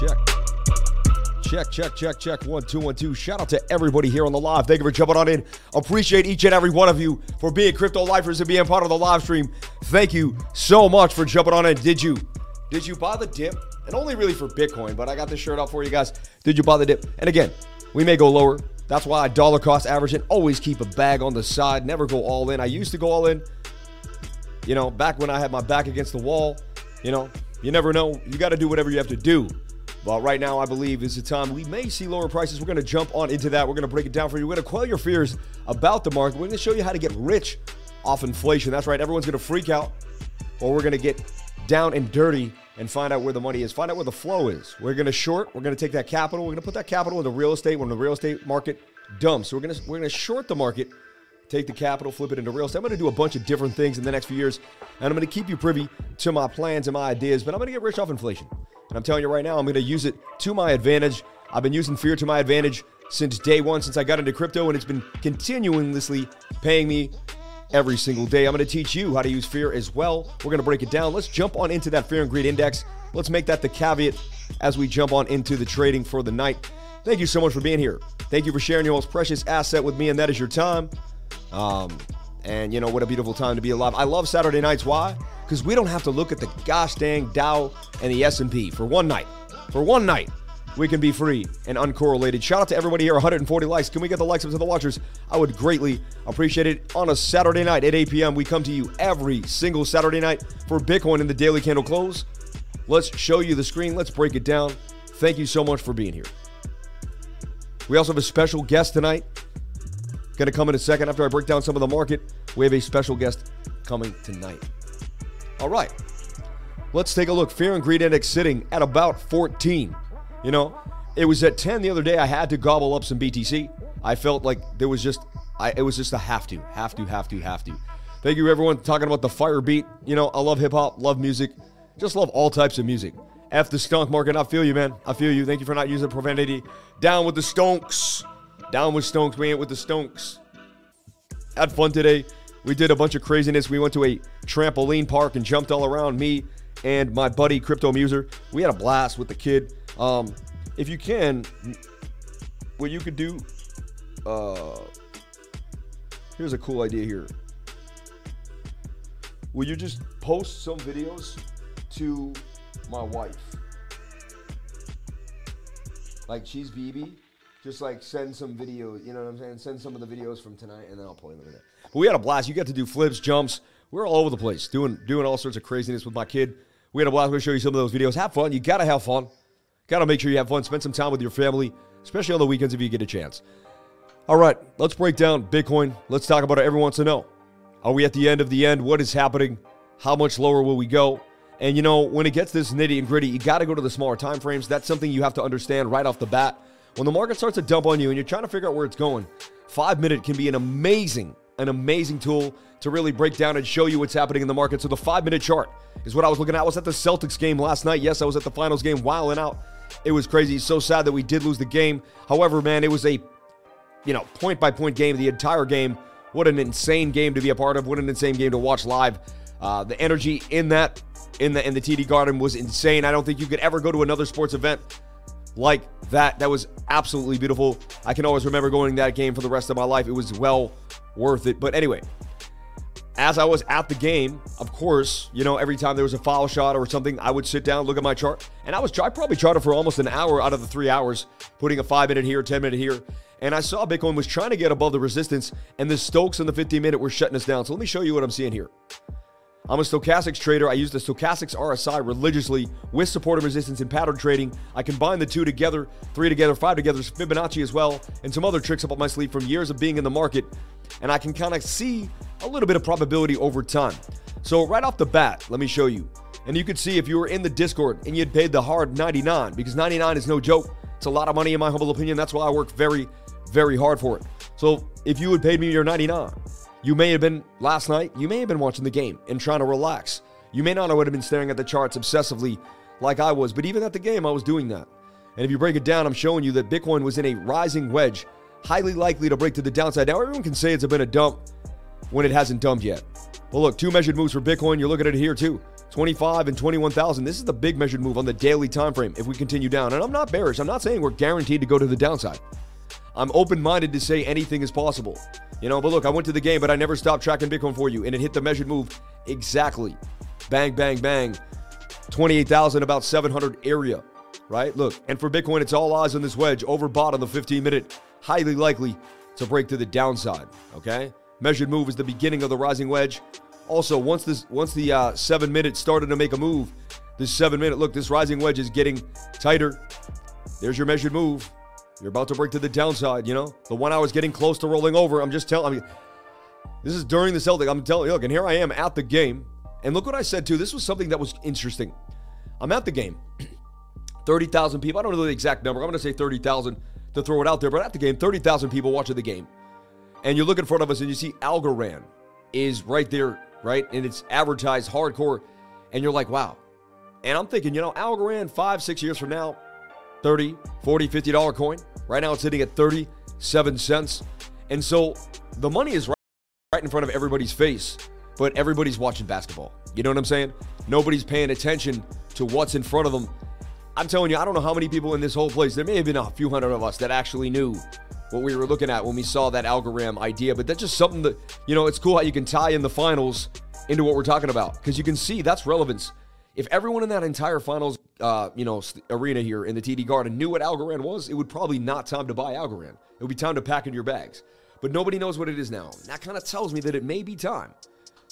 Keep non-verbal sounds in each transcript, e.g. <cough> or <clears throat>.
Check. Check, check, check, check. One, two, one, two. Shout out to everybody here on the live. Thank you for jumping on in. Appreciate each and every one of you for being crypto lifers and being part of the live stream. Thank you so much for jumping on in. Did you? Did you buy the dip? And only really for Bitcoin, but I got this shirt out for you guys. Did you buy the dip? And again, we may go lower. That's why I dollar cost average and always keep a bag on the side. Never go all in. I used to go all in. You know, back when I had my back against the wall, you know, you never know. You got to do whatever you have to do. But right now, I believe is the time we may see lower prices. We're going to jump on into that. We're going to break it down for you. We're going to quell your fears about the market. We're going to show you how to get rich off inflation. That's right. Everyone's going to freak out, or we're going to get down and dirty and find out where the money is. Find out where the flow is. We're going to short. We're going to take that capital. We're going to put that capital into real estate when the real estate market dumps. So we're going to we're going to short the market take the capital, flip it into real estate. I'm going to do a bunch of different things in the next few years, and I'm going to keep you privy to my plans and my ideas, but I'm going to get rich off inflation. And I'm telling you right now, I'm going to use it to my advantage. I've been using fear to my advantage since day one, since I got into crypto, and it's been continuously paying me every single day. I'm going to teach you how to use fear as well. We're going to break it down. Let's jump on into that fear and greed index. Let's make that the caveat as we jump on into the trading for the night. Thank you so much for being here. Thank you for sharing your most precious asset with me, and that is your time. Um, and you know what a beautiful time to be alive. I love Saturday nights. Why? Because we don't have to look at the gosh dang Dow and the S&P for one night. For one night, we can be free and uncorrelated. Shout out to everybody here. 140 likes. Can we get the likes up to the watchers? I would greatly appreciate it. On a Saturday night at 8 p.m., we come to you every single Saturday night for Bitcoin in the daily candle close. Let's show you the screen. Let's break it down. Thank you so much for being here. We also have a special guest tonight. Going to come in a second after I break down some of the market. We have a special guest coming tonight. All right. Let's take a look. Fear and Greed Index sitting at about 14. You know, it was at 10 the other day. I had to gobble up some BTC. I felt like there was just, I, it was just a have to, have to, have to, have to. Thank you, everyone, talking about the fire beat. You know, I love hip hop, love music, just love all types of music. F the stunk market. I feel you, man. I feel you. Thank you for not using profanity. Down with the stonks. Down with stonks. We ain't with the stonks. Had fun today. We did a bunch of craziness. We went to a trampoline park and jumped all around. Me and my buddy Crypto Muser. We had a blast with the kid. Um, if you can, what you could do. Uh, here's a cool idea here. Will you just post some videos to my wife? Like she's BB, just like send some videos. You know what I'm saying? Send some of the videos from tonight, and then I'll play them in it. But we had a blast. You got to do flips, jumps. We are all over the place, doing doing all sorts of craziness with my kid. We had a blast. We're gonna show you some of those videos. Have fun. You gotta have fun. Gotta make sure you have fun. Spend some time with your family, especially on the weekends if you get a chance. All right, let's break down Bitcoin. Let's talk about it. Everyone wants to know: Are we at the end of the end? What is happening? How much lower will we go? And you know, when it gets this nitty and gritty, you got to go to the smaller time frames. That's something you have to understand right off the bat. When the market starts to dump on you and you're trying to figure out where it's going, five minute can be an amazing, an amazing tool to really break down and show you what's happening in the market. So the five minute chart is what I was looking at. I was at the Celtics game last night. Yes, I was at the finals game, wilding out. It was crazy. So sad that we did lose the game. However, man, it was a you know point by point game the entire game. What an insane game to be a part of. What an insane game to watch live. Uh, the energy in that in the in the TD Garden was insane. I don't think you could ever go to another sports event like that. That was absolutely beautiful. I can always remember going to that game for the rest of my life. It was well worth it. But anyway, as I was at the game, of course, you know, every time there was a foul shot or something, I would sit down, look at my chart, and I was I probably charted for almost an hour out of the three hours, putting a five minute here, ten minute here, and I saw Bitcoin was trying to get above the resistance, and the Stokes in the 15 minute were shutting us down. So let me show you what I'm seeing here. I'm a stochastics trader. I use the stochastics RSI religiously with support and resistance in pattern trading. I combine the two together, three together, five together, Fibonacci as well, and some other tricks up my sleeve from years of being in the market. And I can kind of see a little bit of probability over time. So right off the bat, let me show you. And you could see if you were in the Discord and you had paid the hard 99, because 99 is no joke. It's a lot of money in my humble opinion. That's why I work very, very hard for it. So if you had paid me your 99, you may have been last night, you may have been watching the game and trying to relax. You may not have been staring at the charts obsessively like I was, but even at the game, I was doing that. And if you break it down, I'm showing you that Bitcoin was in a rising wedge, highly likely to break to the downside. Now, everyone can say it's been a dump when it hasn't dumped yet. Well, look, two measured moves for Bitcoin. You're looking at it here too. 25 and 21,000. This is the big measured move on the daily time frame if we continue down. And I'm not bearish. I'm not saying we're guaranteed to go to the downside. I'm open-minded to say anything is possible. You know, but look, I went to the game, but I never stopped tracking Bitcoin for you and it hit the measured move exactly. Bang bang bang. 28,000 about 700 area, right? Look, and for Bitcoin it's all eyes on this wedge overbought on the 15 minute, highly likely to break to the downside, okay? Measured move is the beginning of the rising wedge. Also, once this once the uh, seven minute started to make a move, this seven minute look, this rising wedge is getting tighter. There's your measured move. You're about to break to the downside. You know, the one I was getting close to rolling over. I'm just telling. I mean, this is during the Celtic. I'm telling you, look, and here I am at the game, and look what I said too. This was something that was interesting. I'm at the game. <clears throat> 30,000 people. I don't know the exact number. I'm going to say 30,000 to throw it out there, but at the game, 30,000 people watching the game. And you look in front of us and you see Algorand is right there right? And it's advertised hardcore. And you're like, wow. And I'm thinking, you know, Algorand five, six years from now, 30, 40, 50 dollar coin. Right now it's sitting at 37 cents. And so the money is right, right in front of everybody's face, but everybody's watching basketball. You know what I'm saying? Nobody's paying attention to what's in front of them. I'm telling you, I don't know how many people in this whole place, there may have been a few hundred of us that actually knew what we were looking at when we saw that algorithm idea. But that's just something that, you know, it's cool how you can tie in the finals into what we're talking about because you can see that's relevance. If everyone in that entire finals, uh, you know, arena here in the TD Garden knew what Algorand was, it would probably not time to buy Algorand. It would be time to pack in your bags. But nobody knows what it is now. And That kind of tells me that it may be time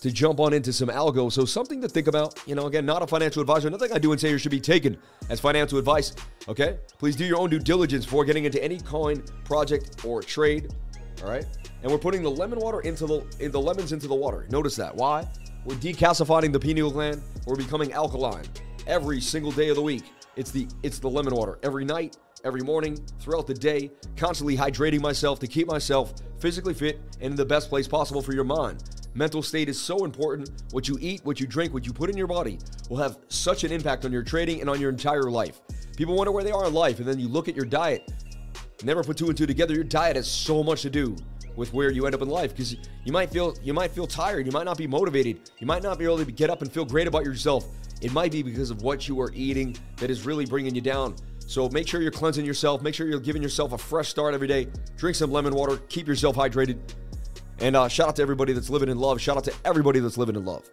to jump on into some algo. So something to think about. You know, again, not a financial advisor. Nothing I do and say here should be taken as financial advice. Okay? Please do your own due diligence before getting into any coin, project, or trade. All right? And we're putting the lemon water into the in the lemons into the water. Notice that. Why? We're decalcifying the pineal gland. We're becoming alkaline every single day of the week. It's the it's the lemon water every night, every morning, throughout the day, constantly hydrating myself to keep myself physically fit and in the best place possible for your mind. Mental state is so important. What you eat, what you drink, what you put in your body will have such an impact on your trading and on your entire life. People wonder where they are in life, and then you look at your diet. Never put two and two together. Your diet has so much to do with where you end up in life because you might feel you might feel tired, you might not be motivated, you might not be able to get up and feel great about yourself. It might be because of what you are eating that is really bringing you down. So make sure you're cleansing yourself. Make sure you're giving yourself a fresh start every day. Drink some lemon water. Keep yourself hydrated. And uh, shout out to everybody that's living in love. Shout out to everybody that's living in love.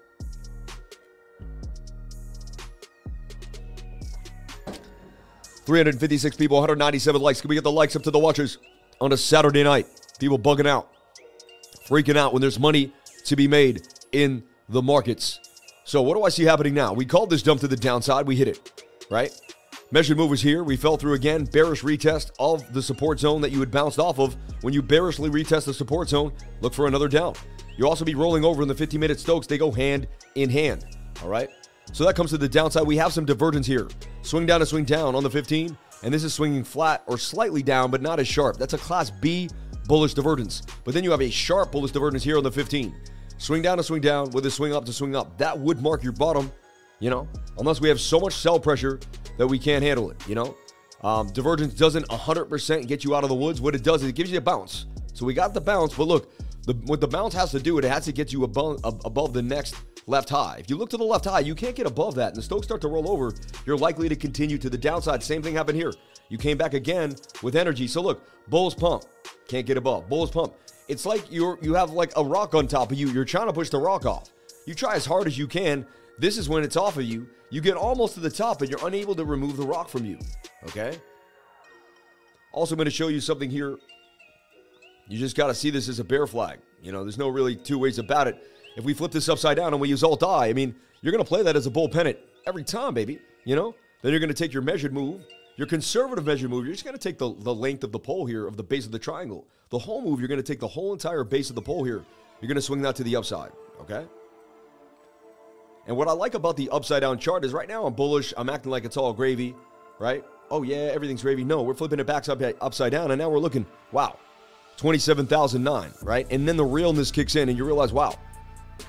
Three hundred fifty-six people, 197 likes. Can we get the likes up to the watchers on a Saturday night? People bugging out, freaking out when there's money to be made in the markets. So what do I see happening now? We called this dump to the downside. We hit it, right? Measured move was here. We fell through again. Bearish retest of the support zone that you had bounced off of. When you bearishly retest the support zone, look for another down. You'll also be rolling over in the 50 minute Stokes. They go hand in hand. All right. So that comes to the downside. We have some divergence here. Swing down to swing down on the 15. And this is swinging flat or slightly down, but not as sharp. That's a class B bullish divergence. But then you have a sharp bullish divergence here on the 15. Swing down to swing down with a swing up to swing up. That would mark your bottom, you know, unless we have so much sell pressure that we can't handle it, you know? Um, divergence doesn't 100% get you out of the woods. What it does is it gives you a bounce. So we got the bounce, but look, the, what the bounce has to do, it has to get you above, above the next left high. If you look to the left high, you can't get above that. And the Stokes start to roll over, you're likely to continue to the downside. Same thing happened here. You came back again with energy. So look, bulls pump, can't get above. Bulls pump. It's like you're you have like a rock on top of you. You're trying to push the rock off. You try as hard as you can. This is when it's off of you. You get almost to the top and you're unable to remove the rock from you. Okay? Also, I'm going to show you something here. You just got to see this as a bear flag. You know, there's no really two ways about it. If we flip this upside down and we use Alt I, I mean, you're going to play that as a bull pennant every time, baby. You know? Then you're going to take your measured move, your conservative measured move. You're just going to take the, the length of the pole here, of the base of the triangle. The whole move, you're going to take the whole entire base of the pole here. You're going to swing that to the upside. Okay? And what I like about the upside down chart is right now I'm bullish. I'm acting like it's all gravy, right? Oh, yeah, everything's gravy. No, we're flipping it back up upside down. And now we're looking, wow, 27,009, right? And then the realness kicks in and you realize, wow,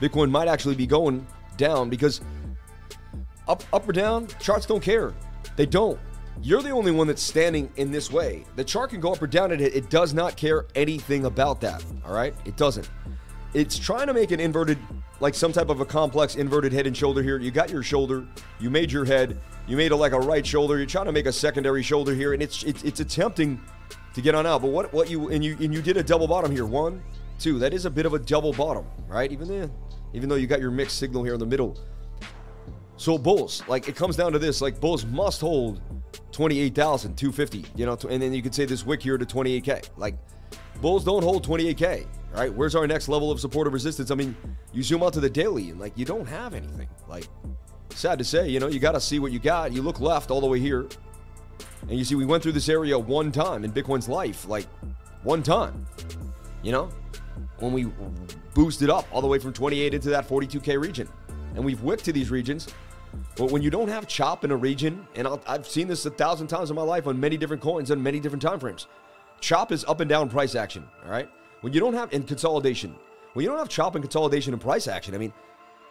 Bitcoin might actually be going down because up, up or down, charts don't care. They don't. You're the only one that's standing in this way. The chart can go up or down, and it, it does not care anything about that. All right? It doesn't. It's trying to make an inverted like some type of a complex inverted head and shoulder here. You got your shoulder, you made your head, you made it like a right shoulder. You're trying to make a secondary shoulder here, and it's it's, it's attempting to get on out. But what what you and you and you did a double bottom here. One, two. That is a bit of a double bottom, right? Even then, even though you got your mixed signal here in the middle. So bulls, like it comes down to this, like bulls must hold 28,250, you know, and then you could say this wick here to 28K. Like bulls don't hold 28K, right? Where's our next level of supportive resistance? I mean, you zoom out to the daily and like you don't have anything. Like sad to say, you know, you got to see what you got. You look left all the way here. And you see we went through this area one time in Bitcoin's life, like one time. You know, when we boosted up all the way from 28 into that 42K region. And we've whipped to these regions. But when you don't have chop in a region, and i have seen this a thousand times in my life on many different coins and many different time frames, chop is up and down price action. All right. When you don't have in consolidation, when you don't have chop and consolidation and price action, I mean,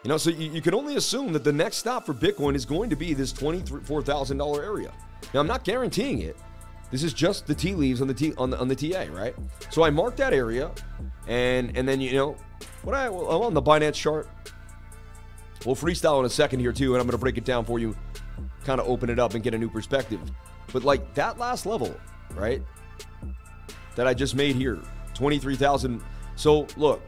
you know, so you, you can only assume that the next stop for Bitcoin is going to be this $24,000 area. Now, I'm not guaranteeing it. This is just the tea leaves on the T on the, on the TA, right? So I marked that area, and and then you know what I well, I'm on the Binance chart. We'll freestyle in a second here too, and I'm to break it down for you, kind of open it up and get a new perspective. But like that last level, right? That I just made here, 23,000. So look,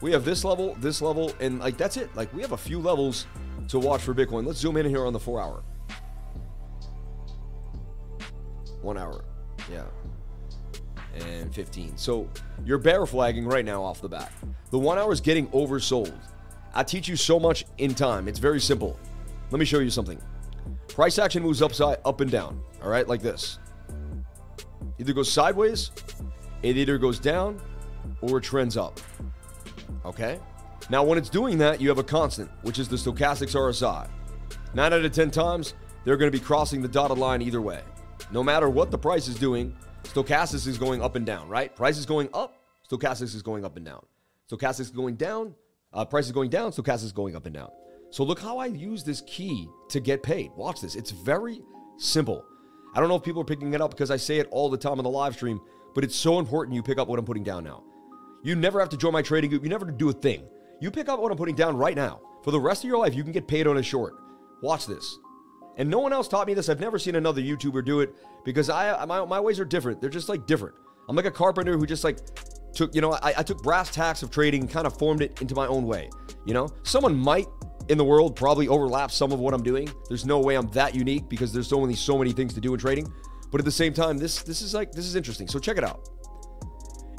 we have this level, this level, and like that's it. Like we have a few levels to watch for Bitcoin. Let's zoom in here on the four hour. One hour. Yeah. And 15. So you're bear flagging right now off the bat. The one hour is getting oversold. I teach you so much in time. It's very simple. Let me show you something. Price action moves upside, up and down. All right, like this. Either goes sideways, it either goes down, or it trends up. Okay? Now, when it's doing that, you have a constant, which is the stochastics RSI. Nine out of 10 times, they're going to be crossing the dotted line either way. No matter what the price is doing, stochastics is going up and down, right? Price is going up, stochastics is going up and down. Stochastics is going down, uh, price is going down, stochastics is going up and down. So look how I use this key to get paid. Watch this. It's very simple. I don't know if people are picking it up because I say it all the time on the live stream, but it's so important you pick up what I'm putting down now. You never have to join my trading group. You never do a thing. You pick up what I'm putting down right now. For the rest of your life, you can get paid on a short. Watch this. And no one else taught me this. I've never seen another YouTuber do it because I my, my ways are different. They're just like different. I'm like a carpenter who just like took, you know, I, I took brass tacks of trading and kind of formed it into my own way. You know, someone might in the world probably overlap some of what I'm doing. There's no way I'm that unique because there's so many so many things to do in trading. But at the same time, this this is like this is interesting. So check it out.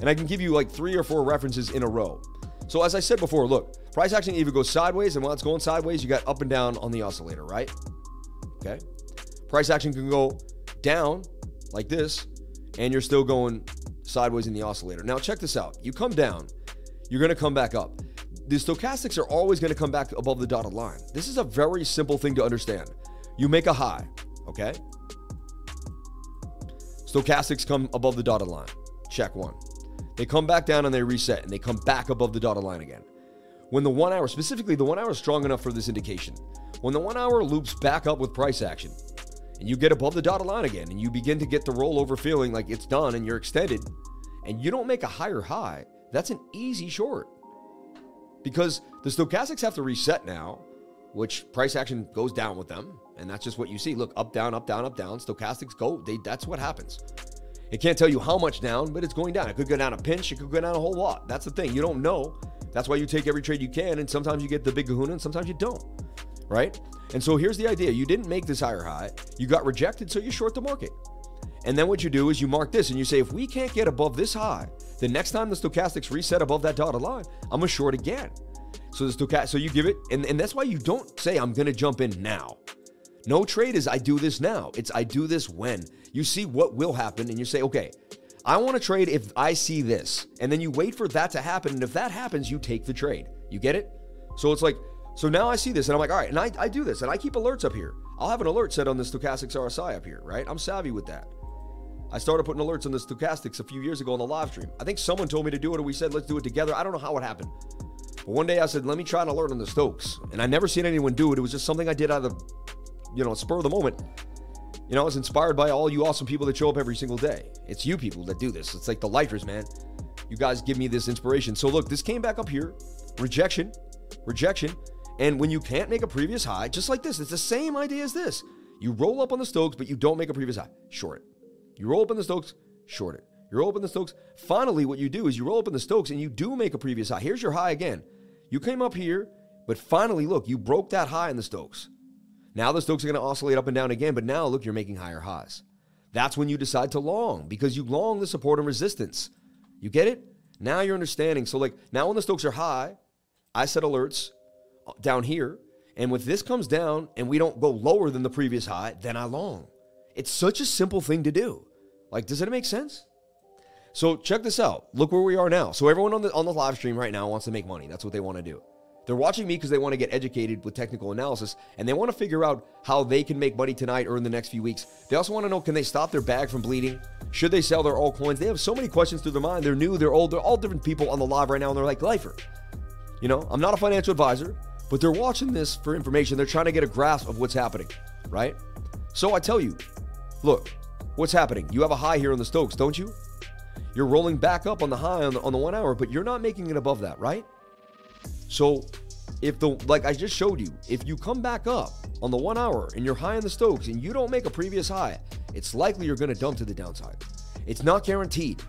And I can give you like three or four references in a row. So as I said before, look, price action either goes sideways, and while it's going sideways, you got up and down on the oscillator, right? Okay. Price action can go down like this, and you're still going sideways in the oscillator. Now check this out. You come down, you're going to come back up. The stochastics are always going to come back above the dotted line. This is a very simple thing to understand. You make a high, okay? Stochastics come above the dotted line. Check one. They come back down and they reset and they come back above the dotted line again. When the one hour, specifically the one hour is strong enough for this indication. When the one hour loops back up with price action and you get above the dotted line again and you begin to get the rollover feeling like it's done and you're extended and you don't make a higher high, that's an easy short. Because the stochastics have to reset now, which price action goes down with them. And that's just what you see. Look, up, down, up, down, up, down. Stochastics go, they, that's what happens. It can't tell you how much down, but it's going down. It could go down a pinch, it could go down a whole lot. That's the thing. You don't know. That's why you take every trade you can, and sometimes you get the big kahuna, and sometimes you don't. Right? And so here's the idea you didn't make this higher high, you got rejected, so you short the market. And then what you do is you mark this and you say, if we can't get above this high, the next time the stochastics reset above that dotted line, I'm gonna short again. So the stochastic, so you give it, and, and that's why you don't say I'm gonna jump in now. No trade is I do this now. It's I do this when. You see what will happen and you say, okay, I want to trade if I see this. And then you wait for that to happen. And if that happens, you take the trade. You get it? So it's like, so now I see this and I'm like, all right, and I, I do this and I keep alerts up here. I'll have an alert set on the stochastics RSI up here, right? I'm savvy with that. I started putting alerts on the stochastics a few years ago on the live stream. I think someone told me to do it and we said, let's do it together. I don't know how it happened. But one day I said, let me try an alert on the Stokes. And I never seen anyone do it. It was just something I did out of, you know, spur of the moment. You know, I was inspired by all you awesome people that show up every single day. It's you people that do this. It's like the lifers, man. You guys give me this inspiration. So look, this came back up here. Rejection. rejection. And when you can't make a previous high, just like this, it's the same idea as this. You roll up on the Stokes, but you don't make a previous high. Short it. You roll up on the Stokes, short it. You roll up on the Stokes. Finally, what you do is you roll up in the Stokes and you do make a previous high. Here's your high again. You came up here, but finally, look, you broke that high in the Stokes. Now the Stokes are going to oscillate up and down again, but now look, you're making higher highs. That's when you decide to long because you long the support and resistance. You get it? Now you're understanding. So, like, now when the Stokes are high, I set alerts down here. And if this comes down and we don't go lower than the previous high, then I long. It's such a simple thing to do. Like, does it make sense? So check this out. Look where we are now. So everyone on the on the live stream right now wants to make money. That's what they want to do. They're watching me because they want to get educated with technical analysis and they want to figure out how they can make money tonight or in the next few weeks. They also want to know can they stop their bag from bleeding? Should they sell their altcoins? They have so many questions through their mind. They're new, they're old, they're all different people on the live right now and they're like, Lifer, you know, I'm not a financial advisor, but they're watching this for information. They're trying to get a grasp of what's happening, right? So I tell you, look, what's happening? You have a high here on the Stokes, don't you? You're rolling back up on the high on the, on the one hour, but you're not making it above that, right? So if the like I just showed you, if you come back up on the one hour and you're high on the Stokes and you don't make a previous high, it's likely you're going to dump to the downside. It's not guaranteed.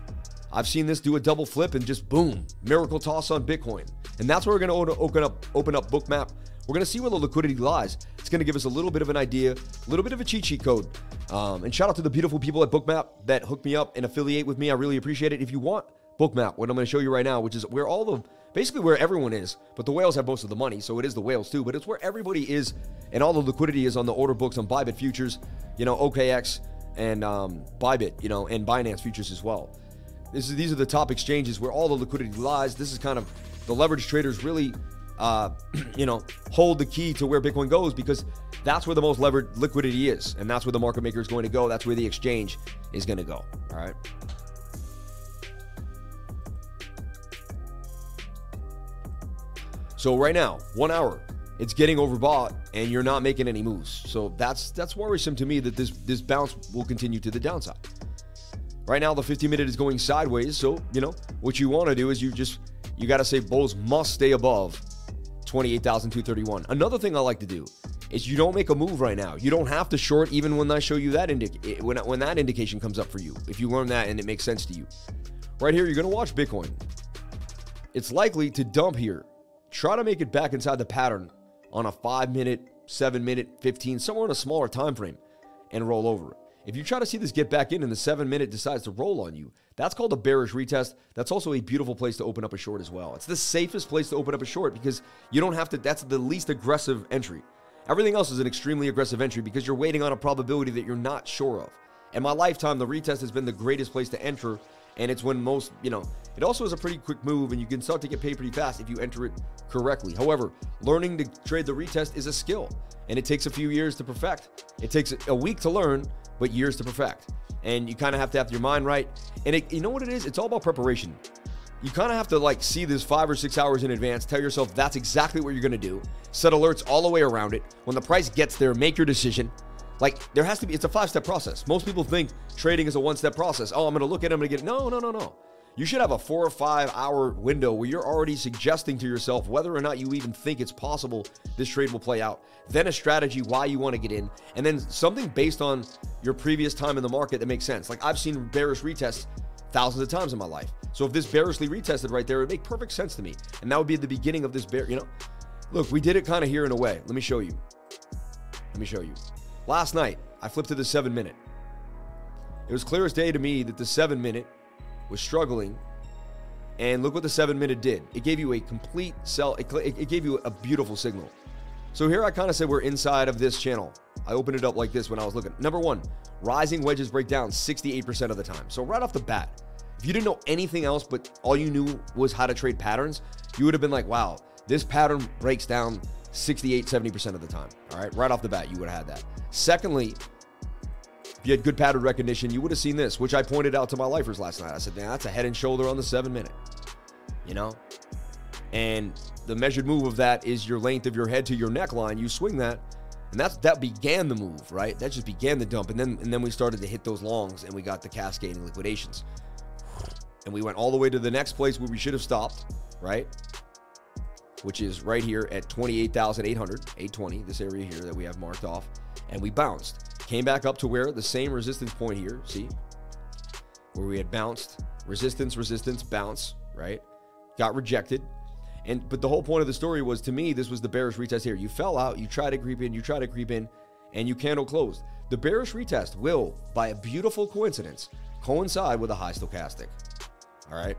I've seen this do a double flip and just boom, miracle toss on Bitcoin. And that's where we're going to open up open up Bookmap. We're going to see where the liquidity lies. It's going to give us a little bit of an idea, a little bit of a cheat sheet code. Um, and shout out to the beautiful people at Bookmap that hooked me up and affiliate with me. I really appreciate it. If you want Bookmap, what I'm going to show you right now, which is where all the basically where everyone is, but the whales have most of the money, so it is the whales too. But it's where everybody is, and all the liquidity is on the order books on Bybit futures, you know, OKX and um, Bybit, you know, and Binance futures as well. Is, these are the top exchanges where all the liquidity lies. This is kind of the leverage traders really, uh, <clears throat> you know, hold the key to where Bitcoin goes because that's where the most levered liquidity is, and that's where the market maker is going to go. That's where the exchange is going to go. All right. So right now, one hour, it's getting overbought, and you're not making any moves. So that's that's worrisome to me that this this bounce will continue to the downside. Right now, the 50 minute is going sideways. So you know what you want to do is you just you got to say bulls must stay above 28,231. Another thing I like to do is you don't make a move right now. You don't have to short even when I show you that indi- eh, when when that indication comes up for you. If you learn that and it makes sense to you. Right here, you're going to watch Bitcoin. It's likely to dump here Try to make it back inside the pattern on a five minute, seven minute, 15, somewhere in a smaller time frame and roll over. If you try to see this get back in and the seven minute decides to roll on you, that's called a bearish retest. That's also a beautiful place to open up a short as well. It's the safest place to open up a short because you don't have to, that's the least aggressive entry. Everything else is an extremely aggressive entry because you're waiting on a probability that you're not sure of. In my lifetime, the retest has been the greatest place to enter and it's when most, you know, it also is a pretty quick move and you can start to get paid pretty fast if you enter it correctly. However, learning to trade the retest is a skill and it takes a few years to perfect. It takes a week to learn, but years to perfect. And you kind of have to have your mind right. And it, you know what it is? It's all about preparation. You kind of have to like see this five or six hours in advance, tell yourself that's exactly what you're going to do, set alerts all the way around it. When the price gets there, make your decision like there has to be, it's a five step process. Most people think trading is a one step process. Oh, I'm going to look at it, I'm going to get it. No, no, no, no. You should have a four or five hour window where you're already suggesting to yourself whether or not you even think it's possible this trade will play out. Then a strategy why you want to get in, and then something based on your previous time in the market that makes sense. Like I've seen bearish retests thousands of times in my life. So if this bearishly retested right there, it would make perfect sense to me. And that would be the beginning of this bear, you know? Look, we did it kind of here in a way. Let me show you. Let me show you. Last night, I flipped to the seven minute. It was clear as day to me that the seven minute was struggling. And look what the seven minute did. It gave you a complete sell, it, it gave you a beautiful signal. So here I kind of said we're inside of this channel. I opened it up like this when I was looking. Number one, rising wedges break down 68% of the time. So right off the bat, if you didn't know anything else, but all you knew was how to trade patterns, you would have been like, wow, this pattern breaks down 68, 70% of the time. All right, right off the bat, you would have had that. Secondly, if you had good pattern recognition, you would have seen this, which I pointed out to my lifers last night. I said, man, that's a head and shoulder on the seven minute, you know? And the measured move of that is your length of your head to your neckline. You swing that, and that's that began the move, right? That just began the dump, and then and then we started to hit those longs, and we got the cascading liquidations, and we went all the way to the next place where we should have stopped, right? which is right here at 28,800, 820, this area here that we have marked off. And we bounced. Came back up to where the same resistance point here, see? Where we had bounced, resistance, resistance, bounce, right? Got rejected. And but the whole point of the story was to me, this was the bearish retest here. You fell out, you try to creep in, you try to creep in, and you candle closed. The bearish retest will, by a beautiful coincidence, coincide with a high stochastic. All right.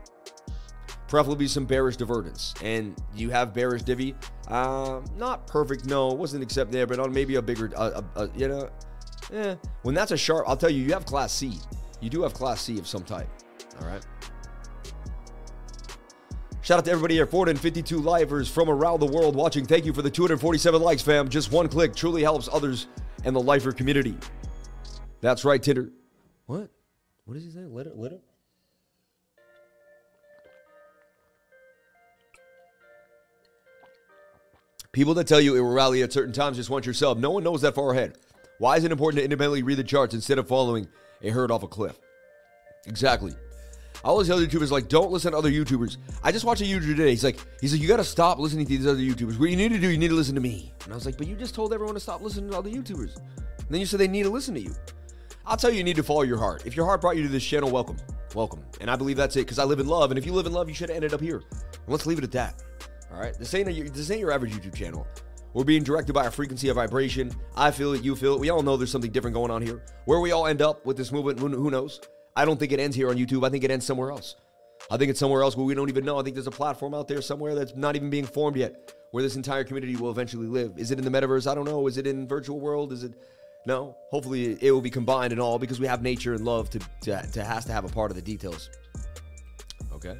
Preferably some bearish divergence. And you have bearish divvy. Uh, not perfect, no. Wasn't except there, but on maybe a bigger, uh, uh, uh, you know, eh. When that's a sharp, I'll tell you, you have class C. You do have class C of some type. All right. Shout out to everybody here, 452 livers from around the world watching. Thank you for the 247 likes, fam. Just one click truly helps others and the lifer community. That's right, Tinder. What? What does he say? Let it, let it. People that tell you it will rally at certain times just want yourself. No one knows that far ahead. Why is it important to independently read the charts instead of following a herd off a cliff? Exactly. I always tell YouTubers like, don't listen to other YouTubers. I just watched a YouTuber today. He's like, he's like, you got to stop listening to these other YouTubers. What you need to do, you need to listen to me. And I was like, but you just told everyone to stop listening to other YouTubers. And then you said they need to listen to you. I'll tell you, you need to follow your heart. If your heart brought you to this channel, welcome, welcome. And I believe that's it because I live in love. And if you live in love, you should have ended up here. And let's leave it at that. All right, this ain't a, this ain't your average YouTube channel. We're being directed by a frequency of vibration. I feel it, you feel it. We all know there's something different going on here. Where we all end up with this movement, who knows? I don't think it ends here on YouTube. I think it ends somewhere else. I think it's somewhere else where we don't even know. I think there's a platform out there somewhere that's not even being formed yet, where this entire community will eventually live. Is it in the metaverse? I don't know. Is it in virtual world? Is it? No. Hopefully, it will be combined and all because we have nature and love to to, to has to have a part of the details. Okay.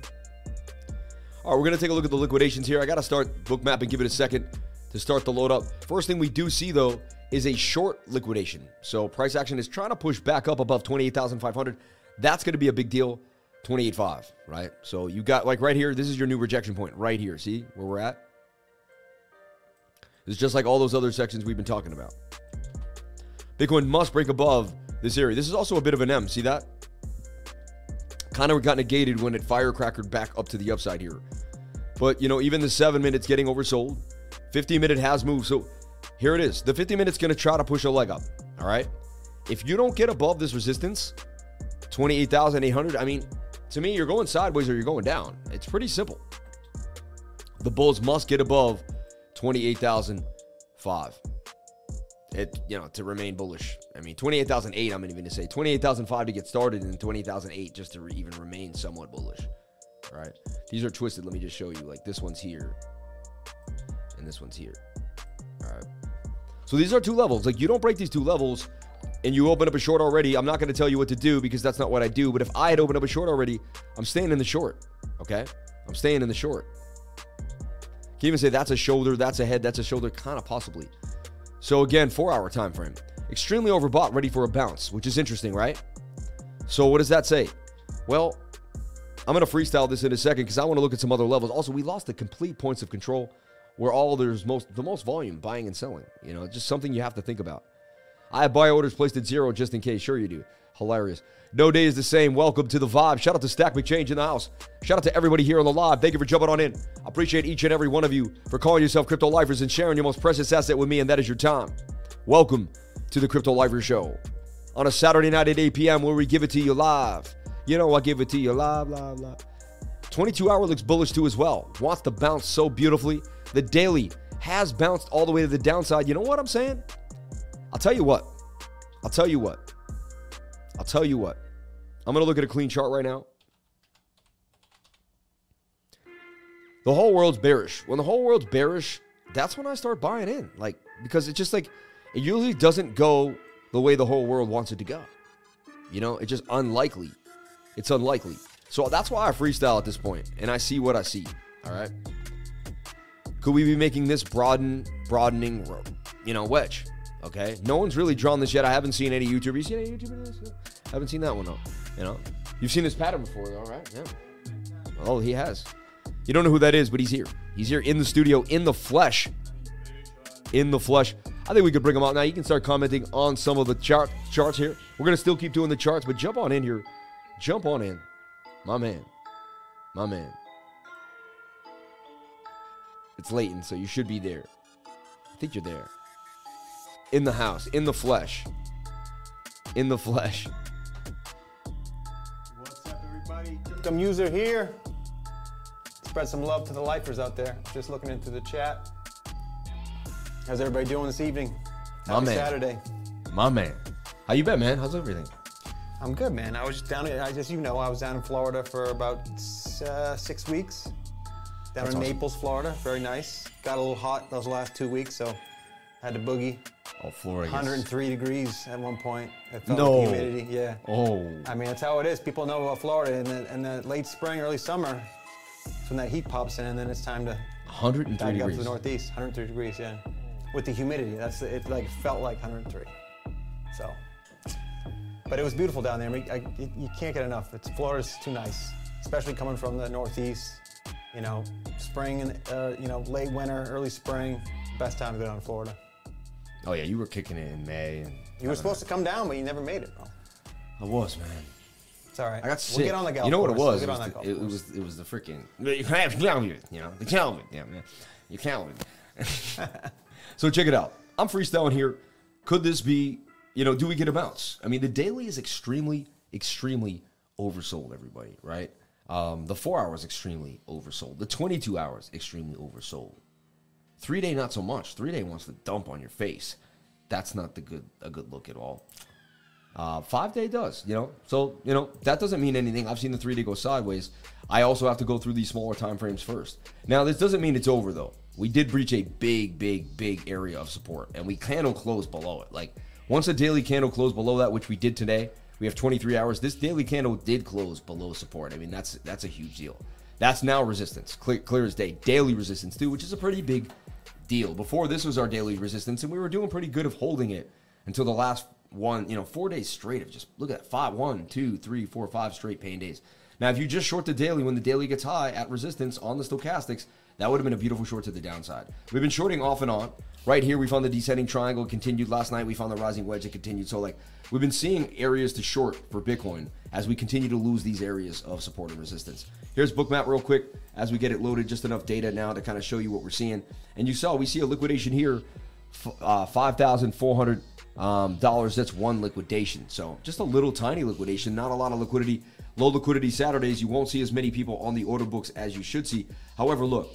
All right, we're gonna take a look at the liquidations here. I gotta start bookmap and give it a second to start the load up. First thing we do see though is a short liquidation. So price action is trying to push back up above 28,500. That's going to be a big deal. 28.5, right? So you got like right here, this is your new rejection point right here. See where we're at? It's just like all those other sections we've been talking about. Bitcoin must break above this area. This is also a bit of an M. See that? Kind of got negated when it firecrackered back up to the upside here. But, you know, even the seven minutes getting oversold. 50 minute has moved. So here it is. The 50 minutes going to try to push a leg up. All right. If you don't get above this resistance, 28,800, I mean, to me, you're going sideways or you're going down. It's pretty simple. The Bulls must get above 28,005. It, you know, to remain bullish. I mean, 28,008, I'm even going to say 28,005 to get started and 28,008 just to re- even remain somewhat bullish. All right. These are twisted. Let me just show you. Like this one's here and this one's here. All right. So these are two levels. Like you don't break these two levels and you open up a short already. I'm not going to tell you what to do because that's not what I do. But if I had opened up a short already, I'm staying in the short. Okay. I'm staying in the short. Can even say that's a shoulder, that's a head, that's a shoulder, kind of possibly. So again, four hour time frame. Extremely overbought, ready for a bounce, which is interesting, right? So what does that say? Well, I'm going to freestyle this in a second because I want to look at some other levels. Also, we lost the complete points of control where all there's most the most volume buying and selling. You know, just something you have to think about. I have buy orders placed at zero just in case. Sure you do. Hilarious. No day is the same. Welcome to the vibe. Shout out to Stack McChange in the house. Shout out to everybody here on the live. Thank you for jumping on in. I appreciate each and every one of you for calling yourself crypto lifers and sharing your most precious asset with me, and that is your time. Welcome to the Crypto Lifer Show on a Saturday night at 8 p.m. where we give it to you live. You know, I give it to you live, live, live. 22 hour looks bullish too as well. Wants to bounce so beautifully. The daily has bounced all the way to the downside. You know what I'm saying? I'll tell you what. I'll tell you what. I'll tell you what. I'm going to look at a clean chart right now. The whole world's bearish. When the whole world's bearish, that's when I start buying in. Like, because it's just like, it usually doesn't go the way the whole world wants it to go. You know, it's just unlikely. It's unlikely. So that's why I freestyle at this point, and I see what I see. All right. Could we be making this broaden, broadening, you know, wedge? Okay. No one's really drawn this yet. I haven't seen any YouTubers. You seen any YouTubers? I haven't seen that one though. You know, you've seen this pattern before, though, right? Yeah. Oh, he has. You don't know who that is, but he's here. He's here in the studio, in the flesh. In the flesh. I think we could bring him out now. You can start commenting on some of the chart charts here. We're gonna still keep doing the charts, but jump on in here. Jump on in, my man, my man. It's Layton, so you should be there. I think you're there. In the house, in the flesh. In the flesh. What's up, everybody? Crypto Muser here. Spread some love to the lifers out there. Just looking into the chat. How's everybody doing this evening? My Happy man. Saturday. My man. How you been, man? How's everything? I'm good, man. I was just down. in- I just, you know, I was down in Florida for about uh, six weeks. Down That's in awesome. Naples, Florida. Very nice. Got a little hot those last two weeks, so had to boogie. Oh, Florida. 103 degrees at one point. It felt No. like humidity. Yeah. Oh. I mean, that's how it is. People know about Florida in the, in the late spring, early summer. It's when that heat pops in, and then it's time to 103 back up to the northeast. 103 degrees, yeah. With the humidity, that's it. Like felt like 103. So, but it was beautiful down there. I mean, I, you can't get enough. It's Florida's too nice, especially coming from the northeast. You know, spring and uh, you know late winter, early spring, best time to go down to Florida. Oh, yeah, you were kicking it in May. And You were supposed to come down, but you never made it. Bro. I was, man. It's all right. I got sick. We'll get on the golf You know what it was? We'll It was, the, it, was it was the freaking you have Calvin, you know the Calvin, yeah, man, you Calvin. <laughs> so check it out. I'm freestyling here. Could this be? You know, do we get a bounce? I mean, the daily is extremely, extremely oversold. Everybody, right? Um, the four hours extremely oversold. The 22 hours extremely oversold. Three day, not so much. Three day wants to dump on your face. That's not the good a good look at all. Uh, five day does, you know. So you know that doesn't mean anything. I've seen the three day go sideways. I also have to go through these smaller time frames first. Now this doesn't mean it's over though. We did breach a big, big, big area of support, and we candle close below it. Like once a daily candle closed below that, which we did today, we have 23 hours. This daily candle did close below support. I mean that's that's a huge deal. That's now resistance, clear, clear as day. Daily resistance too, which is a pretty big deal. Before this was our daily resistance, and we were doing pretty good of holding it until the last one, you know, four days straight of just look at that five, one, two, three, four, five straight pain days. Now, if you just short the daily when the daily gets high at resistance on the stochastics, that would have been a beautiful short to the downside. We've been shorting off and on. Right here, we found the descending triangle continued last night. We found the rising wedge it continued. So, like, we've been seeing areas to short for Bitcoin as we continue to lose these areas of support and resistance. Here's bookmap real quick as we get it loaded. Just enough data now to kind of show you what we're seeing. And you saw we see a liquidation here, uh, five thousand four hundred um, dollars. That's one liquidation. So just a little tiny liquidation. Not a lot of liquidity. Low liquidity Saturdays. You won't see as many people on the order books as you should see. However, look,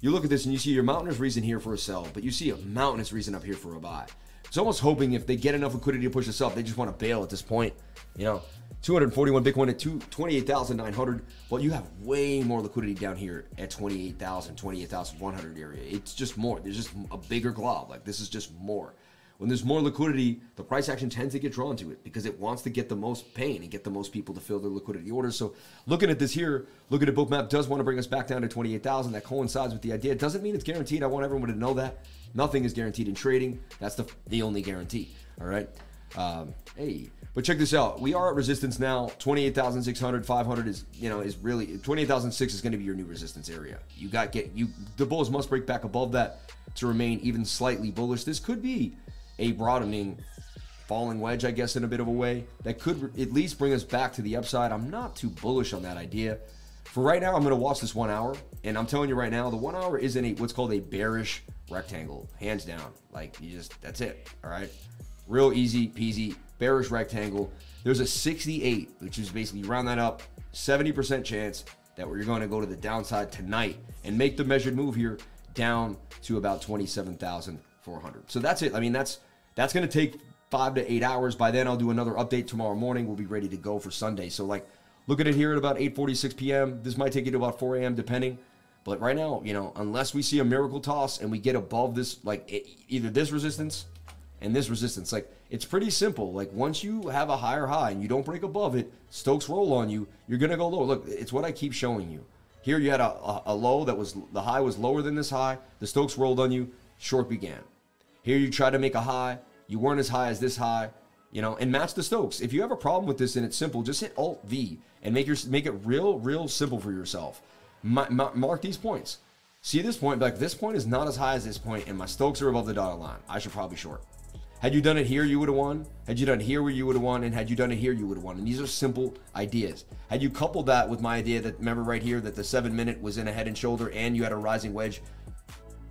you look at this and you see your mountainous reason here for a sell, but you see a mountainous reason up here for a buy. It's almost hoping if they get enough liquidity to push this up, they just want to bail at this point. You know, 241 Bitcoin at two- 28,900. Well, you have way more liquidity down here at 28,000, 28,100 area. It's just more. There's just a bigger glob. Like this is just more. When there's more liquidity, the price action tends to get drawn to it because it wants to get the most pain and get the most people to fill their liquidity orders. So looking at this here, looking at bookmap does want to bring us back down to 28,000. That coincides with the idea. It doesn't mean it's guaranteed. I want everyone to know that. Nothing is guaranteed in trading. That's the, the only guarantee. All right. Um, hey, but check this out. We are at resistance now. 28,600, 500 is, you know, is really 28,006 is going to be your new resistance area. You got get you the bulls must break back above that to remain even slightly bullish. This could be a broadening falling wedge, I guess, in a bit of a way that could at least bring us back to the upside. I'm not too bullish on that idea. For right now, I'm going to watch this one hour, and I'm telling you right now, the one hour is in a what's called a bearish rectangle, hands down. Like you just that's it. All right, real easy peasy bearish rectangle. There's a 68, which is basically round that up, 70% chance that we're going to go to the downside tonight and make the measured move here down to about 27,400. So that's it. I mean, that's that's going to take five to eight hours. By then, I'll do another update tomorrow morning. We'll be ready to go for Sunday. So like, look at it here at about 8:46 p.m. This might take you to about 4 a.m. depending. But right now, you know, unless we see a miracle toss and we get above this, like e- either this resistance and this resistance, like it's pretty simple. Like once you have a higher high and you don't break above it, Stokes roll on you, you're gonna go low. Look, it's what I keep showing you. Here you had a, a, a low that was the high was lower than this high. The Stokes rolled on you, short began. Here you try to make a high, you weren't as high as this high, you know, and match the Stokes. If you have a problem with this and it's simple, just hit Alt V and make your make it real, real simple for yourself. Ma- ma- mark these points. See this point, like this point is not as high as this point, and my Stokes are above the dotted line. I should probably short. Had you done it here, you would have won. Had you done it here, where you would have won, and had you done it here, you would have won. And these are simple ideas. Had you coupled that with my idea that remember right here that the seven minute was in a head and shoulder, and you had a rising wedge,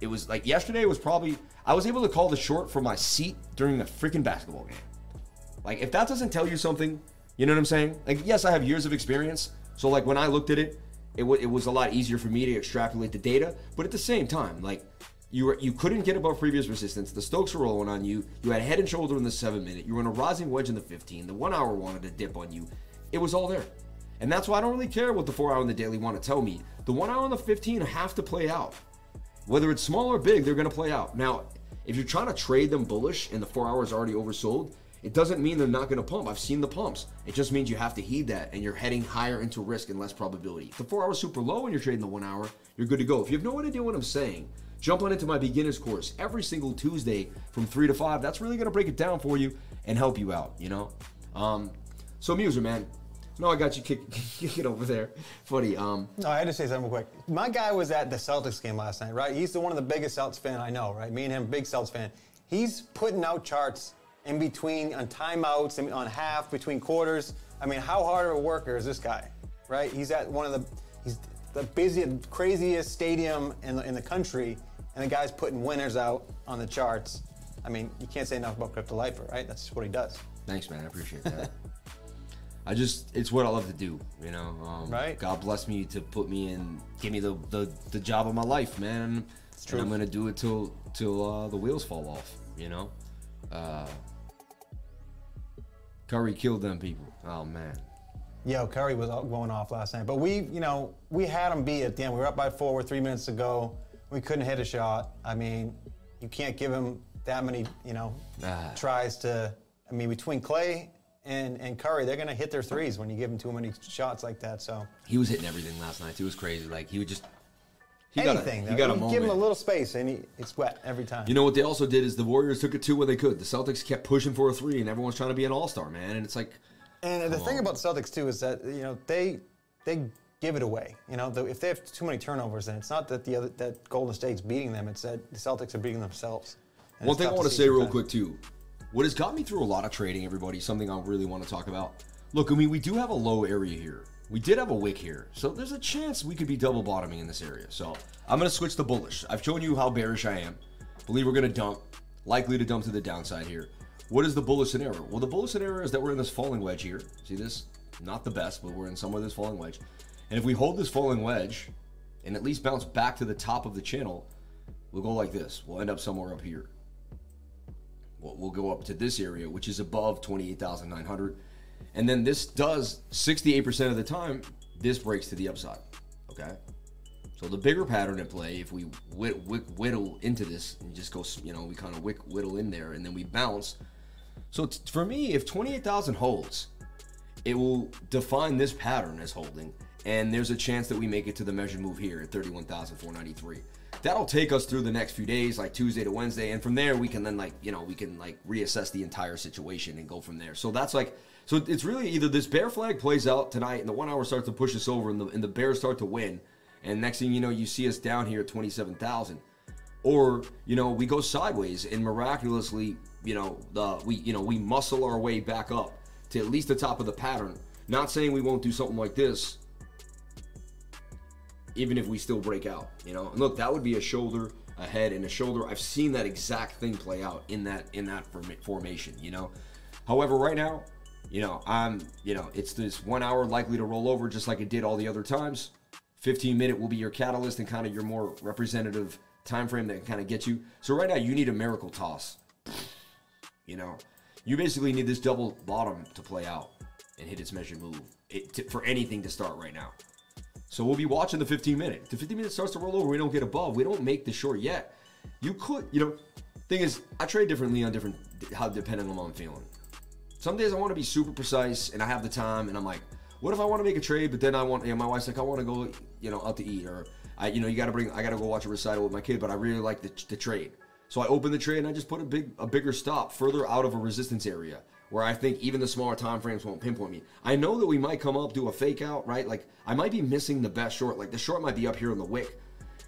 it was like yesterday was probably I was able to call the short for my seat during a freaking basketball game. Like if that doesn't tell you something, you know what I'm saying? Like yes, I have years of experience, so like when I looked at it, it, w- it was a lot easier for me to extrapolate the data. But at the same time, like you were you couldn't get above previous resistance. The Stokes were rolling on you. You had head and shoulder in the seven minute. You were in a rising wedge in the 15. The one hour wanted to dip on you. It was all there. And that's why I don't really care what the four hour and the daily want to tell me. The one hour and the 15 have to play out. Whether it's small or big, they're going to play out. Now, if you're trying to trade them bullish and the four hours already oversold, it doesn't mean they're not going to pump. I've seen the pumps. It just means you have to heed that and you're heading higher into risk and less probability. The four hours super low and you're trading the one hour, you're good to go. If you have no idea what I'm saying, jump on into my beginner's course every single Tuesday from three to five. That's really going to break it down for you and help you out, you know? Um, so, Muser, man, no, I got you kick, <laughs> kicking over there. Funny. Um, No, I had to say something real quick. My guy was at the Celtics game last night, right? He's the one of the biggest Celtics fan I know, right? Me and him, big Celtics fan. He's putting out charts in between on timeouts, and on half, between quarters. I mean, how hard of a worker is this guy, right? He's at one of the he's the busiest, craziest stadium in the, in the country, and the guy's putting winners out on the charts. I mean, you can't say enough about Crypto Lifer, right? That's just what he does. Thanks, man. I appreciate that. <laughs> I just, it's what I love to do, you know. Um, Right. God bless me to put me in, give me the the, the job of my life, man. It's true. And I'm gonna do it till till uh, the wheels fall off, you know. Uh, Curry killed them people. Oh man. Yo, Curry was going off last night, but we, you know, we had him beat at the end. We were up by four with three minutes to go. We couldn't hit a shot. I mean, you can't give him that many, you know, Ah. tries to. I mean, between Clay and and Curry, they're gonna hit their threes when you give them too many shots like that. So He was hitting everything last night. It was crazy. Like he would just. He anything, got a, he got a you moment. give him a little space and he, it's wet every time. You know what they also did is the Warriors took it two when they could. The Celtics kept pushing for a three, and everyone's trying to be an all star, man. And it's like, And the Come thing about the Celtics too is that you know they they give it away. You know, the, if they have too many turnovers, then it's not that the other that Golden State's beating them; it's that the Celtics are beating themselves. And One thing I want to say real sometimes. quick too, what has got me through a lot of trading, everybody, something I really want to talk about. Look, I mean, we do have a low area here. We did have a wick here, so there's a chance we could be double bottoming in this area. So I'm gonna switch to bullish. I've shown you how bearish I am. Believe we're gonna dump, likely to dump to the downside here. What is the bullish scenario? Well, the bullish scenario is that we're in this falling wedge here. See this? Not the best, but we're in somewhere this falling wedge. And if we hold this falling wedge and at least bounce back to the top of the channel, we'll go like this. We'll end up somewhere up here we'll, go up to this area, which is above 28,900. And then this does 68% of the time, this breaks to the upside. Okay. So the bigger pattern at play, if we whit, whit, whittle into this and just go, you know, we kind of whittle in there and then we bounce. So for me, if 28,000 holds, it will define this pattern as holding, and there's a chance that we make it to the measured move here at 31,493. That'll take us through the next few days, like Tuesday to Wednesday, and from there we can then like you know we can like reassess the entire situation and go from there. So that's like so it's really either this bear flag plays out tonight and the one hour starts to push us over and the and the bears start to win, and next thing you know you see us down here at 27,000 or you know we go sideways and miraculously you know the we you know we muscle our way back up to at least the top of the pattern not saying we won't do something like this even if we still break out you know and look that would be a shoulder a head and a shoulder i've seen that exact thing play out in that in that forma- formation you know however right now you know i'm you know it's this one hour likely to roll over just like it did all the other times 15 minute will be your catalyst and kind of your more representative time frame that kind of get you. So right now you need a miracle toss. You know, you basically need this double bottom to play out and hit its measured move it, to, for anything to start right now. So we'll be watching the 15 minute. The 15 minute starts to roll over, we don't get above. We don't make the short yet. You could, you know, thing is, I trade differently on different how depending on how I'm feeling. Some days I want to be super precise and I have the time and I'm like, what if I want to make a trade, but then I want, you know, my wife's like, I want to go, you know, out to eat or I, you know, you got to bring, I got to go watch a recital with my kid, but I really like the, the trade. So I open the trade and I just put a big, a bigger stop further out of a resistance area where I think even the smaller time frames won't pinpoint me. I know that we might come up, do a fake out, right? Like I might be missing the best short. Like the short might be up here on the wick.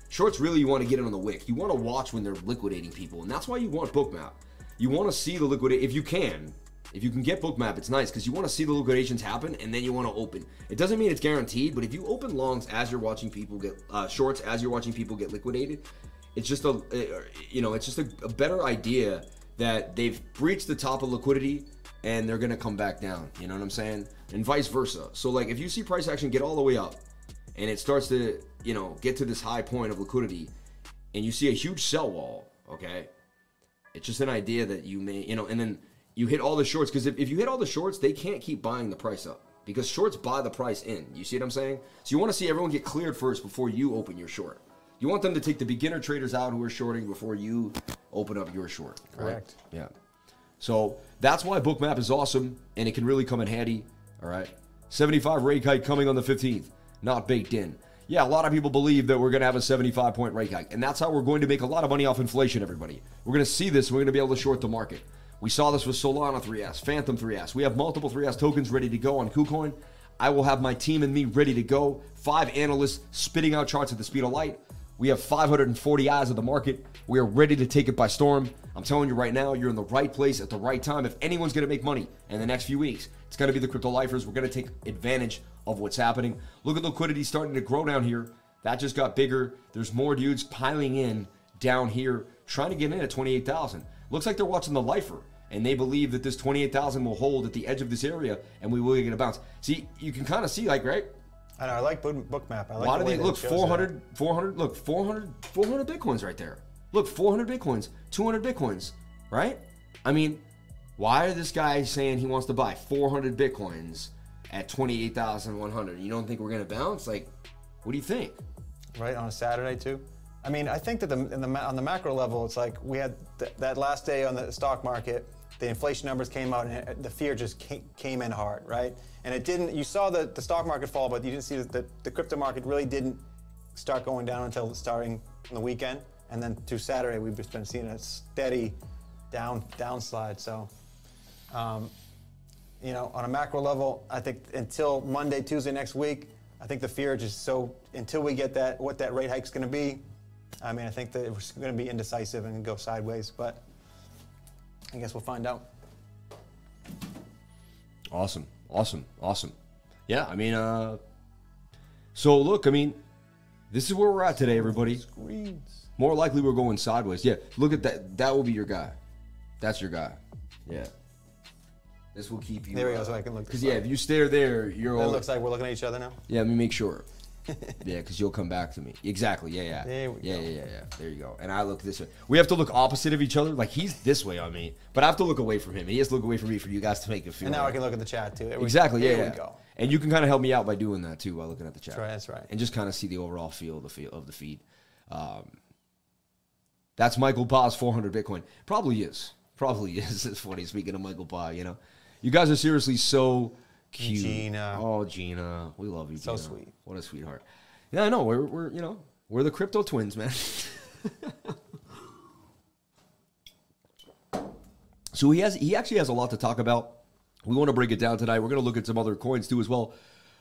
Shorts really you want to get in on the wick. You want to watch when they're liquidating people, and that's why you want bookmap. You want to see the liquidate if you can. If you can get bookmap, it's nice because you want to see the liquidations happen, and then you want to open. It doesn't mean it's guaranteed, but if you open longs as you're watching people get uh, shorts as you're watching people get liquidated, It's just a, you know, it's just a, a better idea that they've breached the top of liquidity and they're gonna come back down. You know what I'm saying? And vice versa. So like, if you see price action get all the way up, and it starts to, you know, get to this high point of liquidity, and you see a huge sell wall, okay? It's just an idea that you may, you know, and then you hit all the shorts because if, if you hit all the shorts, they can't keep buying the price up because shorts buy the price in. You see what I'm saying? So you want to see everyone get cleared first before you open your short. You want them to take the beginner traders out who are shorting before you open up your short. Correct. Right? Yeah. So that's why Bookmap is awesome and it can really come in handy. All right. 75 rate hike coming on the 15th, not baked in. Yeah, a lot of people believe that we're going to have a 75 point rate hike, and that's how we're going to make a lot of money off inflation, everybody. We're going to see this, we're going to be able to short the market. We saw this with Solana 3S, Fantom 3S. We have multiple 3S tokens ready to go on KuCoin. I will have my team and me ready to go. Five analysts spitting out charts at the speed of light. We have 540 eyes of the market. We are ready to take it by storm. I'm telling you right now, you're in the right place at the right time. If anyone's going to make money in the next few weeks, it's going to be the crypto lifers. We're going to take advantage of what's happening. Look at liquidity starting to grow down here. That just got bigger. There's more dudes piling in down here trying to get in at 28,000. Looks like they're watching the lifer and they believe that this 28,000 will hold at the edge of this area and we will get a bounce. See, you can kind of see like, right? I know. I like Bookmap. I like a lot of these. Look, 400, 400. Look, 400, 400 bitcoins right there. Look, 400 bitcoins, 200 bitcoins, right? I mean, why is this guy saying he wants to buy 400 bitcoins at 28,100? You don't think we're gonna bounce? Like, what do you think? Right on a Saturday too. I mean, I think that the, the on the macro level, it's like we had th- that last day on the stock market the inflation numbers came out and the fear just came in hard, right? And it didn't, you saw the, the stock market fall, but you didn't see that the, the crypto market really didn't start going down until starting on the weekend. And then through Saturday, we've just been seeing a steady down downslide. So, um, you know, on a macro level, I think until Monday, Tuesday next week, I think the fear is just so until we get that what that rate hike is going to be. I mean, I think that it's going to be indecisive and go sideways, but I guess we'll find out. Awesome, awesome, awesome. Yeah, I mean, uh, so look, I mean, this is where we're at today, everybody. Screens. More likely we're going sideways. Yeah, look at that. That will be your guy. That's your guy. Yeah. This will keep you. There we go, so I can look. Because yeah, if you stare there, you're. It looks like we're looking at each other now. Yeah, let me make sure. <laughs> yeah, because you'll come back to me. Exactly. Yeah, yeah. There we yeah, go. yeah, yeah, yeah. There you go. And I look this way. We have to look opposite of each other. Like he's this way on me, but I have to look away from him. He has to look away from me for you guys to make it feel. And now right. I can look at the chat too. There exactly. We, yeah. There yeah. we go. And you can kind of help me out by doing that too, while looking at the chat. That's right. That's right. And just kind of see the overall feel of the feel of the feed. Um, that's Michael Pa's 400 Bitcoin. Probably is. Probably <laughs> is. It's funny speaking of Michael Pa. You know, you guys are seriously so cute. Gina. Oh, Gina, we love you. So Gina. sweet. What a sweetheart. Yeah, I know. We're, we're you know we're the crypto twins, man. <laughs> so he has he actually has a lot to talk about. We want to break it down tonight. We're going to look at some other coins too as well.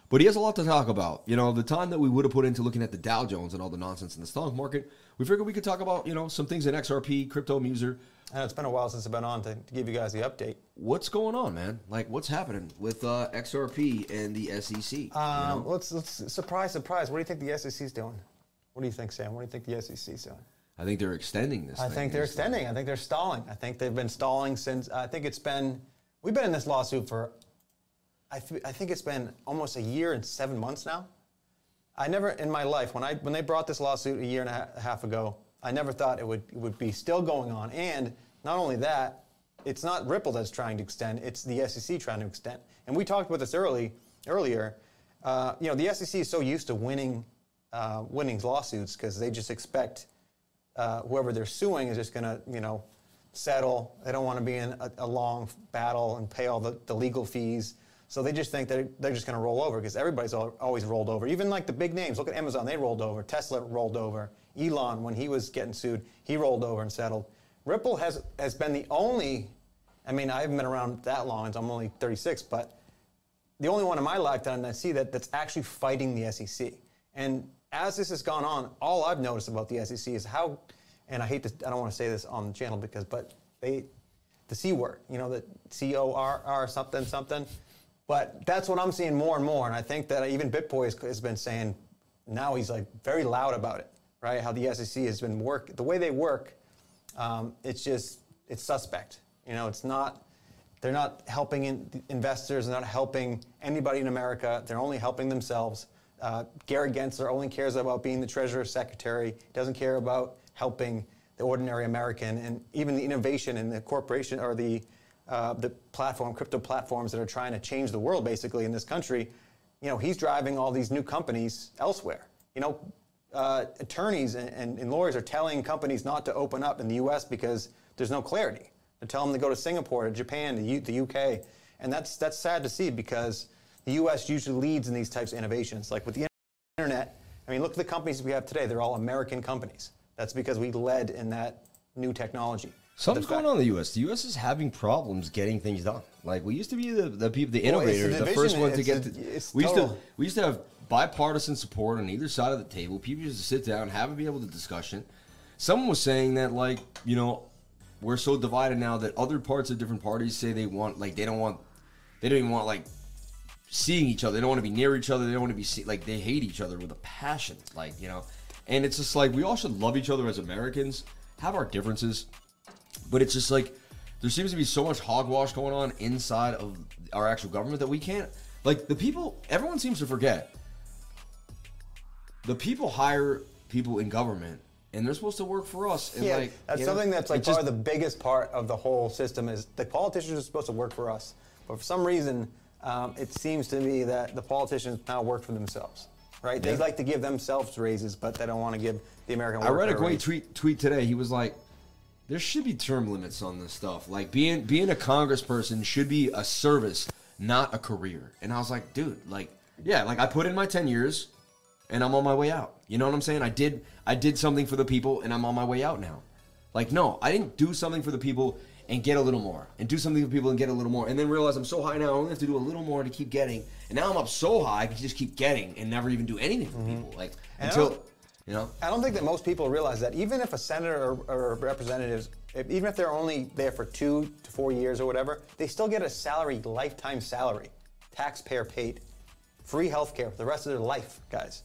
But he has a lot to talk about. You know, the time that we would have put into looking at the Dow Jones and all the nonsense in the stock market, we figured we could talk about, you know, some things in XRP, crypto, Muser. And it's been a while since I've been on to, to give you guys the update. What's going on, man? Like, what's happening with uh, XRP and the SEC? Um, you know? let's, let's surprise, surprise. What do you think the SEC's doing? What do you think, Sam? What do you think the SEC's doing? I think they're extending this. I think they're extending. I think they're stalling. I think they've been stalling since. I think it's been. We've been in this lawsuit for. I, th- I think it's been almost a year and seven months now. I never in my life when I when they brought this lawsuit a year and a half ago, I never thought it would it would be still going on. And not only that, it's not Ripple that's trying to extend; it's the SEC trying to extend. And we talked about this early earlier. Uh, you know, the SEC is so used to winning uh, winning lawsuits because they just expect uh, whoever they're suing is just going to, you know, settle. They don't want to be in a, a long battle and pay all the, the, legal fees. So they just think that they're just going to roll over because everybody's always rolled over. Even like the big names. Look at Amazon; they rolled over. Tesla rolled over. Elon, when he was getting sued, he rolled over and settled. Ripple has has been the only. I mean, I haven't been around that long. I'm only 36, but the only one in my lifetime that I see that that's actually fighting the SEC. And as this has gone on, all I've noticed about the SEC is how, and I hate to, I don't want to say this on the channel because, but they, the C word, you know, the C O R R something something. But that's what I'm seeing more and more. And I think that even BitBoy has been saying now he's like very loud about it right? How the SEC has been work, the way they work, um, it's just it's suspect. You know, it's not. They're not helping in, investors. They're not helping anybody in America. They're only helping themselves. Uh, Gary Gensler only cares about being the Treasurer Secretary. He doesn't care about helping the ordinary American and even the innovation in the corporation or the uh, the platform, crypto platforms that are trying to change the world basically in this country. You know, he's driving all these new companies elsewhere. You know, uh, attorneys and, and, and, lawyers are telling companies not to open up in the U.S. because there's no clarity. They're telling them to go to Singapore, to Japan, U- the UK, and that's that's sad to see because the U.S. usually leads in these types of innovations. Like with the internet, I mean, look at the companies we have today. They're all American companies. That's because we led in that new technology. Something's going on in the U.S. The U.S. is having problems getting things done. Like we used to be the, the people, the innovators, well, the, the first one to get. To, we used to we used to have bipartisan support on either side of the table. People used to sit down, have a be able to discussion. Someone was saying that like you know we're so divided now that other parts of different parties say they want like they don't want they don't even want like seeing each other. They don't want to be near each other. They don't want to be see, like they hate each other with a passion. Like you know, and it's just like we all should love each other as Americans, have our differences but it's just like there seems to be so much hogwash going on inside of our actual government that we can't like the people everyone seems to forget. The people hire people in government and they're supposed to work for us and yeah, like that's something know, that's like part just, of the biggest part of the whole system is the politicians are supposed to work for us. But for some reason um, it seems to me that the politicians now work for themselves right? Yeah. they like to give themselves raises but they don't want to give the american i read a great tweet tweet today. He was like there should be term limits on this stuff. Like being being a congressperson should be a service, not a career. And I was like, dude, like, yeah, like I put in my ten years, and I'm on my way out. You know what I'm saying? I did I did something for the people, and I'm on my way out now. Like, no, I didn't do something for the people and get a little more, and do something for people and get a little more, and then realize I'm so high now, I only have to do a little more to keep getting. And now I'm up so high, I can just keep getting and never even do anything for mm-hmm. people. Like and until you know, I don't think that most people realize that even if a senator or, or representatives, if, even if they're only there for two to four years or whatever, they still get a salary, lifetime salary, taxpayer paid, free health care for the rest of their life, guys.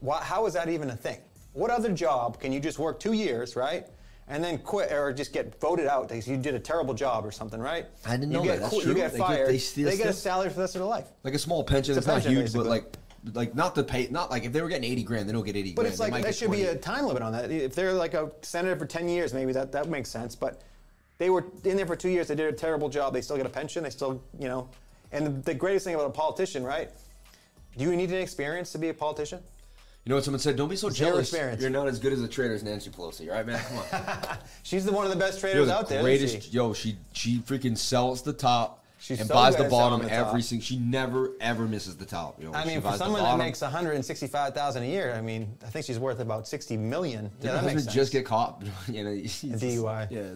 Why, how is that even a thing? What other job can you just work two years, right? and then quit or just get voted out because you did a terrible job or something, right? I didn't know you that. That's true. You get fired. They, get, they, they get a salary for the rest of their life. Like a small pension. It's, it's not huge, basically. but like like not to pay, not like if they were getting eighty grand, they don't get eighty. But grand. it's like there should 20. be a time limit on that. If they're like a senator for ten years, maybe that that makes sense. But they were in there for two years. They did a terrible job. They still get a pension. They still, you know. And the, the greatest thing about a politician, right? Do you need an experience to be a politician? You know what someone said? Don't be so Zero jealous. Experience. You're not as good as a trader as Nancy Pelosi, right, man? Come on. <laughs> She's the one of the best traders the out there. Greatest, she? yo, she she freaking sells the top She's and so buys the bottom every single. She never ever misses the top. You know, I mean, for someone that makes one hundred sixty-five thousand a year, I mean, I think she's worth about sixty million. Did yeah, that makes sense. just get caught? <laughs> you know, DUI. Yeah.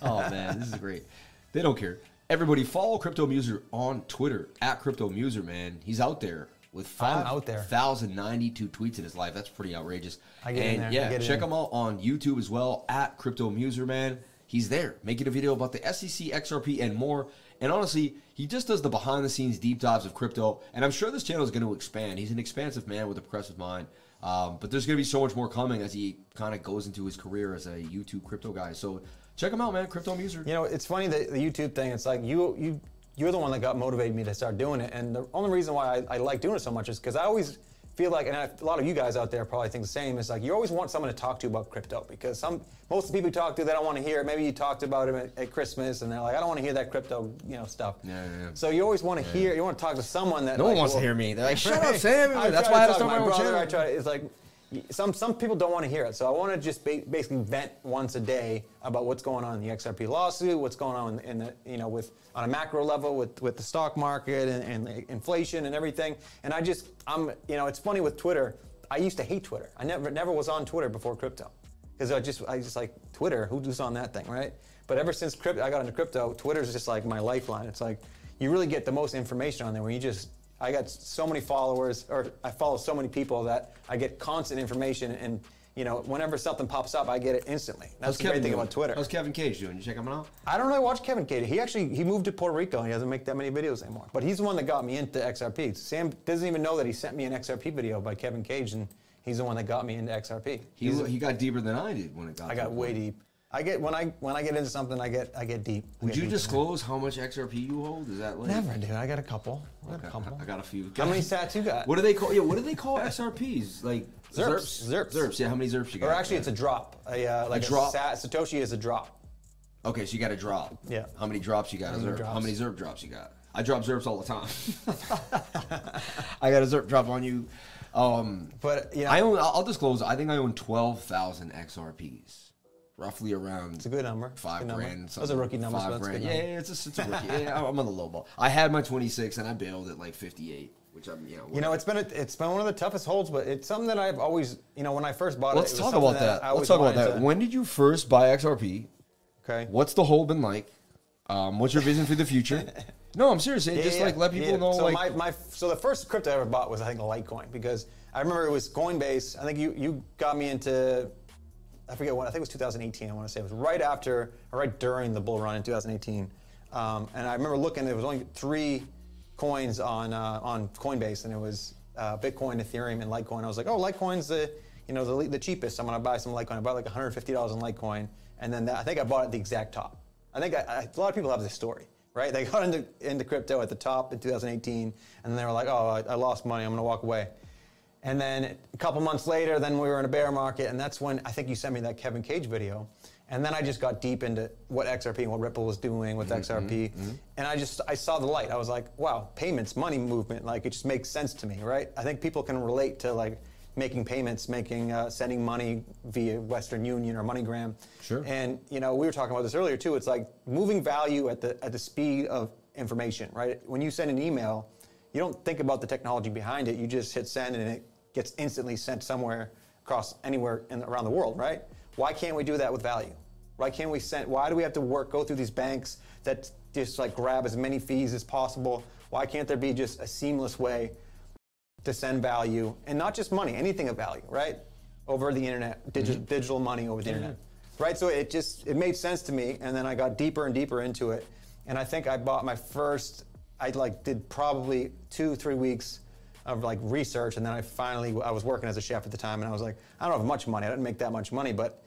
Oh man, this is great. They don't care. Everybody follow Crypto Muser on Twitter at Crypto Muser. Man, he's out there with five out there thousand ninety two tweets in his life. That's pretty outrageous. I get and in there. yeah, check him out on YouTube as well at Crypto Muser. Man, he's there making a video about the SEC, XRP, and more. And honestly, he just does the behind the scenes deep dives of crypto. And I'm sure this channel is going to expand. He's an expansive man with a progressive mind. Um, but there's going to be so much more coming as he kind of goes into his career as a YouTube crypto guy. So check him out, man. Crypto Muser. You know, it's funny the, the YouTube thing. It's like you you you're the one that got motivated me to start doing it. And the only reason why I, I like doing it so much is because I always feel like, and I, a lot of you guys out there probably think the same, is like you always want someone to talk to about crypto because some most of the people you talk to they don't want to hear it. Maybe you talked about it at, at Christmas and they're like, I don't want to hear that crypto, you know, stuff. Yeah, yeah, yeah. So you always want to hear, you want to talk to someone that no like, one wants well, to hear me. They're like, <laughs> shut up, Sam. That's why I had to start my, my brother, channel. I try. It's like some some people don't want to hear it. So I want to just ba- basically vent once a day about what's going on in the XRP lawsuit, what's going on in the you know with on a macro level with with the stock market and, and inflation and everything. And I just I'm you know it's funny with Twitter. I used to hate Twitter. I never never was on Twitter before crypto because I just I just like Twitter. Who's on that thing, right? But ever since crypto, I got into crypto, Twitter's just like my lifeline. It's like you really get the most information on there when you just I got so many followers, or I follow so many people that I get constant information, and you know, whenever something pops up, I get it instantly. That's How's the Kevin great thing doing? about Twitter. How's Kevin Cage doing? You check him out? I don't really watch Kevin Cage. He actually he moved to Puerto Rico. and He doesn't make that many videos anymore. But he's the one that got me into XRP. Sam doesn't even know that he sent me an XRP video by Kevin Cage, and He's the one that got me into XRP. He, He's- he got deeper than I did when it got. I got way point. deep. I get when I when I get into something, I get I get deep. I Would get you deep disclose how much XRP you hold? Is that like Never, dude. I got a couple. I got Okay, a couple. I got a few. How many stats you got? What do they call? Yeah, what do they call XRPs? Like Zerps, Zerps. Zerps. Yeah, how many Zerps you got? Or actually, it's a drop. A, uh, like a, drop? Sa- Satoshi is a drop. okay. So you got a drop. Yeah. How many drops you got? How a many Zerp. How drops? many Zerp drops you got? I drop Zerps all the time. <laughs> I got a Zerp drop on you. Um, But you know, I own. I'll I'll disclose. I think I own twelve thousand XRPs, roughly around. it's a good number. Five good grand. That was a rookie number. Five so grand. Yeah, yeah, it's a, it's a rookie. yeah, I'm on the low ball. I had my 26 and I bailed at like 58, which I'm, you know. You know, it's been a, it's been one of the toughest holds, but it's something that I've always, you know, when I first bought Let's it. it was talk about that. Let's talk about that. to- When did you first buy XRP? okay. What's the hold been like? Um, what's your vision for the future? <laughs> no, I'm serious. Yeah, just yeah, like let people yeah. know. So like, my, my so the first crypto I ever bought was I think a Litecoin because I remember it was Coinbase. I think you you got me into I forget when I think it was 2018. I want to say it was right after or right during the bull run in 2018. Um, and I remember looking. There was only three coins on uh, on Coinbase, and it was uh, Bitcoin, Ethereum, and Litecoin. I was like, oh, Litecoin's the you know the, the cheapest. I'm gonna buy some Litecoin. I bought like 150 dollars in Litecoin, and then that, I think I bought at the exact top. I think I, I, a lot of people have this story, right? They got into into crypto at the top in 2018, and then they were like, oh, I, I lost money. I'm gonna walk away. And then a couple months later, then we were in a bear market, and that's when I think you sent me that Kevin Cage video. And then I just got deep into what XRP and what Ripple was doing with XRP. And I just I saw the light. I was like, wow, payments, money movement, like it just makes sense to me, right? I think people can relate to like making payments, making uh, sending money via Western Union or MoneyGram. Sure. And you know, we were talking about this earlier too. It's like moving value at the at the speed of information, right? When you send an email, you don't think about the technology behind it. You just hit send and it gets instantly sent somewhere across anywhere in, around the world, right? Why can't we do that with value? Why can't we send? Why do we have to work go through these banks that just like grab as many fees as possible? Why can't there be just a seamless way to send value and not just money, anything of value, right? Over the internet, mm-hmm. digi- digital money over the internet, mm-hmm. right? So it just it made sense to me, and then I got deeper and deeper into it, and I think I bought my first. I like did probably two three weeks of like research, and then I finally I was working as a chef at the time, and I was like, I don't have much money, I didn't make that much money, but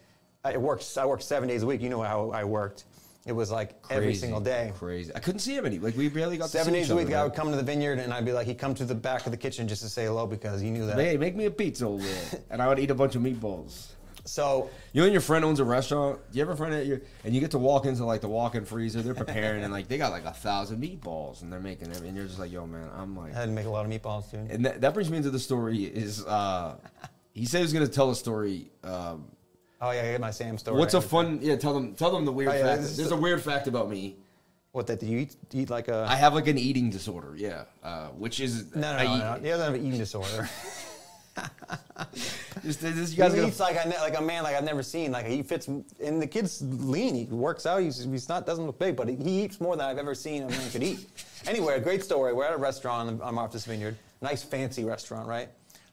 I worked I worked seven days a week. You know how I worked. It was like every single day. Crazy. I couldn't see him any. Like we barely got to Seven days a week, I would come to the vineyard and I'd be like, he'd come to the back of the kitchen just to say hello because he knew that. Hey, make me a pizza <laughs> and I would eat a bunch of meatballs. So You and your friend owns a restaurant. Do you ever friend at your and you get to walk into like the walk-in freezer? They're preparing and like they got like a thousand meatballs and they're making them and you're just like, yo, man, I'm like, I had to make a lot of meatballs, too. and that, that brings me into the story. Is uh, he said he was gonna tell a story. Um, Oh yeah, I get my Sam story. what's a fun? Yeah, tell them tell them the weird Oh, yeah, fact. There's the- a weird fact about me. What that? Do you eat, eat like a? I have like an eating disorder. Yeah, uh, which is no, no, I no, no. He doesn't have an eating disorder. <laughs> <laughs> Just, this, you he guys gotta, eats like I like a man like I've never seen. Like he fits, and the kid's lean. He works out. He's, he's not doesn't look big, but he, he eats more than I've ever seen a man could eat. <laughs> Anyway, a great story. We're at a restaurant on, Martha's Vineyard, nice fancy restaurant, right?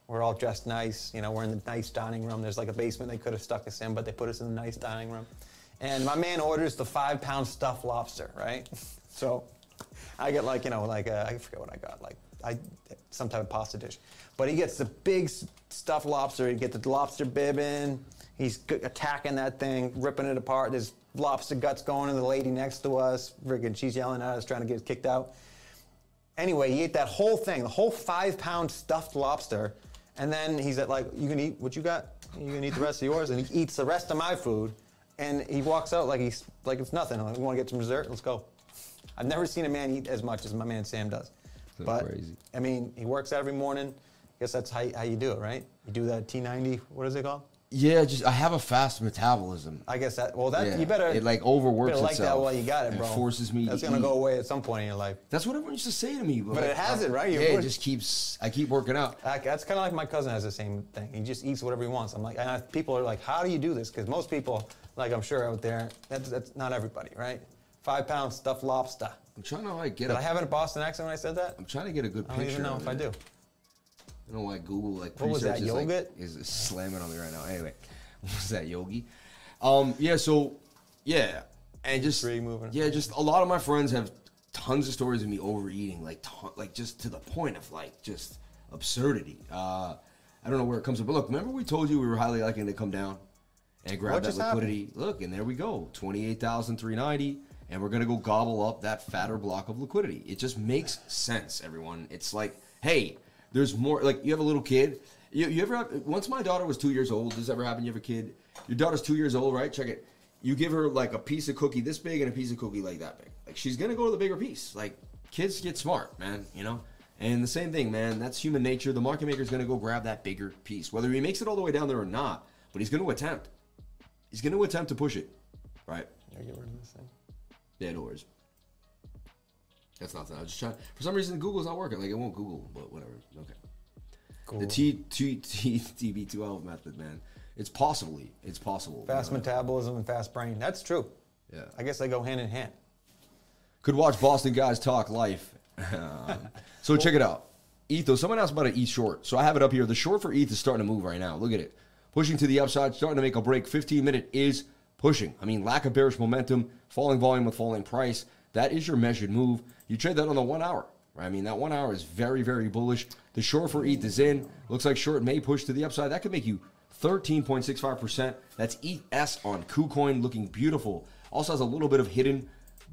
We're all dressed nice. You know, we're in the nice dining room. There's like a basement they could have stuck us in, but they put us in the nice dining room. And my man orders the five pound stuffed lobster, right? <laughs> So I get like, you know, like, uh, I forget what I got, like, I some type of pasta dish. But he gets the big stuffed lobster. He gets the lobster bib in. He's attacking that thing, ripping it apart. There's lobster guts going to the lady next to us. Friggin', she's yelling at us, trying to get kicked out. Anyway, he ate that whole thing, the whole five pound stuffed lobster. And then he's at like, you can eat what you got? You can eat the rest of yours? And he eats the rest of my food. And he walks out like he's like it's nothing. Like, we want to get some dessert? Let's go. I've never seen a man eat as much as my man Sam does. So but crazy. I mean, he works out every morning. I guess that's how, how you do it, right? You do that T90. What is it called? yeah, just I have a fast metabolism. I guess that. Well, that Yeah, you better. it, like, overworks better like that itself. while you got it, It bro. forces me That's to gonna eat. go away at some point in your life. That's what everyone used to say to me. But it has it, right? Yeah, You're it just keeps. I keep working out. Like, That's kind of like my cousin has the same thing. He just eats whatever he wants. I'm like, and I, people are like, how do you do this? Because most people, like I'm sure out there, that's, that's not everybody, right? Five pound stuffed lobster. I'm trying to like get. Did a, I have a Boston accent when I said that? I'm trying to get a good I picture. don't even know if I do. I don't know why Google like What was that, is, like, is slamming on me right now. Anyway, <laughs> what was that Yogi? Um, yeah. So, yeah, and just yeah, just a lot of my friends have tons of stories of me overeating, like ton, like just to the point of like just absurdity. Uh, I don't know where it comes from. But look, remember we told you we were highly likely to come down and grab What that liquidity. Look, and there we go, twenty eight thousand three ninety, and we're gonna go gobble up that fatter block of liquidity. It just makes sense, everyone. It's like, hey, there's more. Like you have a little kid. You, you ever have, once my daughter was two years old. Does this ever happen? You have a kid. Your daughter's two years old, right? Check it. You give her like a piece of cookie this big and a piece of cookie like that big. Like she's gonna go to the bigger piece. Like kids get smart, man. You know. And the same thing, man. That's human nature. The market maker's gonna go grab that bigger piece, whether he makes it all the way down there or not. But he's gonna attempt. He's going to attempt to push it, right? Yeah, get rid of this thing. Yeah, no worries. That's nothing. I was just trying. For some reason, Google's not working. Like it won't Google, but whatever. Okay. Cool. The T T T TB12 method, man. It's possibly. It's possible. fast you know? metabolism and fast brain. That's true. Yeah. I guess they go hand in hand. Could watch Boston guys talk life. Um, so check it out. ETH, though, someone asked about an ETH short. So I have it up here. The short for ETH is starting to move right now. Look at it. Pushing to the upside, starting to make a break. 15 minute is pushing. I mean, lack of bearish momentum, falling volume with falling price. That is your measured move. You trade that on the one hour. Right? I mean, that one hour is very, very bullish. The short for ETH is in. Looks like short may push to the upside. That could make you 13.65%. That's ETH on KuCoin looking beautiful. Also has a little bit of hidden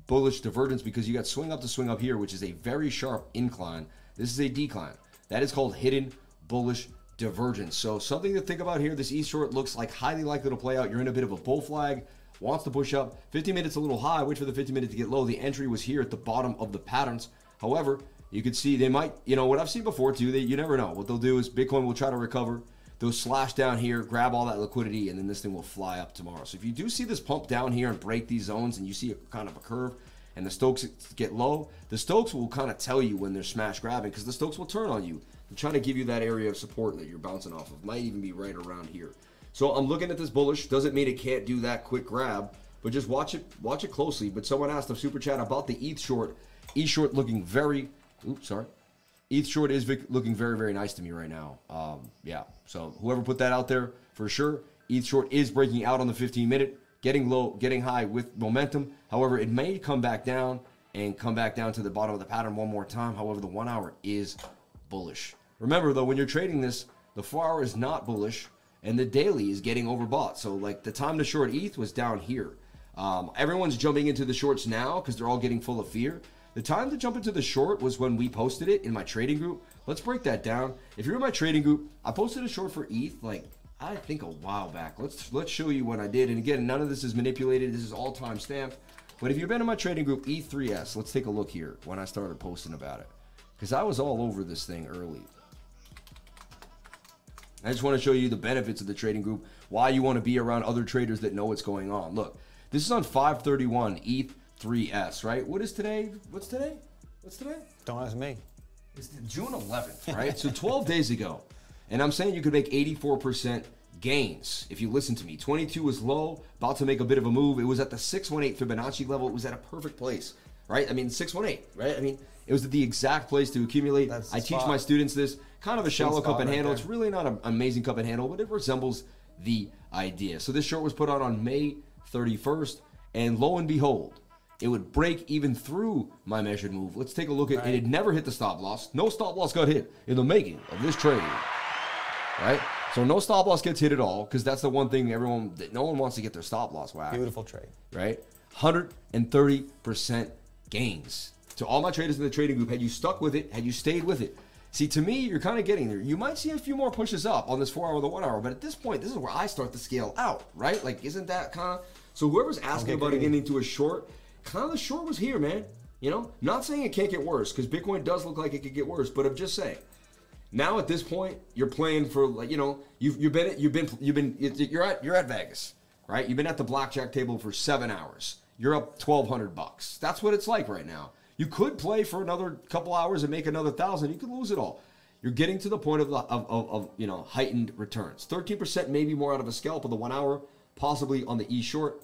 bullish divergence because you got swing up to swing up here, which is a very sharp incline. This is a decline. That is called hidden bullish divergence. So something to think about here. This ETH short looks like highly likely to play out. You're in a bit of a bull flag. Wants to push up. 50 minutes a little high. Wait for the 50 minute to get low. The entry was here at the bottom of the patterns. However, you could see they might, you know, what I've seen before too, you never know. What they'll do is Bitcoin will try to recover. They'll slash down here, grab all that liquidity, and then this thing will fly up tomorrow. So if you do see this pump down here and break these zones and you see a kind of a curve and the Stokes get low, the Stokes will kind of tell you when they're smash grabbing because the Stokes will turn on you. They're trying to give you that area of support that you're bouncing off of. Might even be right around here. So I'm looking at this bullish. Doesn't mean it can't do that quick grab, but just watch it watch it closely. But someone asked the super chat about the ETH short. ETH short looking very oops, sorry. ETH short is looking very, very nice to me right now. Um, yeah. So whoever put that out there for sure, ETH short is breaking out on the 15 minute, getting low, getting high with momentum. However, it may come back down and come back down to the bottom of the pattern one more time. However, the one hour is bullish. Remember though, when you're trading this, the four hour is not bullish, and the daily is getting overbought. So like the time to short ETH was down here. Um, everyone's jumping into the shorts now because they're all getting full of fear. The time to jump into the short was when we posted it in my trading group. Let's break that down. If you're in my trading group, I posted a short for ETH like I think a while back. Let's let's show you what I did. And again, none of this is manipulated. This is all time stamped. But if you've been in my trading group E3S, let's take a look here when I started posting about it. Because I was all over this thing early. I just want to show you the benefits of the trading group, why you want to be around other traders that know what's going on. Look, this is on 531 ETH3S, right? What is today? What's today? What's today? Don't ask me. It's June 11th, right? so 12 <laughs> days ago. And I'm saying you could make 84% gains if you listen to me. 22 was low, about to make a bit of a move. It was at the 618 Fibonacci level. It was at a perfect place, right? I mean, 618, right? I mean, it was at the exact place to accumulate. I teach my students this kind of a shallow cup and right handle. there. It's really not an amazing cup and handle, but it resembles the idea. So this short was put on on May 31st, and lo and behold, it would break even through my measured move. Let's take a look at it. It never hit the stop loss. No stop loss got hit in the making of this trade. Right? So no stop loss gets hit at all because that's the one thing everyone no one wants to get their stop loss whacked Beautiful trade. right? 130% gains. To all my traders in the trading group, had you stuck with it, had you stayed with it. See, to me, you're kind of getting there. You might see a few more pushes up on this four hour, the one hour, but at this point, this is where I start to scale out, right? Like, isn't that kind of so? Whoever's asking about getting into a short, kind of the short was here, man. You know, not saying it can't get worse because Bitcoin does look like it could get worse, but I'm just saying. Now at this point, you're playing for like you know you've you've been you've been you've been you're at you're at Vegas, right? You've been at the blackjack table for seven hours. You're up twelve hundred bucks. That's what it's like right now. You could play for another couple hours and make another thousand. You could lose it all. You're getting to the point of the, of, of, of you know heightened returns. Thirteen percent, maybe more out of a scalp of the one hour, possibly on the E short.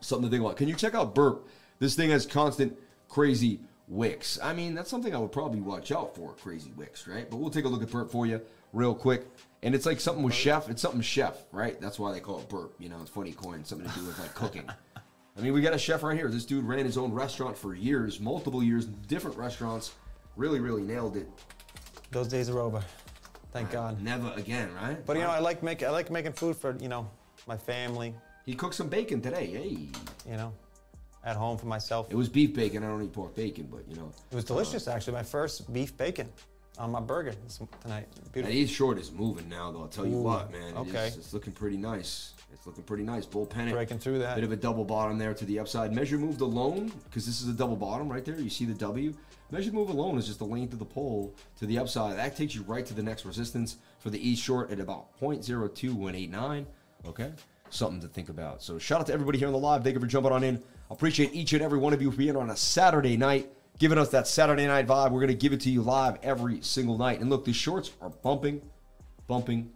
Something to think about. Can you check out Burp? This thing has constant crazy wicks. I mean, that's something I would probably watch out for, crazy wicks, right? But we'll take a look at Burp for you real quick. And it's like something with chef. It's something chef, right? That's why they call it Burp. You know, it's funny coin, something to do with like cooking. <laughs> I mean, we got a chef right here. This dude ran his own restaurant for years, multiple years, different restaurants. Really, really nailed it. Those days are over. Thank God. Never again, right? But you know, I like make I like making food for you know my family. he cooked some bacon today. Hey, You know, at home for myself. it was beef bacon. I don't eat pork bacon, but you know, It was delicious, actually. My first beef bacon on my burger tonight. that Beautiful. East Short is moving now. Though I'll tell you Ooh, what, man. Okay. is- it's looking pretty nice. It's looking pretty nice. Bull pennant. Breaking through that. Bit of a double bottom there to the upside. Measure move alone, because this is a double bottom right there. You see the W. Measure move alone is just the length of the pole to the upside. That takes you right to the next resistance for the E Short at about 0.02189. Okay? Something to think about. So shout out to everybody here on the live. Thank you for jumping on in. I appreciate each and every one of you for being on a Saturday night, giving us that Saturday night vibe. We're going to give it to you live every single night. And look, the shorts are bumping, bumping,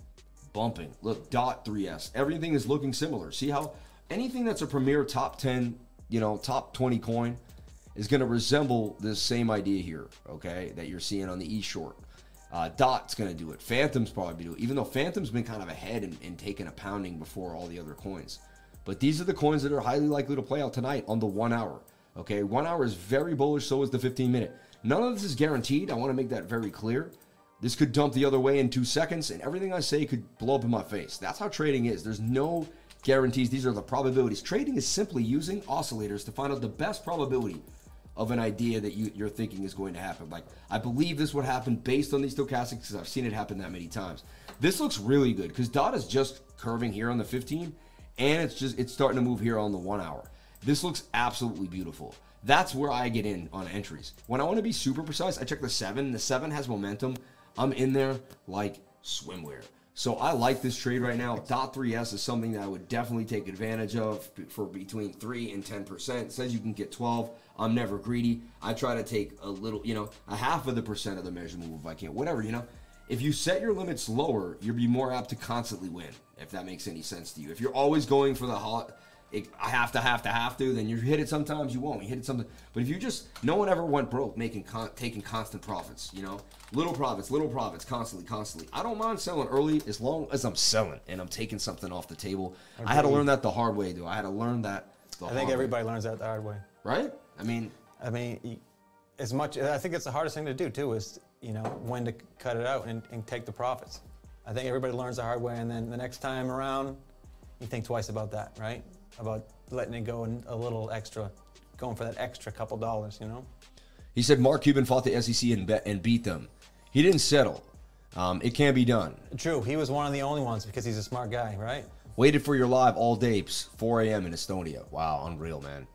bumping. Look, dot 3S. Everything is looking similar. See how anything that's a premier top 10, you know, top 20 coin is going to resemble this same idea here, okay, that you're seeing on the E short. Uh, Dot's going to do it. Fantom's probably do it, even though Fantom's been kind of ahead and, and taking a pounding before all the other coins. But these are the coins that are highly likely to play out tonight on the one hour. Okay, one hour is very bullish, so is the 15 minute. None of this is guaranteed. I want to make that very clear. This could dump the other way in two seconds, and everything I say could blow up in my face. That's how trading is. There's no guarantees. These are the probabilities. Trading is simply using oscillators to find out the best probability of an idea that you, you're thinking is going to happen. Like, I believe this would happen based on these stochastics because I've seen it happen that many times. This looks really good because dot is just curving here on the 15, and it's just it's starting to move here on the one hour. This looks absolutely beautiful. That's where I get in on entries. When I want to be super precise, I check the seven. The seven has momentum. I'm in there like swimwear. So I like this trade right now. Dot 3S is something that I would definitely take advantage of for between 3 and 10%. It says you can get 12. I'm never greedy. I try to take a little, you know, a half of the percent of the measure move if I can. Whatever, you know. If you set your limits lower, you'll be more apt to constantly win, if that makes any sense to you. If you're always going for the hot, it, I have to, have to, have to, then you hit it sometimes, you won't. You hit it something. But if you just, no one ever went broke making, con, taking constant profits, you know? Little profits, little profits, constantly, constantly. I don't mind selling early as long as I'm selling and I'm taking something off the table. I had to learn that the hard way, though. I had to learn that the I think way. everybody learns that the hard way. Right? I mean, I mean, as much, I think it's the hardest thing to do too is, you know, when to cut it out and, and take the profits. I think everybody learns the hard way, and then the next time around, you think twice about that, right? About letting it go and a little extra, going for that extra couple dollars, you know? he said Mark Cuban fought the SEC and, be- and beat them. He didn't settle. Um, it can be done. True, he was one of the only ones because he's a smart guy, right? Waited for your live all day, 4 a.m. in Estonia. Wow, unreal, man.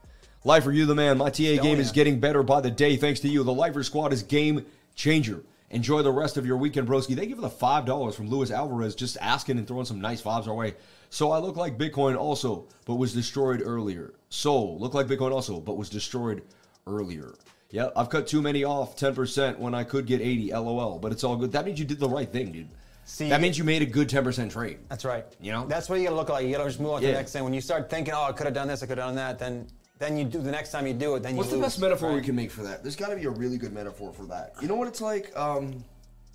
Lifer, you the man. My TA game is getting better by the day thanks to you. The Lifer squad is game changer. Enjoy the rest of your weekend, broski. They give the five dollars from Luis Alvarez, just asking and throwing some nice vibes our way. So I look like Bitcoin also, but was destroyed earlier. So look like Bitcoin also, but was destroyed earlier. Yeah, I've cut too many off 10% when I could get 80. LOL. But it's all good. That means you did the right thing, dude. See- that means you made a good 10% trade. That's right. You know? That's what you gotta look like. You gotta just move on to Yeah. the next thing. When you start thinking, oh, I could have done this, I could have done that, then then you do the next time you do it, then What's you What's the best metaphor we can make for that? There's got to be a really good metaphor for that. You know what it's like? Um,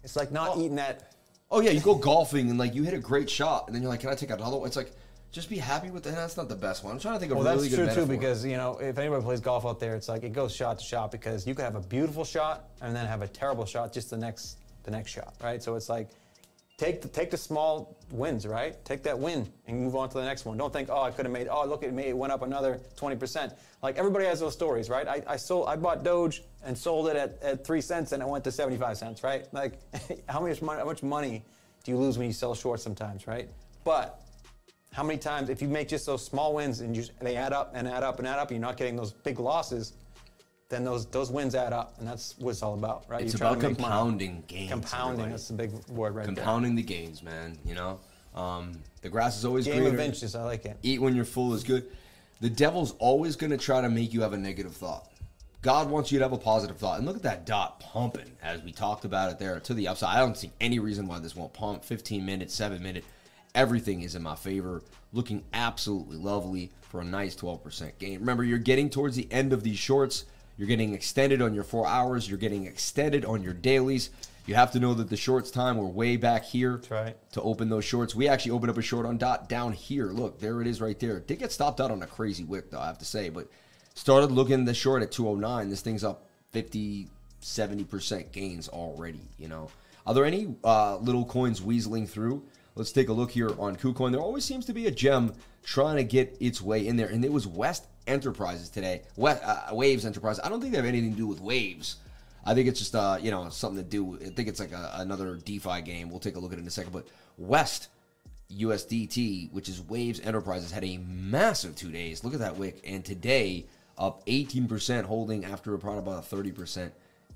It's like not eating that. Oh yeah, you go golfing and like you hit a great shot, and then you're like, "Can I take another one?" It's like, just be happy with that. That's not the best one. I'm trying to think of Well, a that's really good true metaphor. too because you know if anybody plays golf out there, it's like it goes shot to shot because you could have a beautiful shot and then have a terrible shot just the next the next shot, right? So it's like take the take the small wins, right? Take that win and move on to the next one. Don't think, oh, I could have made. Oh, look at me, it went up another 20%. Like everybody has those stories, right? I, I sold, I bought Doge and sold it at, at three cents and it went to 75 cents, right? Like <laughs> how much money, how much money do you lose when you sell short sometimes, right? But how many times, if you make just those small wins and you, they add up and add up and add up, and you're not getting those big losses, then those those wins add up, and that's what it's all about, right? it's You're trying about to make money. compounding gains. Compounding, that's the big word right compounding the gains, man. You know, um, the grass is always there. Game greener. of inches, I like it. Eat when you're full is good. The devil's always going to try to make you have a negative thought. God wants you to have a positive thought. And look at that dot pumping as we talked about it there to the upside. I don't see any reason why this won't pump. 15 minutes, 7 minute. Everything is in my favor. Looking absolutely lovely for a nice 12% gain. Remember, you're getting towards the end of these shorts. You're getting extended on your four hours. You're getting extended on your dailies. You have to know that the shorts time we're way back here That's right. to open those shorts. We actually opened up a short on dot down here. Look, there it is right there. Did get stopped out on a crazy wick though, I have to say, but started looking the short at 209. This thing's up 50 70% gains already, you know. Are there any uh, little coins weaseling through? Let's take a look here on KuCoin. There always seems to be a gem trying to get its way in there, and it was West Enterprises today. Uh, Waves Enterprises. I don't think they have anything to do with Waves. I think it's just uh, you know something to do. I think it's like a, another DeFi game. We'll take a look at it in a second. But West USDT, which is Waves Enterprises, had a massive two days. Look at that wick, and today up 18%, holding after probably about a 30%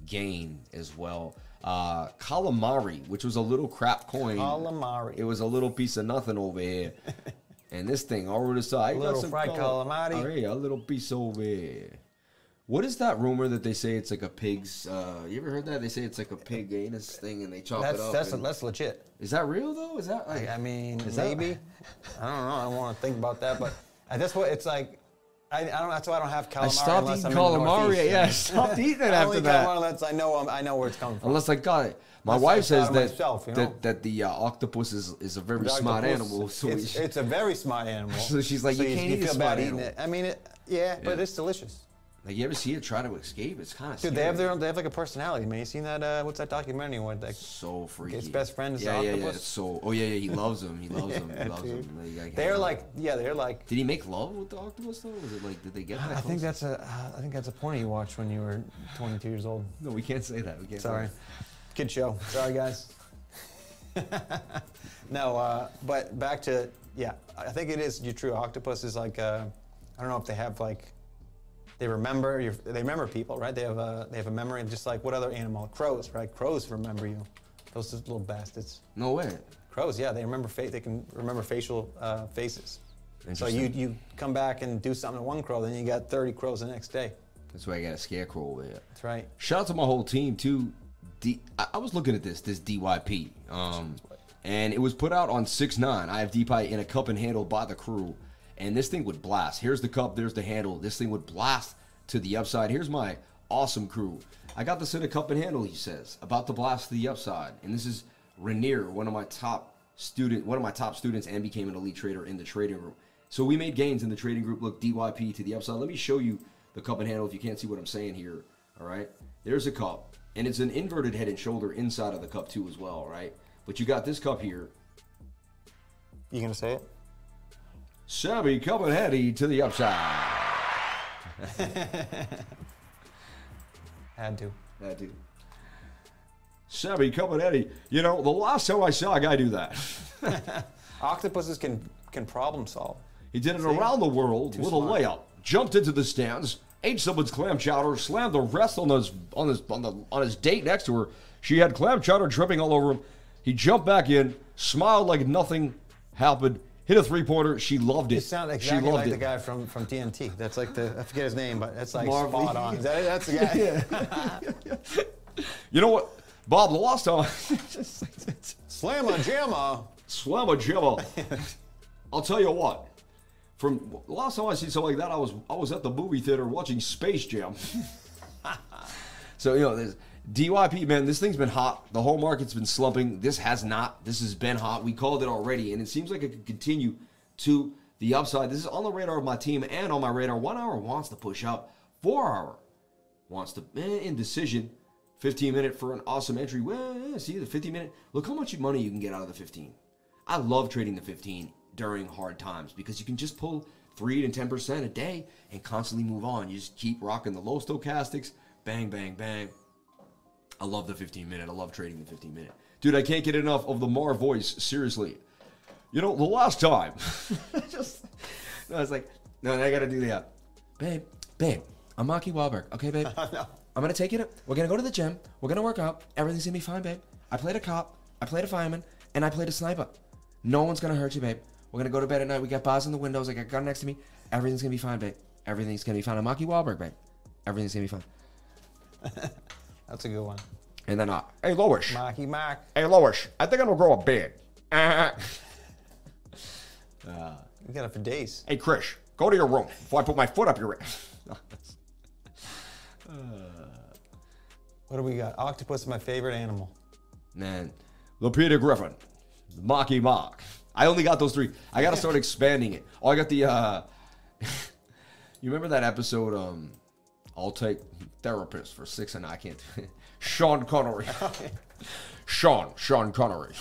gain as well. Uh, calamari, which was a little crap coin. Calamari. It was a little piece of nothing over here. <laughs> and this thing over the side. Little fried calamari. Oh, yeah, a little piece over here. What is that rumor that they say it's like a pig's? Uh, you ever heard that? They say it's like a pig anus thing, and they chop That's it up. that's that's legit. is that real though? Is that like? I, I mean, Is that- maybe. <laughs> I don't know. I don't want to think about that, but at this point, it's like I, I don't. That's why I don't have calamari. I stopped eating I'm calamari. Yeah, I stopped eating it <laughs> after that. calamari unless I know I know where it's coming from. Unless I got it. My I wife says that myself, you know? that, that the uh, octopus is, is a very The smart octopus, animal. So, it's, we, it's a very smart animal. <laughs> So she's like, you can't eat a smart animal. it. I mean, it, yeah, but it's delicious. like you ever see it try to escape? It's kind of Dude, they have their own, they have like a personality, man. You seen that? Uh, what's that documentary? What like so freaky. Its best friend is yeah, the yeah, yeah. octopus? It's so oh yeah, yeah. He loves him. He loves <laughs> him. He loves dude. him. Like, they're like yeah, they're like. Did he make love with the octopus though? Was it like did they get that? I think that's a uh, I think that's a porno you watched when you were 22 years old. no. We can't say that. We can't. say Sorry. Kid show. Sorry, guys. <laughs> no, uh, but back to yeah. I think it is. You're true. Octopus is like uh, I don't know if they have like they remember your, they remember people, right? They have a they have a memory just like what other animal? Crows, right? Crows remember you. Those little bastards. No way. Crows, yeah, they remember fa- they can remember facial uh, faces. So you you come back and do something to one crow, then you got 30 crows the next day. That's why I got a scarecrow over here. That's right. Shout out to my whole team too. I was looking at this, this DYP, um, and it was put out on six nine. I have DYP in a cup and handle by the crew, and this thing would blast. Here's the cup, there's the handle. This thing would blast to the upside. Here's my awesome crew. I got this in a cup and handle. He says about to blast to the upside, and this is Rainier, one of my top student, one of my top students, and became an elite trader in the trading room. So we made gains in the trading group. Look, DYP to the upside. Let me show you the cup and handle if you can't see what I'm saying here. All right. There's a cup. And it's an inverted head and shoulder inside of the cup too as well, right? But you got this cup here. You gonna say it? Sammy cup and heady to the upside. <laughs> Had to. Had to. Sammy cup and heady. You know, the last time I saw a guy do that, <laughs> Octopuses can can problem solve. he did it around the world with smart. a layup. Jumped into the stands, ate someone's clam chowder, slammed the rest on his on his on the on his date next to her. She had clam chowder dripping all over him. He jumped back in, smiled like nothing happened, hit a three pointer. She loved it. You sound she exactly loved like it. the guy from, from TNT. That's like the I forget his name, but that's like spot on. That? That's the guy. <laughs> You know what, Bob? The last time, <laughs> Slamma jamma. slamma jimma. <laughs> I'll tell you what. From last time I seen something like that, I was I was at the movie theater watching Space Jam. <laughs> so you know, this DYP man. This thing's been hot. The whole market's been slumping. This has not. This has been hot. We called it already, and it seems like it could continue to the upside. This is on the radar of my team and on my radar. One hour wants to push up. Four hour wants to eh, indecision. 15 minute for an awesome entry. Well, yeah, see the 15 minute. Look how much money you can get out of the 15. I love trading the 15 during hard times because you can just pull three to 10% a day and constantly move on. You just keep rocking the low stochastics. Bang, bang, bang. I love the 15 minute. I love trading the 15 minute. Dude, I can't get enough of the Mar voice. Seriously. You know, the last time. <laughs> just, no, it's like, no, I gotta do that. Babe, babe, I'm Maki Wahlberg. Okay, babe? <laughs> I'm gonna take you to, we're gonna go to the gym. We're gonna work out. Everything's gonna be fine, babe. I played a cop, I played a fireman, and I played a sniper. No one's gonna hurt you, babe. We're gonna go to bed at night. We got bars in the windows. I got a gun next to me. Everything's gonna be fine, babe. Everything's gonna be fine. I'm Maki Wahlberg, babe. Everything's gonna be fine. <laughs> That's a good one. And then, uh, hey, Lois. Marky Mark. Hey, Lois. I think I'm gonna grow a beard. <laughs> Uh, You got it for days. hey, Chris, go to your room before I put my foot up your ass. <laughs> What do we got? Octopus is my favorite animal. Man, the Peter Griffin, Mocky Mock. I only got those three. I gotta start expanding it. Oh, I got the. uh <laughs> You remember that episode? Um, I'll take therapist for six and I can't. <laughs> Sean Connery. <laughs> Sean, Sean Connery.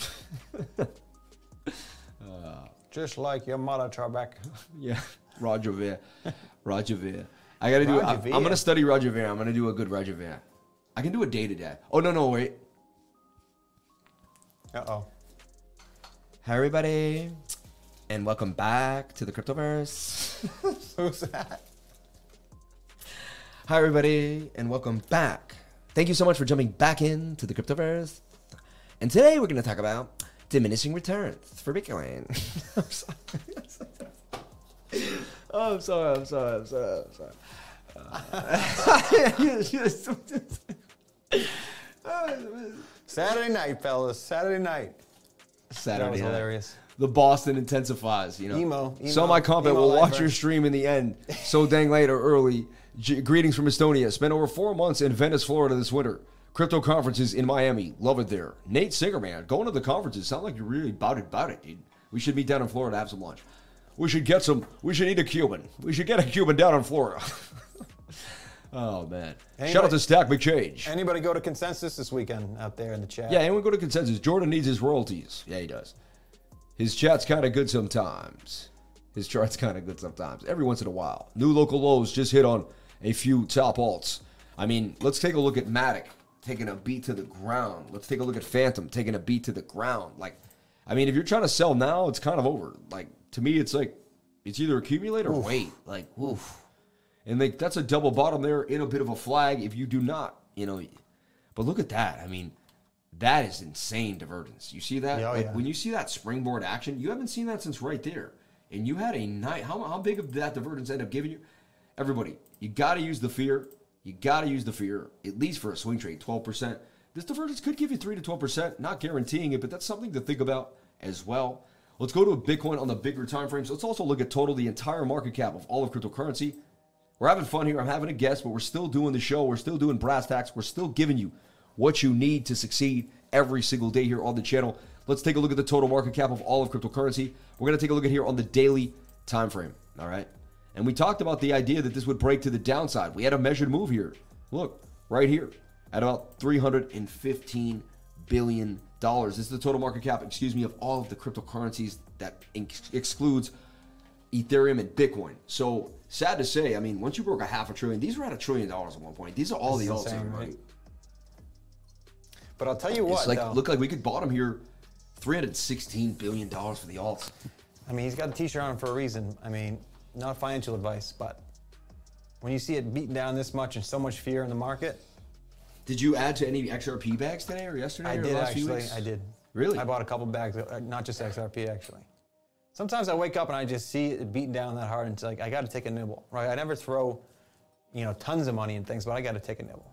Just like your mother, Trebek. yeah, Roger Ver. Roger Ver. I gotta do. I'm, I'm gonna study Roger Ver. I'm gonna do a good Roger Ver. I can do a day to day. Oh no no wait. Uh oh. Hi everybody, and welcome back to the Cryptoverse. <laughs> Who's that? Hi everybody, and welcome back. Thank you so much for jumping back into the Cryptoverse. And today we're gonna talk about diminishing returns for Bitcoin. <laughs> I'm sorry. <laughs> Oh, I'm sorry. I'm sorry. I'm sorry. I'm sorry. Uh, Saturday night, fellas. Saturday night. Saturday That was night. hilarious. The Boston intensifies, you know. Emo, emo, so my comment emo will watch lifer. your stream in the end. So dang late or early. G- greetings from Estonia. Spent over four months in Venice, Florida this winter. Crypto conferences in Miami. Love it there. Nate Singerman, going to the conferences. Sound like you're really about it, about it, dude. We should meet down in Florida, have some lunch. We should get some. We should eat a Cuban. We should get a Cuban down in Florida. <laughs> oh man! Shout out to Stack McChange. Anybody go to consensus this weekend out there in the chat? Yeah, anyone go to consensus. Jordan needs his royalties. Yeah, he does. His chat's kind of good sometimes. His chart's kind of good sometimes. Every once in a while. New local lows just hit on a few top alts. I mean, let's take a look at Matic taking a beat to the ground. Let's take a look at Fantom taking a beat to the ground. Like, I mean, if you're trying to sell now, it's kind of over. Like, to me, it's like, it's either accumulate or wait. Like, oof. And like that's a double bottom there in a bit of a flag if you do not, you know. But look at that. I mean, that is insane divergence. You see that? Yeah, oh, like yeah. when you see that springboard action, you haven't seen that since right there. And you had a night. How, how big of that divergence end up giving you? Everybody, you got to use the fear. You got to use the fear, at least for a swing trade, 12%. This divergence could give you 3 to 12%, not guaranteeing it, but that's something to think about as well. Let's go to a Bitcoin on the bigger time frames. Let's also look at total, the entire market cap of all of cryptocurrency. We're having fun here. I'm having a guest, but we're still doing the show. We're still doing brass tacks. We're still giving you what you need to succeed every single day here on the channel. Let's take a look at the total market cap of all of cryptocurrency. We're going to take a look at here on the daily time frame. All right. And we talked about the idea that this would break to the downside. We had a measured move here. Look, right here at about 315 billion dollars. This is the total market cap, excuse me, of all of the cryptocurrencies that ex- excludes Ethereum and Bitcoin. So sad to say, I mean, once you broke a half a trillion, these were at a trillion dollars at one point. These are all This the alts, everybody. right? But I'll tell you what, It's like though. look like we could bottom here, three hundred sixteen billion dollars for the alts. I mean, he's got a T-shirt on for a reason. I mean, not financial advice, but when you see it beaten down this much and so much fear in the market, Did you add to any XRP bags today or yesterday I or did the last few actually. I did. Really? I bought a couple bags, uh, not just XRP actually. Sometimes I wake up and I just see it beaten down that hard, and it's like I got to take a nibble, right? I never throw, you know, tons of money and things, but I got to take a nibble.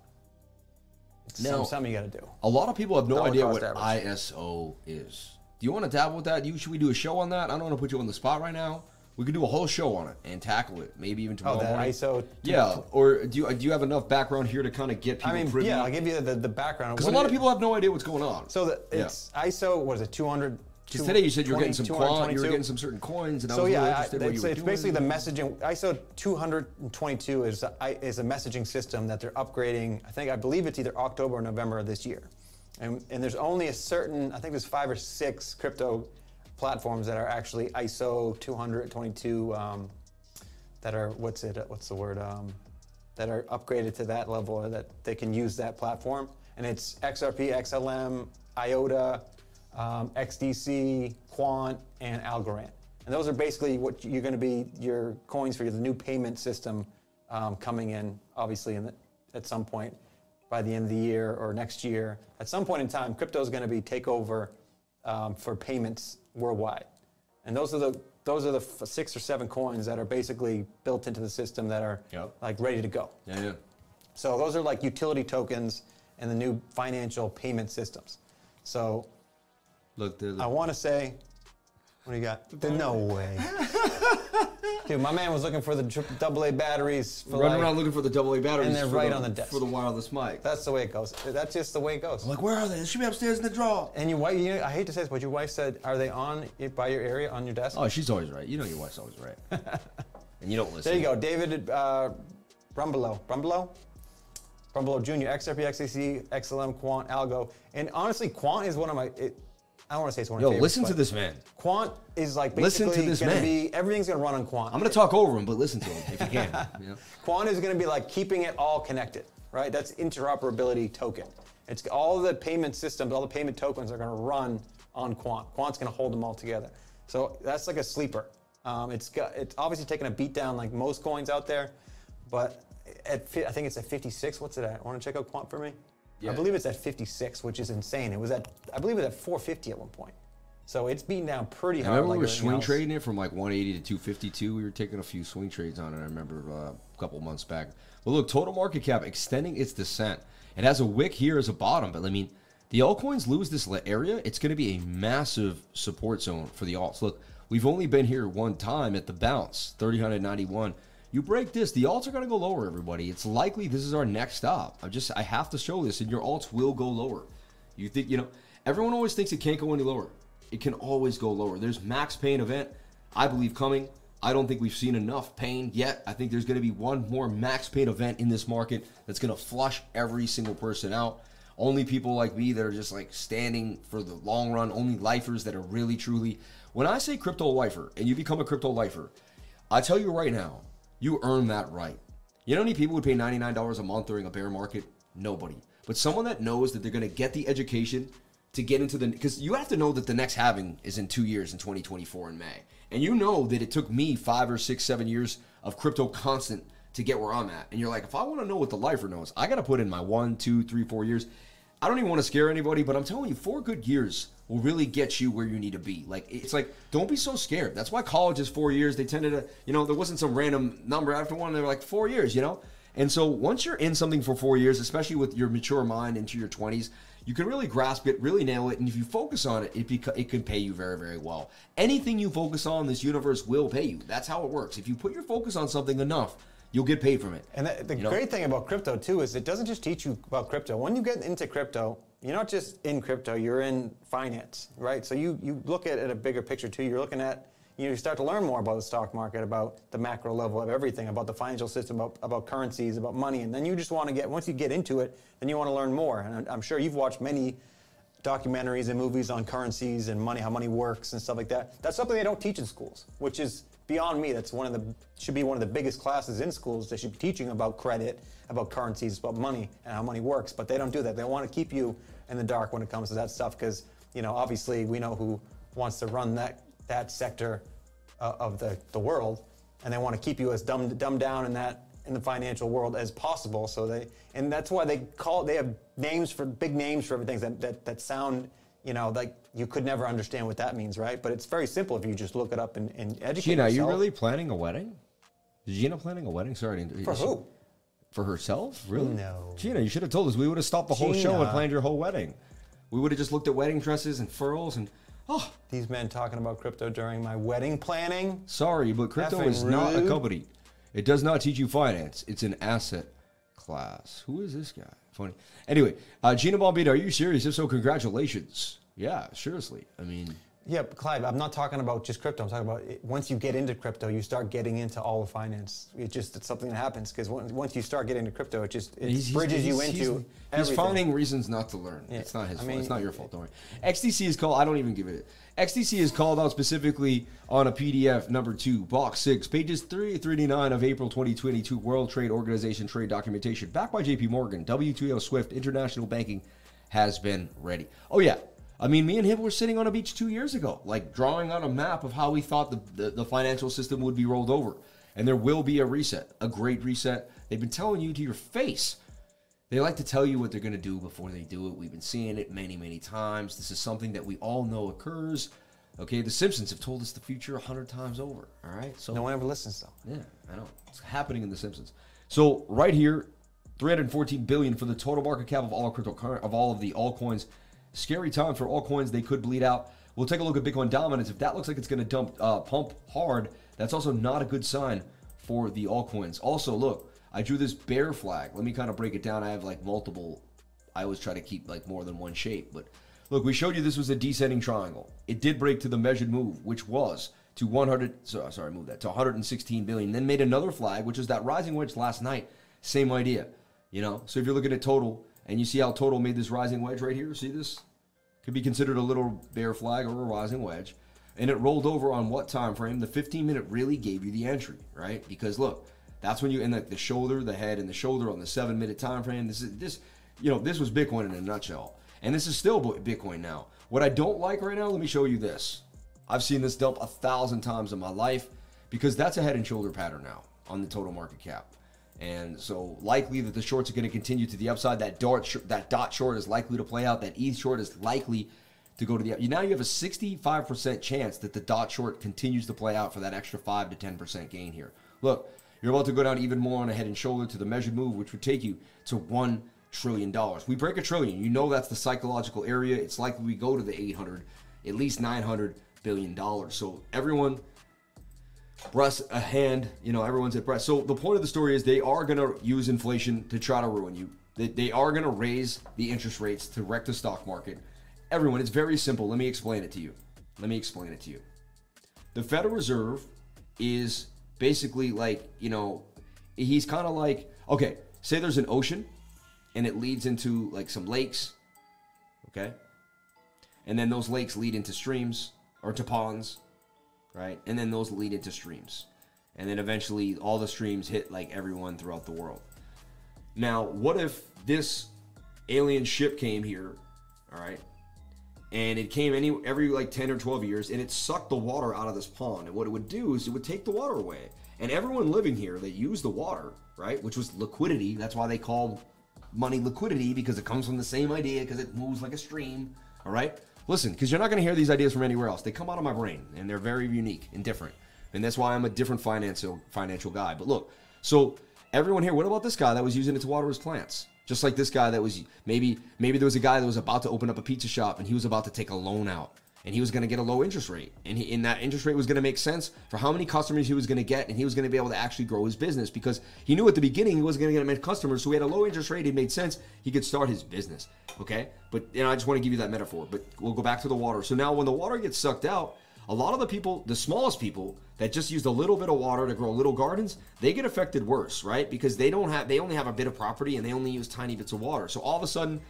It's Now- something you got to do. A lot of people have no Dollar idea what average. ISO is. Do you want to dabble with that? You, should we do a show on that? I don't want to put you on the spot right now. We could do a whole show on it and tackle it, maybe even oh, tomorrow Oh, that morning. ISO. Yeah, or do you do you have enough background here to kind of get people I mean, privy? yeah, I'll give you the, the background. Because a lot of people have no idea what's going on. So the, Yeah. it's ISO. What is it? 200. Because today you said you were getting some quant, you were getting some certain coins, and I was yeah, really interested in what it's, you were it's doing. basically the messaging. ISO 222 is a, I- is a messaging system that they're upgrading. I think I believe it's either October or November of this year, and and there's only a certain. I think there's five or six crypto platforms that are actually ISO 222 um, that are what's it? What's the word? Um, that are upgraded to that level or that they can use that platform. And it's XRP, XLM, IOTA, um, XDC, Quant, and Algorand. And those are basically what you're going to be your coins for the new payment system um, coming in, obviously, in the, at some point by the end of the year or next year. At some point in time, crypto is going to be takeover um, for payments worldwide. And those are the those are the six or seven coins that are basically built into the system that are Yep. like ready to go. yeah, yeah. So those are like utility tokens and the new financial payment systems. So Look, the, I want to say, what do you got? no way. <laughs> Dude, my man was looking for the double A batteries. For running like- around looking for the double A batteries, And they're right the, on the desk. for the wireless mic. That's the way it goes. That's just the way it goes. I'm like, where are they? They should be upstairs in the drawer. And your wife, you know, I hate to say this, but your wife said, are they on it by your area on your desk? Oh, she's always right. You know your wife's always right. <laughs> and you don't listen. There you go, David. Uh, Brumbelow. Brumbelow? Brumbelow Jr., XRP, XDC, XLM, Quant, Algo. And honestly, Quant is one of my, it, I don't want to say it's one of Yo, favorites. listen to this man. Quant is like Listen basically to this gonna man. be, everything's going to run on Quant. I'm going to talk over him, but listen to him if you can. <laughs> know? Quant is going to be like keeping it all connected, right? That's interoperability token. It's all the payment systems, all the payment tokens are going to run on Quant. Quant's going to hold them all together. So that's like a sleeper. Um, it's got it's obviously taken a beat down like most coins out there, but at fi- I think it's at 56. What's it at? Want to check out Quant for me? Yeah. I believe it's at 56, which is insane. It was at I believe it was at 450 at one point. So it's beaten down pretty I hard. remember like we were swing else. trading it from like 180 to 252. We were taking a few swing trades on it. I remember uh, a couple months back. But look, total market cap extending its descent. It has a wick here as a bottom, but I mean, the altcoins lose this area. It's going to be a massive support zone for the alts. Look, we've only been here one time at the bounce, 3091. You break this, the alts are going to go lower. Everybody, it's likely this is our next stop. I just I have to show this, and your alts will go lower. You think you know? Everyone always thinks it can't go any lower. It can always go lower. There's max pain event, I believe coming. I don't think we've seen enough pain yet. I think there's going to be one more max pain event in this market that's going to flush every single person out. Only people like me that are just like standing for the long run. Only lifers that are really truly. When I say crypto lifer and you become a crypto lifer, I tell you right now, you earn that right. You know how many people would pay $99 a month during a bear market? Nobody. But someone that knows that they're going to get the education to get into the because you have to know that the next halving is in two years in 2024 in May, and you know that it took me five or six, seven years of crypto constant to get where I'm at. And you're like, if I want to know what the lifer knows, I got to put in my one, two, three, four years. I don't even want to scare anybody, but I'm telling you, four good years will really get you where you need to be. Like it's like, don't be so scared. That's why college is four years. They tended to, you know, there wasn't some random number after one. They were like four years, you know. And so once you're in something for four years, especially with your mature mind into your 20s, you can really grasp it, really nail it, and if you focus on it, it beca- it can pay you very, very well. Anything you focus on, this universe will pay you. That's how it works. If you put your focus on something enough, you'll get paid from it. And the, the You know? great thing about crypto too is it doesn't just teach you about crypto. When you get into crypto, you're not just in crypto, you're in finance, right? So you, you look at it at a bigger picture too. You're looking at, you, start to learn more about the stock market, about the macro level of everything, about the financial system, about, about currencies, about money. And then you just want to get, once you get into it, then you want to learn more. And I'm sure you've watched many documentaries and movies on currencies and money, how money works and stuff like that. That's something they don't teach in schools, which is beyond me. That's one of the should be one of the biggest classes in schools. They should be teaching about credit, about currencies, about money and how money works. But they don't do that. They want to keep you in the dark when it comes to that stuff because you know obviously we know who wants to run that that sector uh, of the, the world, and they want to keep you as dumbed, dumbed down in that in the financial world as possible. So they and that's why they call they have names for big names for everything that that, that sound you know like you could never understand what that means, right? But it's very simple if you just look it up and, and educate Gina, are you really planning a wedding? Is Gina planning a wedding? Sorry, for is she- who? For herself? Really? No. Gina, you should have told us. We would have stopped the whole show and planned your whole wedding. We would have just looked at wedding dresses and furls and oh, These men talking about crypto during my wedding planning. sorry, but crypto Effing is not a company. It does not teach you finance. It's an asset class. Who is this guy? Funny. Anyway, uh, Gina Bombita, are you serious? If so, congratulations. Yeah, seriously. I mean, Yeah, Clive, I'm not talking about just crypto. I'm talking about it, once you get into crypto, you start getting into all of finance. It just it's something that happens because once you start getting into crypto, it just it He's- he's- bridges you he's- into he's, he's finding reasons not to learn. Yeah, It's not his I fault. it's not your fault. Don't worry. XDC is called. I don't even give it. XDC is called out specifically on a PDF number two, box six, pages three thirty nine of April 2022 World Trade Organization trade documentation, backed by J.P. Morgan. WTO Swift International Banking has been ready. Oh yeah. I mean, me and him were sitting on a beach two years ago, like drawing on a map of how we thought the, the, the financial system would be rolled over. And there will be a reset, a great reset. They've been telling you to your face they like to tell you what they're going to do before they do it. We've been seeing it many, many times. This is something that we all know occurs. Okay, The Simpsons have told us the future a hundred times over. All right, so No one ever listens though. yeah, I know it's happening in The Simpsons. So right here, 314 billion for the total market cap of all cryptocurrency of all of the altcoins. Scary time for all coins. They could bleed out. We'll take a look at Bitcoin dominance. If that looks like it's going to dump uh, pump hard, that's also not a good sign for the altcoins. Also, look, I drew this bear flag. Let me kind of break it down. I have like multiple. I always try to keep like more than one shape, but look, we showed you this was a descending triangle. It did break to the measured move, which was to 100. So, sorry, move that to 116 billion. Then made another flag, which is that rising wedge last night Same idea, you know. So if you're looking at total and you see how total made this rising wedge right here, see this could be considered a little bear flag or a rising wedge, and it rolled over on what time frame? The 15 minute really gave you the entry, right? Because look, that's when you in the, the shoulder, the head, and the shoulder on the seven minute time frame. This is this, you know, this was Bitcoin in a nutshell, and this is still Bitcoin now. What I don't like right now, let me show you this. I've seen this dump a thousand times in my life because that's a head and shoulder pattern now on the total market cap. And so likely that the shorts are going to continue to the upside. That dot, that dot short is likely to play out. That ETH short is likely to go to the. Up. Now you have a 65% chance that the dot short continues to play out for that extra 5 to 10% gain here. Look, you're about to go down even more on a head and shoulder to the measured move, which would take you to $1 trillion. We break a trillion. You know that's the psychological area. It's likely we go to the 800, at least 900 billion dollars. So everyone breast a hand, you know, everyone's at breast. So the point of the story is they are going to use inflation to try to ruin you. They, they are going to raise the interest rates to wreck the stock market. Everyone, it's very simple. Let me explain it to you. Let me explain it to you. The Federal Reserve is basically like, you know, he's kind of like, okay, say there's an ocean and it leads into like some lakes, okay? And then those lakes lead into streams or to ponds right? And then those lead into streams. And then eventually all the streams hit like everyone throughout the world. Now, what if this alien ship came here, all right? And it came any every like 10 or 12 years and it sucked the water out of this pond. And what it would do is it would take the water away. And everyone living here that used the water, right, which was liquidity, that's why they call money liquidity because it comes from the same idea because it moves like a stream, all right? Listen, because you're not going to hear these ideas from anywhere else. They come out of my brain, and they're very unique and different. And that's why I'm a different financial financial guy. But look, so everyone here, what about this guy that was using it to water his plants? Just like this guy that was maybe maybe there was a guy that was about to open up a pizza shop and he was about to take a loan out and he was going to get a low interest rate. And, he, and that interest rate was going to make sense for how many customers he was going to get and he was going to be able to actually grow his business because he knew at the beginning he wasn't going to get many customers so he had a low interest rate it made sense he could start his business okay? But you know i just want to give you that metaphor but we'll go back to the water. So now when the water gets sucked out a lot of the people the smallest people that just used a little bit of water to grow little gardens they get affected worse right? Because they don't have they only have a bit of property and they only use tiny bits of water. So all of a sudden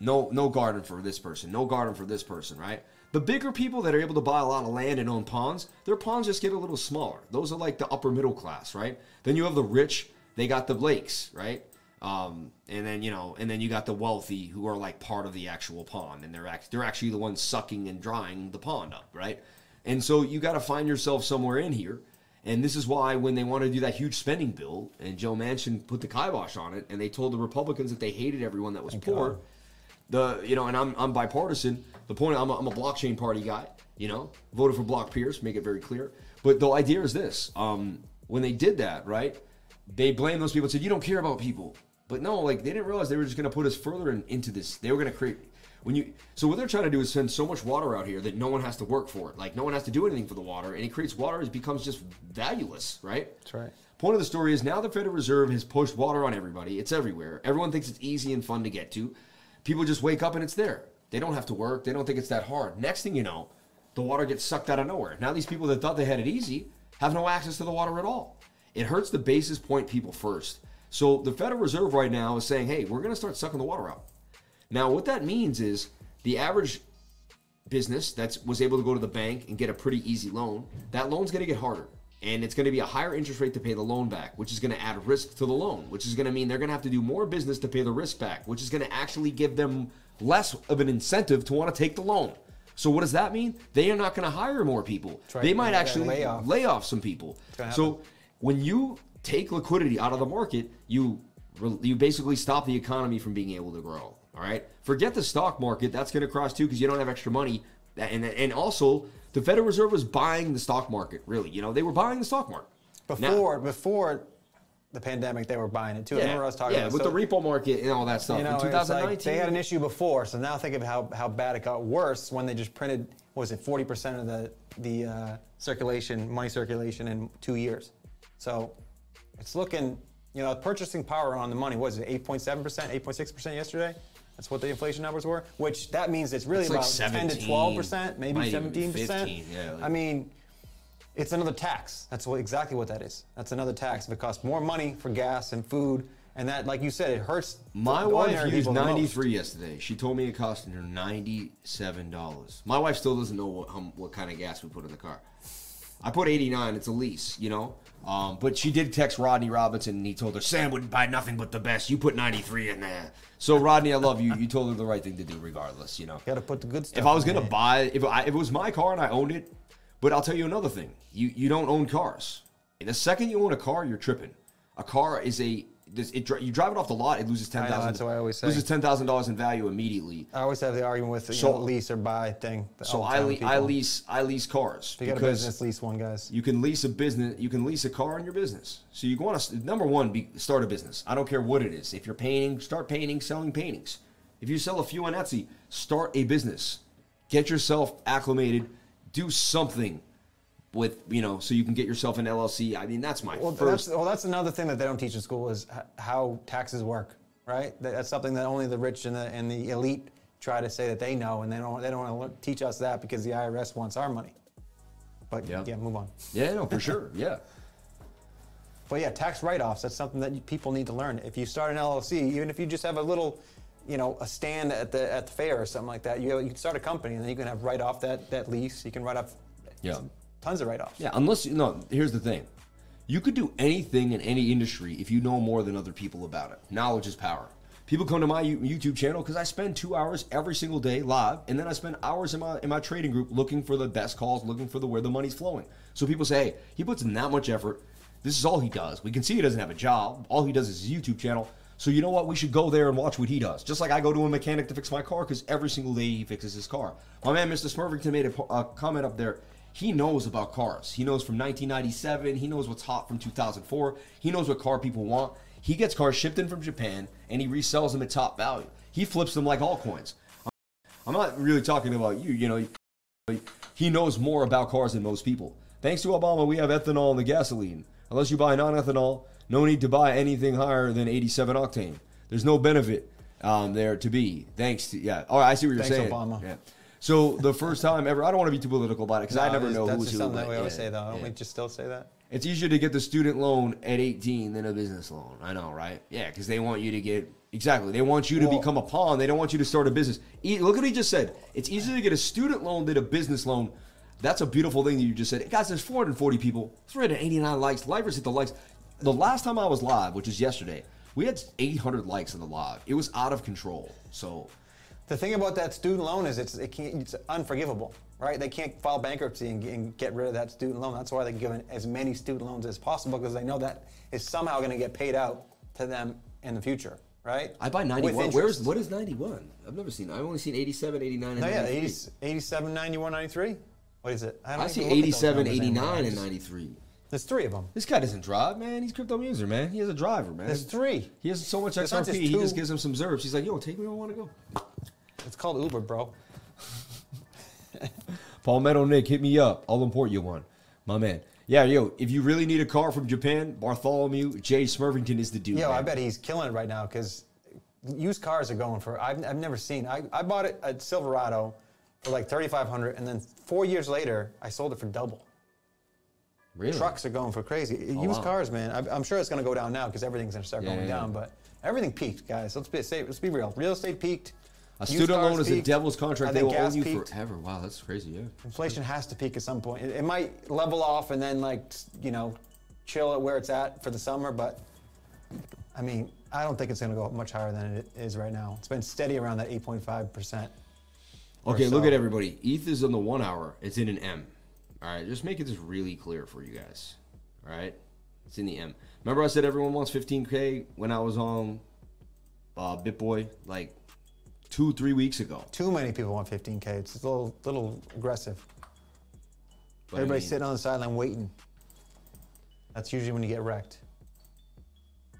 no no garden for this person no garden for this person right the bigger people that are able to buy a lot of land and own ponds, their ponds just get a little smaller. Those are like the upper middle class, right? Then you have the rich, they got the lakes, right? Um, and then you know, and then you got the wealthy who are like part of the actual pond, and they're act- they're actually the ones sucking and drying the pond up, right? And so you got to find yourself somewhere in here. And this is why when they wanted to do that huge spending bill, and Joe Manchin put the kibosh on it, and they told the Republicans that they hated everyone that was Thank poor. God. The you know, and I'm I'm bipartisan the point I'm a, I'm a blockchain party guy. You know, voted for Brock Pierce, make it very clear. But the idea is this: um, when they did that, right? They blamed those people and said, "You don't care about people." But no, like they didn't realize they were just going to put us further in, into this. They were going to create when you. So what they're trying to do is send so much water out here that no one has to work for it. Like no one has to do anything for the water, and it creates water. It becomes just valueless, right? That's right. Point of the story is now the Federal Reserve has pushed water on everybody. It's everywhere. Everyone thinks it's easy and fun to get to. People just wake up and it's there. They don't have to work. They don't think it's that hard. Next thing you know, the water gets sucked out of nowhere. Now these people that thought they had it easy have no access to the water at all. It hurts the basis point people first. So the Federal Reserve right now is saying, hey, we're going to start sucking the water out. Now, what that means is the average business that was able to go to the bank and get a pretty easy loan, that loan's going to get harder. And it's going to be a higher interest rate to pay the loan back, which is going to add risk to the loan, which is going to mean they're going to have to do more business to pay the risk back, which is going to actually give them less of an incentive to want to take the loan. So what does that mean? They are not going to hire more people. Right. They might actually lay off. lay off some people. So when you take liquidity out of the market, you you basically stop the economy from being able to grow. All right. Forget the stock market. That's going to cross too because you don't have extra money. And and also the Federal Reserve was buying the stock market. Really, you know, they were buying the stock market before now, before the pandemic, they were buying it too. Yeah, I remember I was talking yeah, about with so, the repo market and all that stuff. You know, in 2019, like they had an issue before, so now think of how, how bad it got worse when they just printed was it 40% of the the uh, circulation, money circulation in two years. So it's looking, you know, purchasing power on the money was it 8.7%, 8.6% yesterday? That's what the inflation numbers were. Which that means it's really it's about like 10 to 12 percent, maybe 17 percent. 15, Yeah, like, I mean, it's another tax. That's what, exactly what that is. That's another tax. If it costs more money for gas and food And that, like you said, it hurts. My wife used most. 93 yesterday. She told me it cost her $97. My wife still doesn't know what, how, what kind of gas we put in the car. I put 89. It's a lease, you know? Um, but she did text Rodney Robinson and he told her, Sam wouldn't buy nothing but the best. You put 93 in there. So, Rodney, I love you. You told her the right thing to do regardless, you know? You got to put the good stuff. If I was gonna buy, if, I, if it was my car and I owned it, but I'll tell you another thing: you you don't own cars. The second you own a car, you're tripping. A car is a this, it, you drive it off the lot, it loses ten thousand. that's what I always say. Loses ten thousand dollars in value immediately. I always have the argument with the So- know, lease or buy thing. So I le- I lease I lease cars If you got a because business, lease one, guys. you can lease a business. You can lease a car in your business. So you want to number one, be, start a business. I don't care what it is. If you're painting, start painting, selling paintings. If you sell a few on Etsy, start a business. Get yourself acclimated. Do something with you know, so you can get yourself an LLC. I mean, that's my Well, first. that's, well, that's another thing that they don't teach in school is how taxes work, right? That's something that only the rich and the, and the elite try to say that they know, and they don't. They don't want to teach us that because the IRS wants our money. But Yeah. yeah, move on. yeah, no, for sure. Yeah. But yeah, tax write-offs. That's something that people need to learn. If you start an LLC, even if you just have a little, you know, a stand at the at the fair or something like that, you you can start a company and then you can have write off that that lease. You can write off. Yeah. Tons of write-offs. Yeah, unless you know, Here's the thing: you could do anything in any industry if you know more than other people about it. Knowledge is power. People come to my YouTube channel because I spend two hours every single day live, and then I spend hours in my in my trading group looking for the best calls, looking for the where the money's flowing. So people say, hey, he puts in that much effort. This is all he does. We can see he doesn't have a job. All he does is his YouTube channel. So you know what? We should go there and watch what he does. Just like I go to a mechanic to fix my car because every single day he fixes his car. My man, Mr. Smurvington, made a, a comment up there. He knows about cars. He knows from 1997. He knows what's hot from 2004. He knows what car people want. He gets cars shipped in from Japan and he resells them at top value. He flips them like all coins. I'm not really talking about you. You know, he knows more about cars than most people. Thanks to Obama, we have ethanol in the gasoline. Unless you buy non-ethanol, no need to buy anything higher than 87 octane. There's no benefit um, there to be. Thanks to yeah. All right. I see what you're Thanks, saying. Obama. Yeah. So the first time ever, I don't want to be too political about it because I never know that's who's who. something that we always yeah, say, though. Don't yeah. we just still say that? It's easier to get the student loan at 18 than a business loan. I know, right? Yeah, because they want you to get exactly. They want you to Well- become a pawn. They don't want you to start a business. E- look what he just said. It's easier to get a student loan than a business loan. That's a beautiful thing that you just said. Guys, there's 440 people, 389 likes. Lifers hit the likes. The last time I was live, which is yesterday, we had 800 likes in the live. It was out of control. So The thing about that student loan is it's it can't, it's unforgivable, right? They can't file bankruptcy and, and get rid of that student loan. That's why they're giving as many student loans as possible because they know that is somehow going to get paid out to them in the future, right? I buy 91. Where's what is 91? I've never seen. I've only seen 87, 89, and No, yeah, 93. 80, 87, 91, 93. What is it? don't I see look at those 87, 89, and 93. There's three of them. This guy doesn't drive, man. He's Crypto Muser, man. He has a driver, man. There's three. He has so much XRP. just He just gives him some zerbs. He's like, yo, take me where I want to go. It's called Uber, bro. <laughs> Palmetto Nick, hit me up. I'll import you one. My man. Yeah, yo, if you really need a car from Japan, Bartholomew J. Smurvington is the dude. Yo, I bet he's killing it right now because used cars are going for. I've, I've never seen. I, I bought it at Silverado for like 3,500, and then four years later, I sold it for double. Really? Trucks are going for crazy. used Oh, wow. cars, man. I, I'm sure it's going to go down now because everything's going to start Yeah, going yeah, down. yeah. But everything peaked, guys. Let's be say, let's be real. Real estate peaked. A used student loan is a devil's contract. They will own you peaked. forever. Wow, that's crazy, yeah. Inflation has to peak at some point. It, it might level off and then like you know, chill at where it's at for the summer. But I mean, I don't think it's going to go much higher than it is right now. It's been steady around that 8.5 percent. Okay, look at everybody. ETH is on the one hour. It's in an M. All right, just make it this really clear for you guys. All right, it's in the M. Remember, I said everyone wants 15k when I was on uh, BitBoy like two, three weeks ago. Too many people want 15k. It's a little little aggressive. But I mean- sitting on the sideline waiting. That's usually when you get wrecked.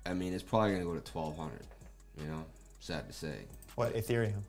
I mean, it's probably gonna go to 1200. You know, sad to say. What Ethereum?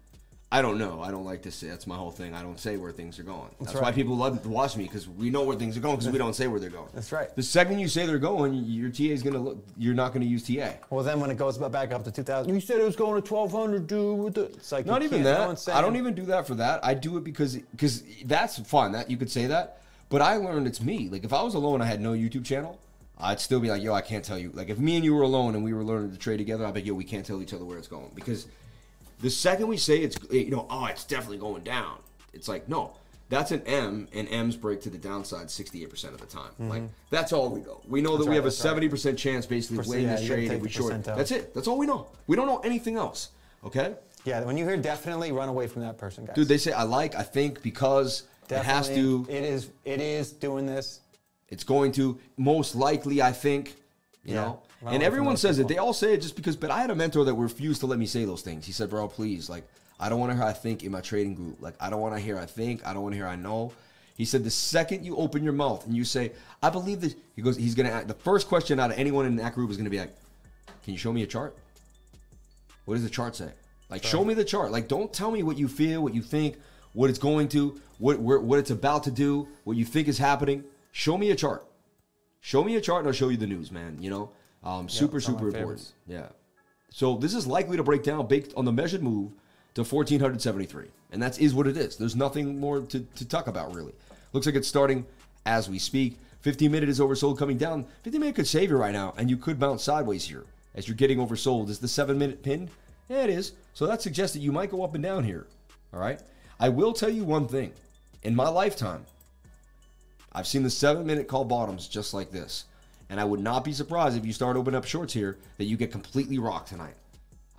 I don't know. I don't like to say. That's my whole thing. I don't say where things are going. That's, why right. people love to watch me because we know where things are going because we don't say where they're going. That's right. The second you say they're going, your TA is gonna look. You're not gonna use TA. Well, then when it goes back up to 2000, you said it was going to 1200, dude. With the, it's like Not even that. I don't even do that for that. I do it because because that's fun. That you could say that. But I learned it's me. Like if I was alone, I had no YouTube channel. I'd still be like, yo, I can't tell you. Like if me and you were alone and we were learning to trade together, I'd be like, yo, we can't tell each other where it's going because the second we say it's you know, oh, it's definitely going down. It's like no, that's an M, and M's break to the downside 68% of the time. Like that's all we know. We know that we have a Mm-hmm. that's right. 70% chance basically of winning yeah, this trade if we short. That's it. That's all we know. We don't know anything else. Okay, Yeah, when you hear definitely, run away from that person, guys. dude. They say I like, I think because it has to. It is. It is doing this. It's going to most likely, I think. You Yeah. know, And everyone says it. They all say it just because. But I had a mentor that refused to let me say those things. He said, "Bro, please, like, I don't want to hear I think in my trading group. Like, I don't want to hear I think. I don't want to hear I know." He said, "The second you open your mouth and you say I believe that," he goes, "He's gonna." The first question out of anyone in that group is gonna be like, "Can you show me a chart? What does the chart say? Like, show me the chart. Like, don't tell me what you feel, what you think, what it's going to, what what it's about to do, what you think is happening. Show me a chart. Show me a chart, and I'll show you the news, man. You know, um, super it's one of super important. favorites. Yeah. So this is likely to break down based on the measured move to 1473, and that is what it is. There's nothing more to, to talk about really. Looks like it's starting as we speak. 15 minute is oversold coming down. 15 minute could save you right now, and you could bounce sideways here as you're getting oversold. Is the seven minute pinned? Yeah, it is. So that suggests that you might go up and down here. All right. I will tell you one thing. In my lifetime, I've seen the seven minute call bottoms just like this. And I would not be surprised if you start opening up shorts here that you get completely rocked tonight.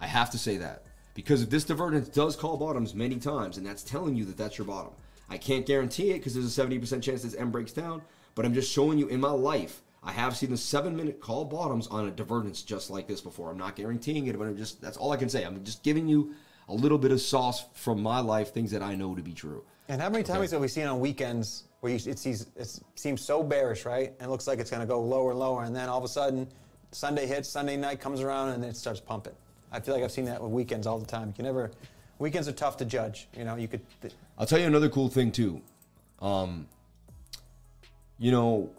I have to say that. Because if this divergence does call bottoms many times, and that's telling you that that's your bottom. I can't guarantee it because there's a 70% chance this M breaks down, but I'm just showing you in my life, I have seen the seven minute call bottoms on a divergence just like this before. I'm not guaranteeing it, but I'm just, that's all I can say. I'm just giving you a little bit of sauce from my life, things that I know to be true. And how many times have we seen on weekends where you, it, sees, it seems so bearish, right? And it looks like it's going to go lower and lower, and then all of a sudden, Sunday hits, Sunday night comes around, and it starts pumping. I feel like I've seen that with weekends all the time. You never. Weekends are tough to judge. You know, you could. I'll tell you another cool thing too. Um, you know,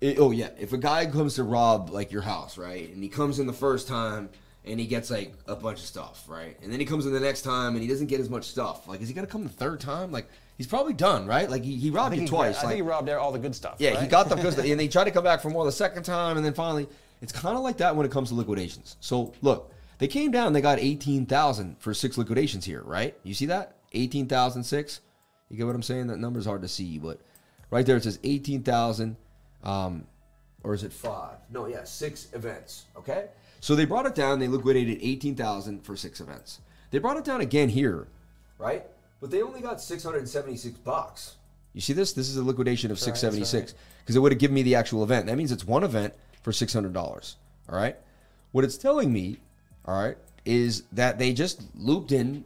it, oh yeah, if a guy comes to rob like your house, right, and he comes in the first time and he gets like a bunch of stuff, right, and then he comes in the next time and he doesn't get as much stuff, like is he gonna come the third time? Like he's probably done, right? Like he, he robbed you he, twice. I like, think he robbed all the good stuff. yeah, he got the good <laughs> stuff, and they tried to come back for more the second time, and then finally, it's kind of like that when it comes to liquidations. So look, they came down, they got eighteen thousand for six liquidations here, right? You see that eighteen thousand six? You get what I'm saying? That number's hard to see, but right there it says eighteen thousand, um, or is it five? No, yeah, six events. Okay, so they brought it down. They liquidated eighteen thousand for six events. They brought it down again here, right? But they only got six hundred and seventy-six bucks. You see this? This is a liquidation of right, six that's seventy-six because it would have given me the actual event. That means it's one event for six hundred dollars. All right. What it's telling me, all right, is that they just looped in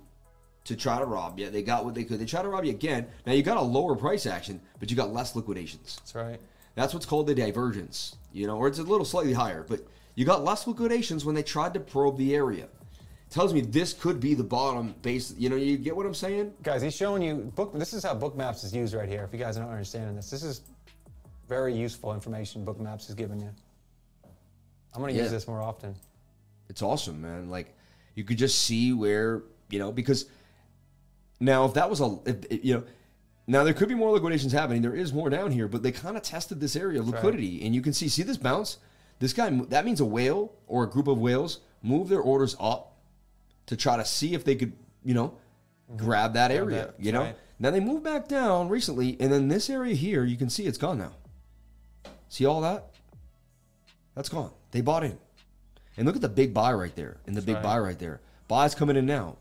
to try to rob you. They got what they could. They try to rob you again. Now you got a lower price action, but you got less liquidations. That's right. That's what's called the divergence, you know, or it's a little slightly higher, but you got less liquidations when they tried to probe the area. Tells me this could be the bottom base. You know, you get what I'm saying? Guys, he's showing you book. This is how Bookmaps is used right here. If you guys are not understanding this, this is very useful information Bookmaps is giving you. I'm going to Yeah. use this more often. It's awesome, man. Like you could just see where you know because now if that was a if, you know now there could be more liquidations happening. There is more down here, but they kind of tested this area of right. liquidity, and you can see see this bounce. This guy that means a whale or a group of whales move their orders up to try to see if they could you know grab that area. that, you know. right. Now they moved back down recently, and then this area here, you can see it's gone now. See all that? That's gone. They bought in. And look at the big buy right there and the big right. buy right there. Buy's coming in now.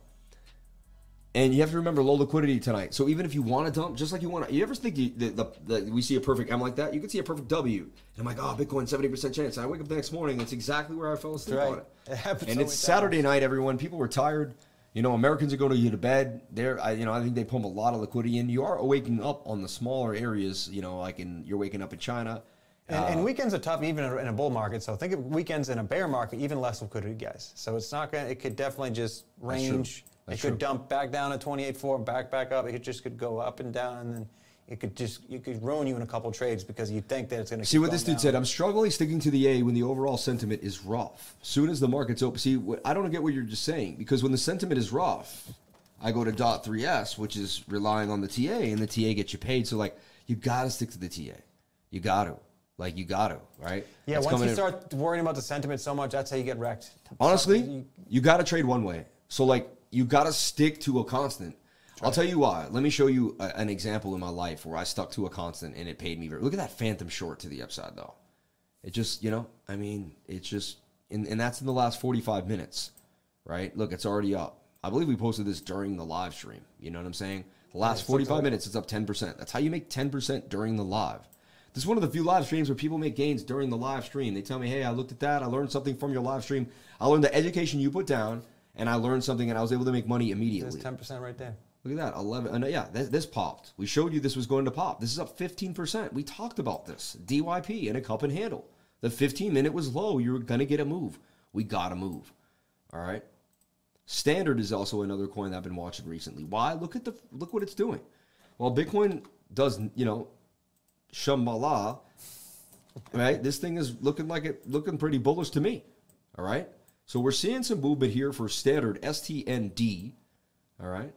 And you have to remember low liquidity tonight. So even if you want to dump, just like you want to, you ever think you, the, the, the, we see a perfect M like that? You could see a perfect W. And I'm like, oh, Bitcoin 70% chance. And I wake up the next morning, it's exactly where I fell asleep Right. on it. It happens and it's Saturday times. night, everyone. People were tired. You know, Americans are going to to bed. They're, I, you know, I think they pump a lot of liquidity in. You are waking up on the smaller areas. You know, like in you're waking up in China. And, and uh, weekends are tough even in a, bull market. So think of weekends in a bear market, even less liquidity, guys. So it's not going to, it could definitely just range. That's it could true. dump back down to 28.4, back, back up. It just could go up and down and then it could just, it could ruin you in a couple trades because you think that it's going to See what this dude said. I'm struggling sticking to the A when the overall sentiment is rough. Soon as the market's open, see, what, I don't get what you're just saying because when the sentiment is rough, I go to dot three S, which is relying on the TA, and the TA gets you paid. So like, you got to stick to the TA. You got to. Like you got to, right? Yeah, It's once you in- start worrying about the sentiment so much, that's how you get wrecked. Honestly, You- you got to trade one way. So like you got to stick to a constant. I'll tell you why. Let me show you a, an example in my life where I stuck to a constant and it paid me very. Look at that Fantom short to the upside though. It just, you know, I mean, it's just, and, and that's in the last 45 minutes, right? Look, it's already up. I believe we posted this during the live stream. You know what I'm saying? The last like 45 a- minutes, it's up 10%. That's how you make 10% during the live. This is one of the few live streams where people make gains during the live stream. They tell me, hey, I looked at that. I learned something from your live stream. I learned the education you put down, and I learned something, and I was able to make money immediately. 10% right there. Look at that, 11. uh, yeah, this, this popped. We showed you this was going to pop. This is up 15%. We talked about this. DYP and a cup and handle. The 15 minute was low. You were going to get a move. We got a move. All right. Standard is also another coin that I've been watching recently. Why? Look at the look what it's doing. Well, Bitcoin does, you know, Shambhala, right? This thing is looking like it looking pretty bullish to me. All right. So we're seeing some movement here for standard STND. All right.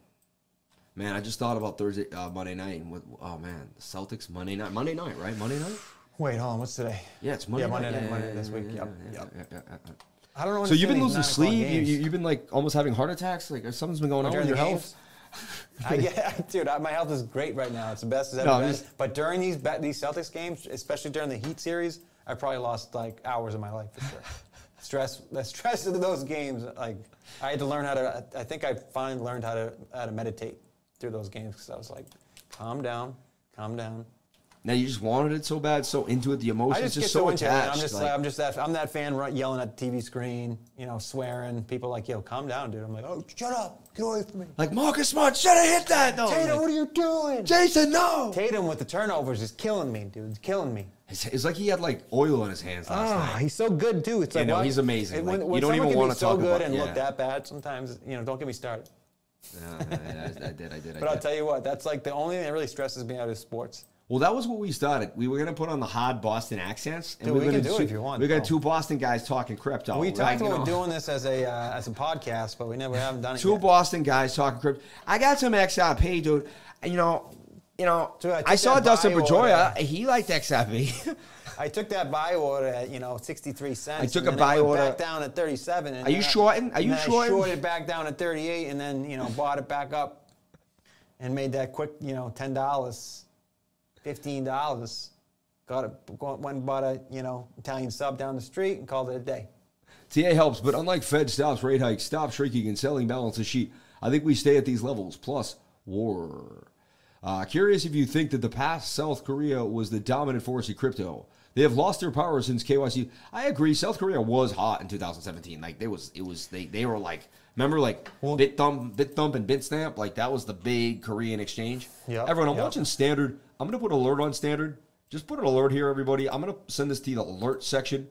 Man, I just thought about Thursday, uh, Monday night, and what? Oh man, the Celtics Monday night, Monday night, right? Monday night. Wait, hold on. What's today? Yeah, it's Monday Yeah, Monday night. night, Monday this week. Yep, yeah, yep. yeah, yeah, yeah, yeah. I don't know. So you've been losing sleep. You, you've been like almost having heart attacks. Like something's been going on with your the health. games? I get, <laughs> dude. I, my health is great right now. It's the best it's ever No, been. just- But during these these Celtics games, especially during the Heat series, I probably lost like hours of my life for sure. Stress, the stress of those games. Like I had to learn how to. I think I finally learned how to how to meditate through those games because I was like, calm down, calm down. Now you just wanted it so bad, so into it. The I emotions just, just, get so so attached. I'm just like- I'm just that I'm that fan yelling at the TV screen, you know, swearing. People like, yo, calm down, dude. I'm like, oh, shut up, get away from me. Like Marcus Smart should have hit that though. Tatum, Like, what are you doing? Jayson, no. Tatum with the turnovers is killing me, dude. It's killing me. It's, it's like he had like oil on his hands last Ah, night. he's so good too. It's You like know, why- he's amazing. and Like, When, you don't even wanna be so talk good about- and yeah. look that bad, sometimes you know, don't get me started. Yeah, I, I- I did, I did, I But I'll tell you what, that's like the only thing that really stresses me out is sports. Well, that was what we started. We were gonna put on the hard Boston accents, and Dude, we're we can do it if you want, We got though. two Boston guys talking crypto. we right? talked You about know. doing this as a uh, as a podcast, but we never haven't done it Two yet. Boston guys talking crypto. I got some XRP, dude. You know, you know. Dude, I I, saw Dustin Pedroia. He liked XRP. <laughs> I took that buy order at you know 63 cents. I took a buy order- back down at 37. Are you shorting? Are you shorting? I shorted back down at 38, and then you know bought it back up, and made that quick you know ten dollars, fifteen dollars. Got it. Went and bought a you know Italian sub down the street and called it a day. TA helps, but unlike Fed stops rate hikes, stop shrinking and selling balance sheet. I think we stay at these levels. Plus, war. Uh, curious if you think that the past South Korea was the dominant force in crypto. They have lost their power since KYC. I agree. South Korea was hot in 2017. Like there was, it was they they were like remember like Bithumb, Bithumb and BitStamp. Like that was the big Korean exchange. Yeah. Everyone, I'm yep. watching Standard. I'm gonna put an alert on Standard. Just put an alert here, everybody. I'm gonna send this to the alert section.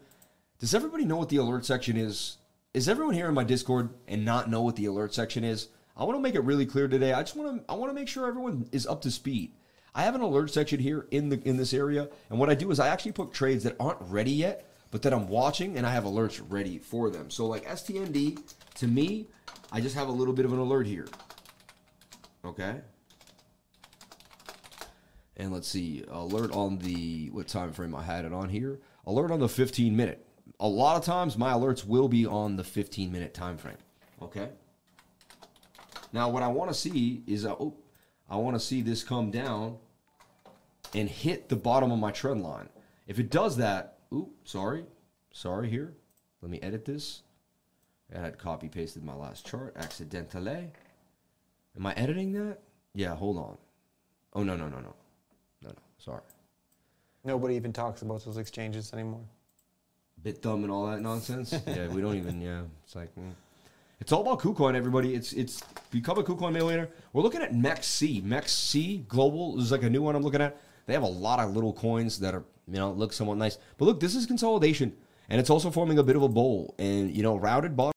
Does everybody know what the alert section is? Is everyone here in my Discord and not know what the alert section is? I want to make it really clear today. I just want to I want to make sure everyone is up to speed. I have an alert section here in the in this area, and what I do is I actually put trades that aren't ready yet, but that I'm watching, and I have alerts ready for them. So like STND, to me, I just have a little bit of an alert here. Okay. And let's see, alert on the what time frame I had it on here. Alert on the 15 minute. A lot of times my alerts will be on the 15 minute time frame. Okay. Now what I want to see is uh, oh, I want to see this come down and hit the bottom of my trend line. If it does that, ooh, sorry, sorry here. Let me edit this. I had copy pasted my last chart accidentally. Am I editing that? Yeah, hold on. Oh no no no no. No, no, sorry. Nobody even talks about those exchanges anymore. Bithumb and all that nonsense. <laughs> yeah, we don't even. Yeah, it's like mm. It's all about KuCoin. Everybody, it's it's become a KuCoin millionaire. We're looking at MEXC. MEXC Global is like a new one I'm looking at. They have a lot of little coins that are you know look somewhat nice. But look, this is consolidation, and it's also forming a bit of a bowl. And you know, routed bottom.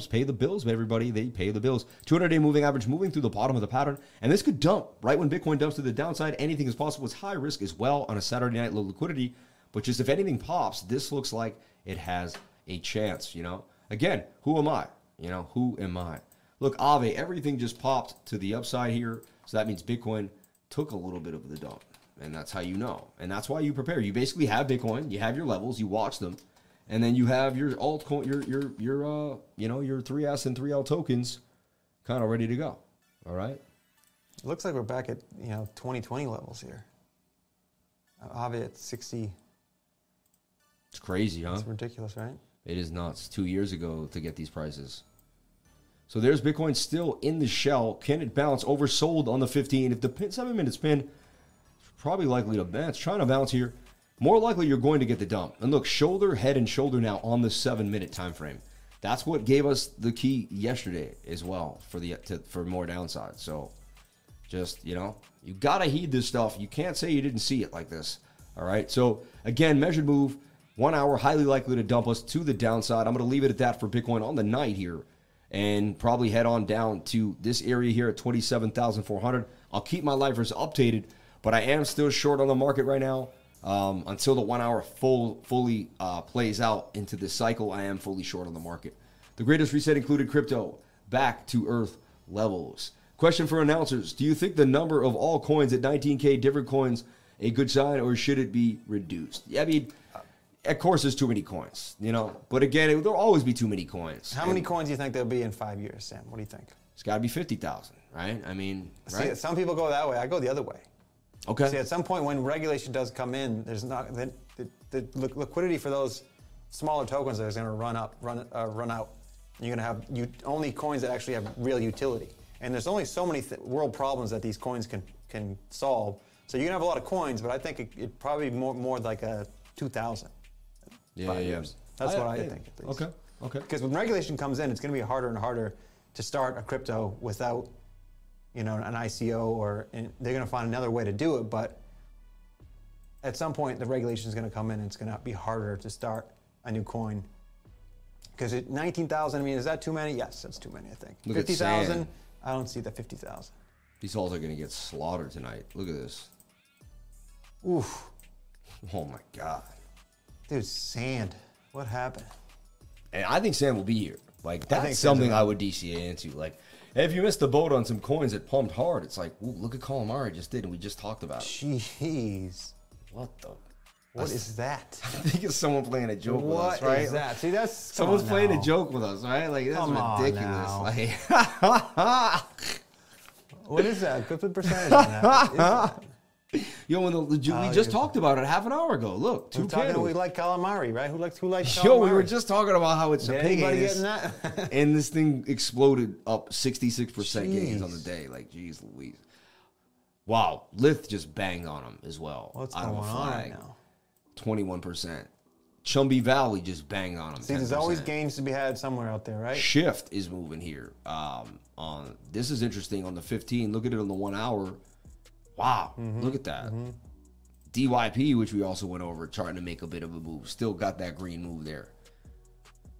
Bottoms pay the bills, everybody. They pay the bills. 200 day moving average moving through the bottom of the pattern. And this could dump right when Bitcoin dumps to the downside. Anything is possible. It's high risk as well on a Saturday night low liquidity. But just if anything pops, this looks like it has a chance, you know? Again, who am I? You know, who am I? Look, Aave, everything just popped to the upside here. So that means Bitcoin took a little bit of the dump. And that's how you know. And that's why you prepare. You basically have Bitcoin, you have your levels, you watch them, and then you have your altcoin, your your your uh, you know, your 3S and 3L tokens kind of ready to go. All right? It looks like we're back at you know 2020 levels here. Aave at 60. It's crazy, huh? It's ridiculous, right? It is nuts. Two years ago to get these prices. So there's Bitcoin still in the shell. Can it bounce? Oversold on the 15. If the pin, seven minutes pin, probably likely to bounce. Trying to bounce here. More likely you're going to get the dump. And look, shoulder, head, and shoulder now on the seven minute time frame. That's what gave us the key yesterday as well for the to, for more downside. So just you know, you gotta heed this stuff. You can't say you didn't see it like this. All right. So again, measured move, one hour, highly likely to dump us to the downside. I'm gonna leave it at that for Bitcoin on the night here, and probably head on down to this area here at 27,400. I'll keep my lifers updated, but I am still short on the market right now. Um, until the one hour full fully uh, plays out into this cycle, I am fully short on the market. The greatest reset included crypto back to earth levels. Question for announcers: Do you think the number of all coins at 19k different coins a good sign, or should it be reduced? Yeah, I mean, of course, there's too many coins, you know. But again, it, there'll always be too many coins. How many coins do you think there'll be in five years, Sam? What do you think? It's got to be 50,000, right? I mean, See, right? some people go that way. I go the other way. Okay. See, at some point when regulation does come in, there's not the, the, the liquidity for those smaller tokens is going to run up, run uh, run out. You're going to have you, only coins that actually have real utility, and there's only so many th- world problems that these coins can can solve. So you're going to have a lot of coins, but I think it, it probably more more like a 2,000. yeah, yeah. years. That's what I think, at least. Okay. Okay. Because when regulation comes in, it's going to be harder and harder to start a crypto without, you know, an ICO or they're going to find another way to do it. But at some point, the regulation is going to come in, and it's going to be harder to start a new coin. Because 19,000, I mean, is that too many? Yes, that's too many. I think 50,000. I don't see the 50,000. These halls are going to get slaughtered tonight. Look at this. Oof, Oh my god. dude, sand. What happened? And I think Sam will be here. Like that's Sam's something. I would DCA into. Like if you missed the boat on some coins that pumped hard, it's like, ooh, look at Calamari just did, and we just talked about it. Jeez, What the? what is that? <laughs> I think it's someone playing a joke with us, right? is that? See, that's Someone's playing now. a joke with us, right? Like that's Come ridiculous. Like, <laughs> What is that? Good percentage <laughs> on that. What is that? yo, when the, the we Oh, just talked about it half an hour ago. Look, two talking, we like calamari, right? Who likes who likes calamari? <laughs> Yo, we were just talking about how it's Did a pig getting that? <laughs> and this thing exploded up 66% gains on the day. Like, jeez, Louise. Wow. Lith just banged on him as well. What's going on right now? 21%. Chumby Valley just banged on him. See, there's always 10%. gains to be had somewhere out there, right? Shift is moving here. Um, on this is interesting on the 15. Look at it on the one hour. Wow, Mm-hmm. look at that. DYP, which we also went over, trying to make a bit of a move. Still got that green move there.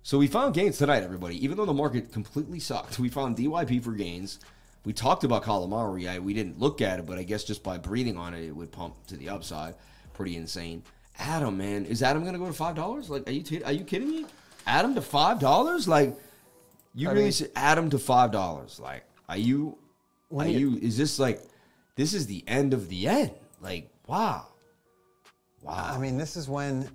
So we found gains tonight, everybody. Even though the market completely sucked, we found DYP for gains. We talked about Calamari. I, we didn't look at it, but I guess just by breathing on it, it would pump to the upside. Pretty insane. ATOM, man, is ATOM gonna go to five dollars? Like, are you t- are you kidding me? ATOM to five dollars? Like, you I really mean- said ATOM to five dollars? Like, are you? Are you? Is this like? This is the end of the end. Like, wow, wow. I mean, this is when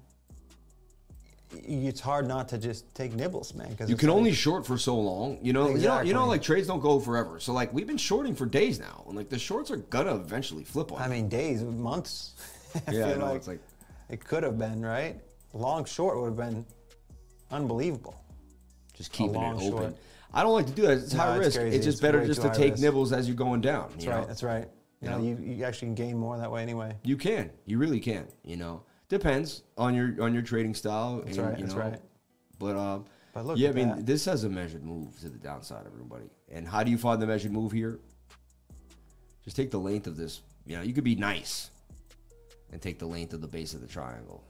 it's hard not to just take nibbles, man. Because You can only short for so long, you know. You know, you know, like trades don't go forever. So like we've been shorting for days now, and like the shorts are gonna eventually flip on. I mean, days, months. <laughs> Yeah, I know. like it's like it could have been right. Long short would have been unbelievable. just keeping it open. short. I don't like to do that. It's No, high it's risk. crazy. It's just It's better just to take risk. nibbles as you're going down. That's you right. know? That's right. You know, know? you, you actually can gain more that way anyway. You can. You really can. You know, depends on your on your trading style. That's and, right, You that's know, right. But um, But look yeah, I mean, that. this has a measured move to the downside, everybody. And how do you find the measured move here? Just take the length of this. You know, you could be nice and take the length of the base of the triangle,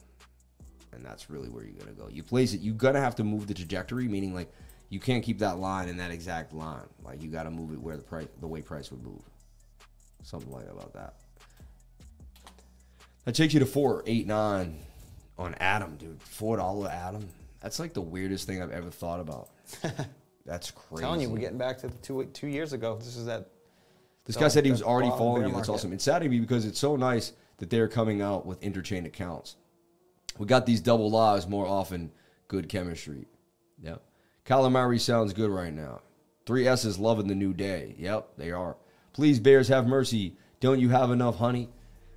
and that's really where you're gonna go. You place it. You're gonna have to move the trajectory, meaning like you can't keep that line in that exact line. Like you got to move it where the price, the way price would move. Something like about that. That takes you to four, eight, nine on ATOM, dude. Four dollar ATOM. That's like the weirdest thing I've ever thought about. <laughs> That's crazy. telling you, we're getting back to the two two years ago. This is that. This guy said he was already following you. That's awesome. It's sad to me because it's so nice that they're coming out with interchain accounts. We got these double lives more often. Good chemistry. Yep. Calamari sounds good right now. Three S's loving the new day. Yep, they are. Please, Bears, have mercy. Don't you have enough honey?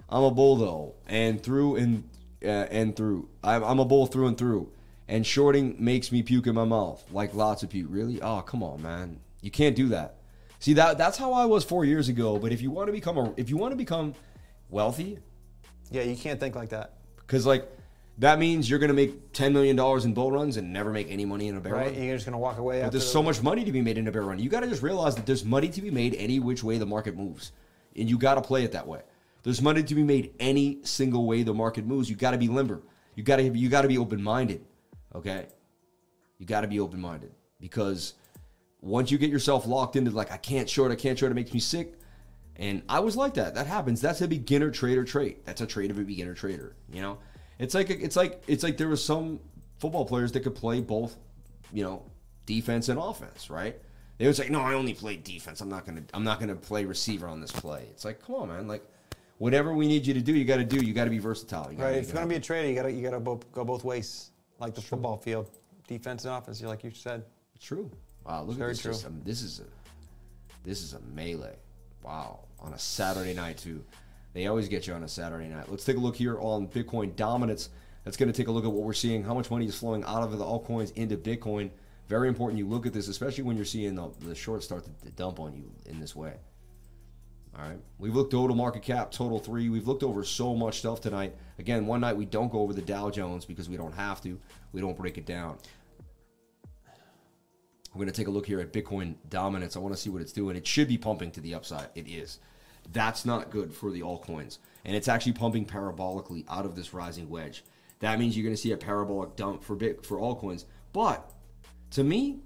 I'm a bull though, and through and uh, and through. I'm, I'm a bull through and through. And shorting makes me puke in my mouth, like lots of puke. Really? Oh, come on, man. You can't do that. See that that's how I was four years ago. But if you want to become a if you want to become wealthy, Yeah, you can't think like that, because like that means you're gonna make ten million dollars in bull runs and never make any money in a bear right? run. You're just gonna walk away. But there's the- so much money to be made in a bear run. You got to just realize that there's money to be made any which way the market moves, and you got to play it that way. There's money to be made any single way the market moves. You got to be limber. You got to you got to be open minded. Okay, you got to be open minded because once you get yourself locked into like I can't short, I can't short, it makes me sick. And I was like that. That happens. That's a beginner trader trait. That's a trait of a beginner trader. You know, it's like it's like it's like there was some football players that could play both, you know, defense and offense. Right? They would say, "No, I only play defense. I'm not gonna I'm not gonna play receiver on this play." It's like, come on, man. Like, whatever we need you to do, you got to do. You got to be versatile. Right. If you're gonna be a trader, you gotta you gotta bo- go both ways, like the football field, defense and offense. Like you said. True. Wow, look Very at this true. system. Um, this is a this is a melee. Wow, on a Saturday night too. They always get you on a Saturday night. Let's take a look here on Bitcoin dominance. That's going to take a look at what we're seeing. How much money is flowing out of the altcoins into Bitcoin? Very important. You look at this, especially when you're seeing the, the short start to, to dump on you in this way. All right. We've looked total market cap, total three. We've looked over so much stuff tonight. Again, one night we don't go over the Dow Jones because we don't have to. We don't break it down. We're going to take a look here at Bitcoin dominance. I want to see what it's doing. It should be pumping to the upside. It is. That's not good for the altcoins. And it's actually pumping parabolically out of this rising wedge. That means you're going to see a parabolic dump for bit for altcoins. But to me,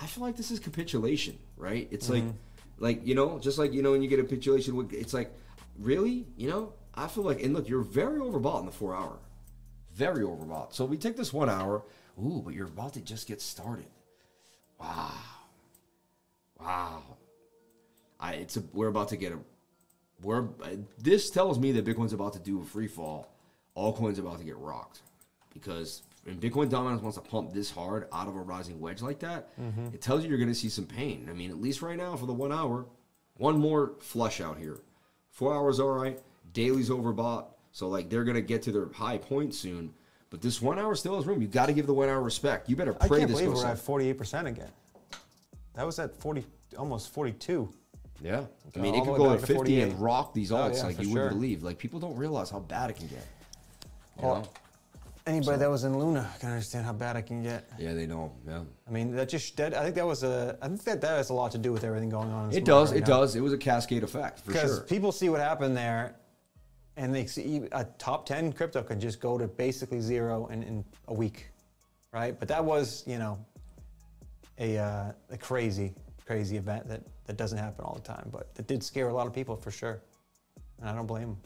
I feel like this is capitulation, right? It's like mm-hmm. like, you know, just like you know when you get a capitulation it's like really, you know? I feel like and look, you're very overbought in the 4 hour. Very overbought. So we take this 1 hour. Ooh, but you're about to just get started. Wow. Wow. I it's a we're about to get a we're this tells me that Bitcoin's about to do a free fall. Altcoin's about to get rocked. Because when Bitcoin dominance wants to pump this hard out of a rising wedge like that, mm-hmm. it tells you you're going to see some pain. I mean, at least right now for the one hour, one more flush out here. Four hours, all right. Daily's overbought. So, like, they're going to get to their high point soon. But this one hour still has room. You got to give the one hour respect. You better pray I can't this believe goes we're up. at 48 percent again. That was at 40, almost 42. Yeah. I mean, it could go at 50 and rock these Oh, yeah, like you wouldn't believe. Like, people don't realize how bad it can get. You Well, know? Anybody that was in Luna can understand how bad it can get. Yeah, they know. Yeah. I mean, that just that I think that was a I think that that has a lot to do with everything going on. It does. market It now. does. It was a cascade effect for because people see what happened there, and they see a top ten crypto could just go to basically zero in, in a week, right? But that was you know a uh, a crazy crazy event that that doesn't happen all the time, but it did scare a lot of people for sure, and I don't blame him.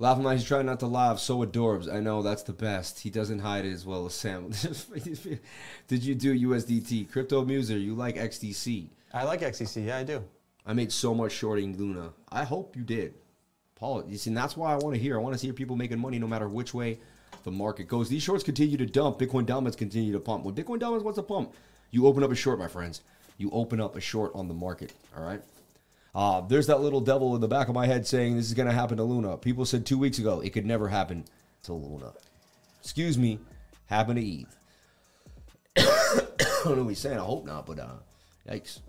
Laughing like he's trying not to laugh. So adorbs. I know that's the best. He doesn't hide it as well as Sam. <laughs> Did you do USDT? Crypto Muser, you like XDC? I like XDC, yeah, I do. I made so much shorting Luna. I hope you did. Paul, you see, and that's why I want to hear. I want to see people making money no matter which way the market goes. These shorts continue to dump. Bitcoin dominance continue to pump. When Bitcoin dominance wants to pump, you open up a short, my friends. You open up a short on the market. All right. Uh, there's that little devil in the back of my head saying this is going to happen to Luna. People said two weeks ago it could never happen to Luna. Excuse me, happen to Eve. I don't know what he's saying. I hope not, but uh, yikes.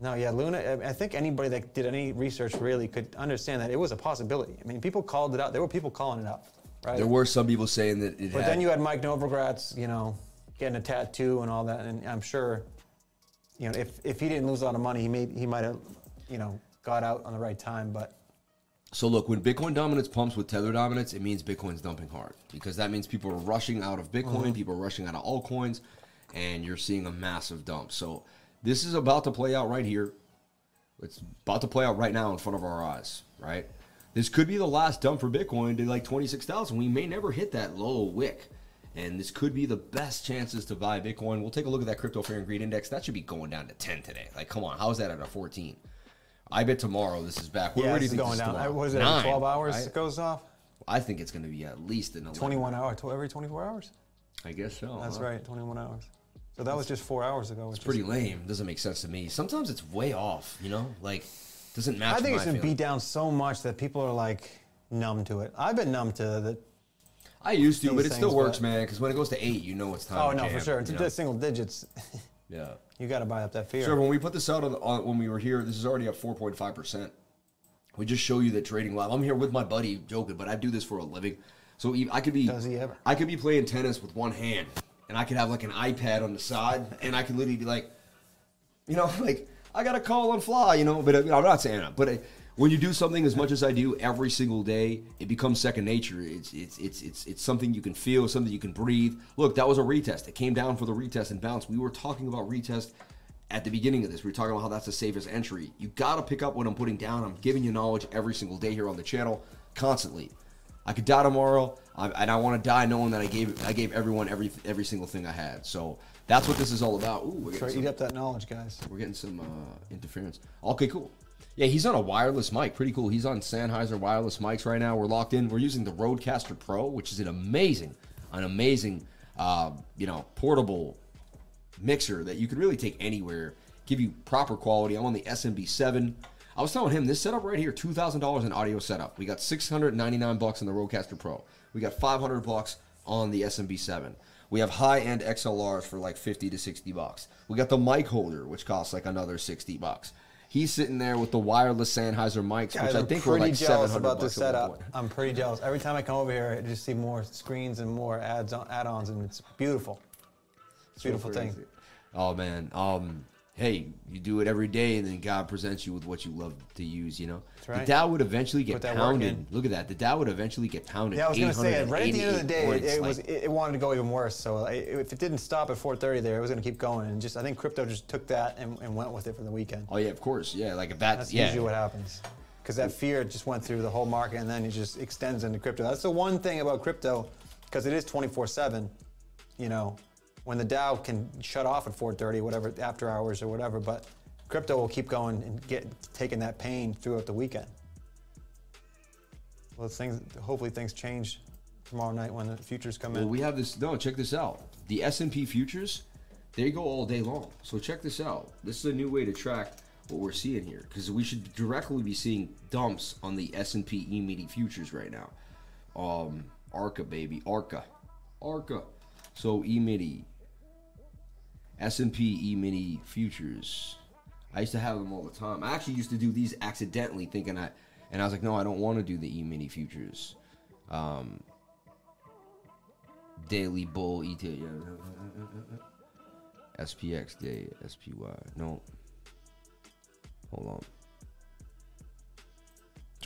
No, yeah, Luna. I- think anybody that did any research really could understand that it was a possibility. I mean, people called it out. There were people calling it out, right? There were some people saying that it But had. then you had Mike Novogratz, you know, getting a tattoo and all that, and I'm sure, you know, if, if he didn't lose a lot of money, he may he might have, you know, got out on the right time. But So look, when Bitcoin dominance pumps with Tether dominance, it means Bitcoin's dumping hard because that means people are rushing out of Bitcoin, mm-hmm. people are rushing out of altcoins, and you're seeing a massive dump. So this is about to play out right here. It's about to play out right now in front of our eyes, right? This could be the last dump for Bitcoin to like 26,000. We may never hit that low wick And this could be the best chances to buy Bitcoin. We'll take a look at that crypto fear and greed index. That should be going down to 10 today. Like, come on, how is that at a 14? I bet tomorrow this is back. Where, yeah, where do you think going down. tomorrow? Is it? Nine, 12 hours right? it goes off. I think it's going to be at least 11. 21 hours. Every 24 hours. I guess so. That's huh? right. 21 hours. So that was just four hours ago. It's pretty lame. Doesn't make sense to me. Sometimes it's way off. You know, like doesn't match. I think it's been feeling. beat down so much that people are like numb to it. I've been numb to the. I used to, but it still things, works, man. Because when it goes to eight, you know it's time. Oh to no, jam, for sure. It's you know? just single digits. <laughs> Yeah. you got to buy up that fear. Sure. When we put this out on, on when we were here, this is already at four point five percent. We just show you the trading live. I'm here with my buddy joking, but I do this for a living. So I could be. Does he ever? I could be playing tennis with one hand, and I could have like an iPad on the side, and I could literally be like, you know, <laughs> like I got a call on fly, you know. But uh, I'm not saying that. But uh, when you do something as much as I do every single day, it becomes second nature. It's it's it's it's it's something you can feel, something you can breathe. Look, that was a retest. It came down for the retest and bounce. We were talking about retest at the beginning of this. We were talking about how that's the safest entry. You got to pick up what I'm putting down. I'm giving you knowledge every single day here on the channel, constantly. I could die tomorrow, I, and I want to die knowing that I gave I gave everyone every every single thing I had. So that's what this is all about. Ooh, we're Try to eat up that knowledge, guys. we're getting some uh, interference. Okay, cool. Yeah, he's on a wireless mic. Pretty cool. He's on Sennheiser wireless mics right now. We're locked in. We're using the Rodecaster Pro, which is an amazing, an amazing, uh, you know, portable mixer that you could really take anywhere, give you proper quality. I'm on the SMB7. I was telling him this setup right here, two thousand dollars in audio setup. We got six hundred ninety nine bucks on the Rodecaster Pro. We got five hundred bucks on the SMB7. We have high end XLRs for like fifty to sixty bucks. We got the mic holder, which costs like another sixty bucks. He's sitting there with the wireless Sennheiser mics, Guys, which I think were like seven jealous hundred about the bucks. at one setup. I'm pretty jealous. Every time I come over here, I just see more screens and more ads on, add-ons, and it's beautiful. It's a beautiful thing. Oh man. Um. Hey, you do it every day, and then God presents you with what you love to use. You know, right. the Dow would eventually get that pounded. Look at that. The Dow would eventually get pounded. Yeah, I was going to say, right at the end of the day, 888 it, it points, was like- it, wanted to go even worse. So if it didn't stop at 4:30 there, it was going to keep going, and just I think crypto just took that and, and went with it for the weekend. oh yeah, of course. Yeah, like if that's, That's yeah. usually what happens. Because that fear just went through the whole market and then it just extends into crypto. That's the one thing about crypto, because it is 24 7. You know, when the Dow can shut off at 4:30, whatever, after hours or whatever, but crypto will keep going and get taking that pain throughout the weekend. Well, things, hopefully things change tomorrow night when the futures come Well, in. we have this. No, check this out. The S and P futures, they go all day long. So check this out. This is a new way to track what we're seeing here because we should directly be seeing dumps on the S and P E-mini futures right now. Um, Arca baby, Arca, Arca. So E-mini, S and P E-mini futures. I used to have them all the time. I actually used to do these accidentally, thinking I, and I was like, no, I don't want to do the E-mini futures. Um, Daily Bull ET. Yeah. SPX Day SPY. No. Hold on.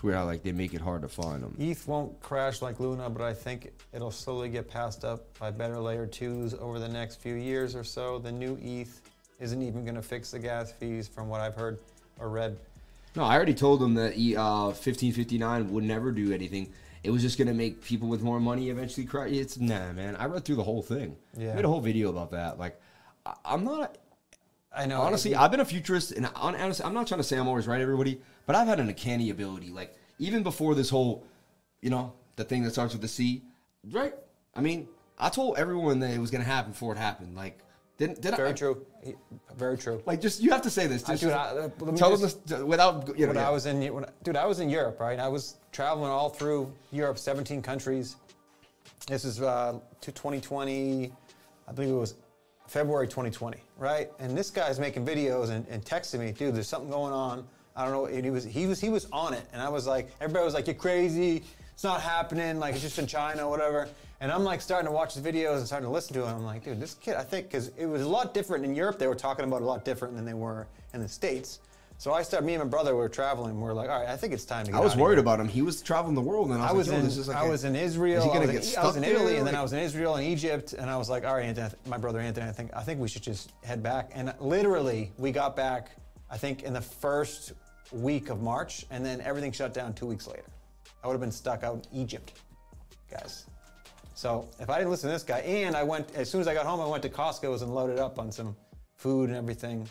It's weird how like they make it hard to find them. ETH won't crash like Luna, but I think it'll slowly get passed up by better layer twos over the next few years or so. The new ETH isn't even going to fix the gas fees, from what I've heard or read. No, I already told them that E- uh, 1559 would never do anything. It was just gonna make people with more money eventually cry. It's nah, man. I read through the whole thing. Yeah. I made a whole video about that. Like, I, I'm not. I know. Honestly, I've been a futurist, and hon- honestly, I'm not trying to say I'm always right, everybody, but I've had an uncanny ability. Like even before this whole, you know, the thing that starts with the C, right? I mean, I told everyone that it was gonna happen before it happened. Like, didn't did I very I? true. Very true. Like, just you have to say this. I- Just, dude, I- tell just- them this without you know. when yeah. I was in, when, dude, I was in Europe, right? I was traveling all through Europe, 17 countries. This is uh, to 2020, I believe it was February 2020, right? And this guy's making videos and, and texting me, dude, there's something going on. I don't know. And he was he was he was on it, and I was like, everybody was like, you're crazy. It's not happening. Like it's just in China, whatever. And I'm like starting to watch the videos and starting to listen to it. I'm like, dude, this kid, I think, because it was a lot different in Europe. They were talking about it a lot different than they were in the states. So I started. Me and my brother were traveling. We are like, all right, I think it's time to. Get I was worried about him. He was traveling the world, and I I was, was like, in like I a- was in Israel. Is he gonna I was, get in, stuck I was in? Italy, and then I was in Israel and Egypt, and I was like, all right, Anthony, my brother Anthony, I think I think we should just head back. And literally, we got back, I think, in the first week of March, and then everything shut down two weeks later. I would have been stuck out in Egypt, guys. So if I didn't listen to this guy, and I went as soon as I got home, I went to Costco's and loaded up on some food and everything,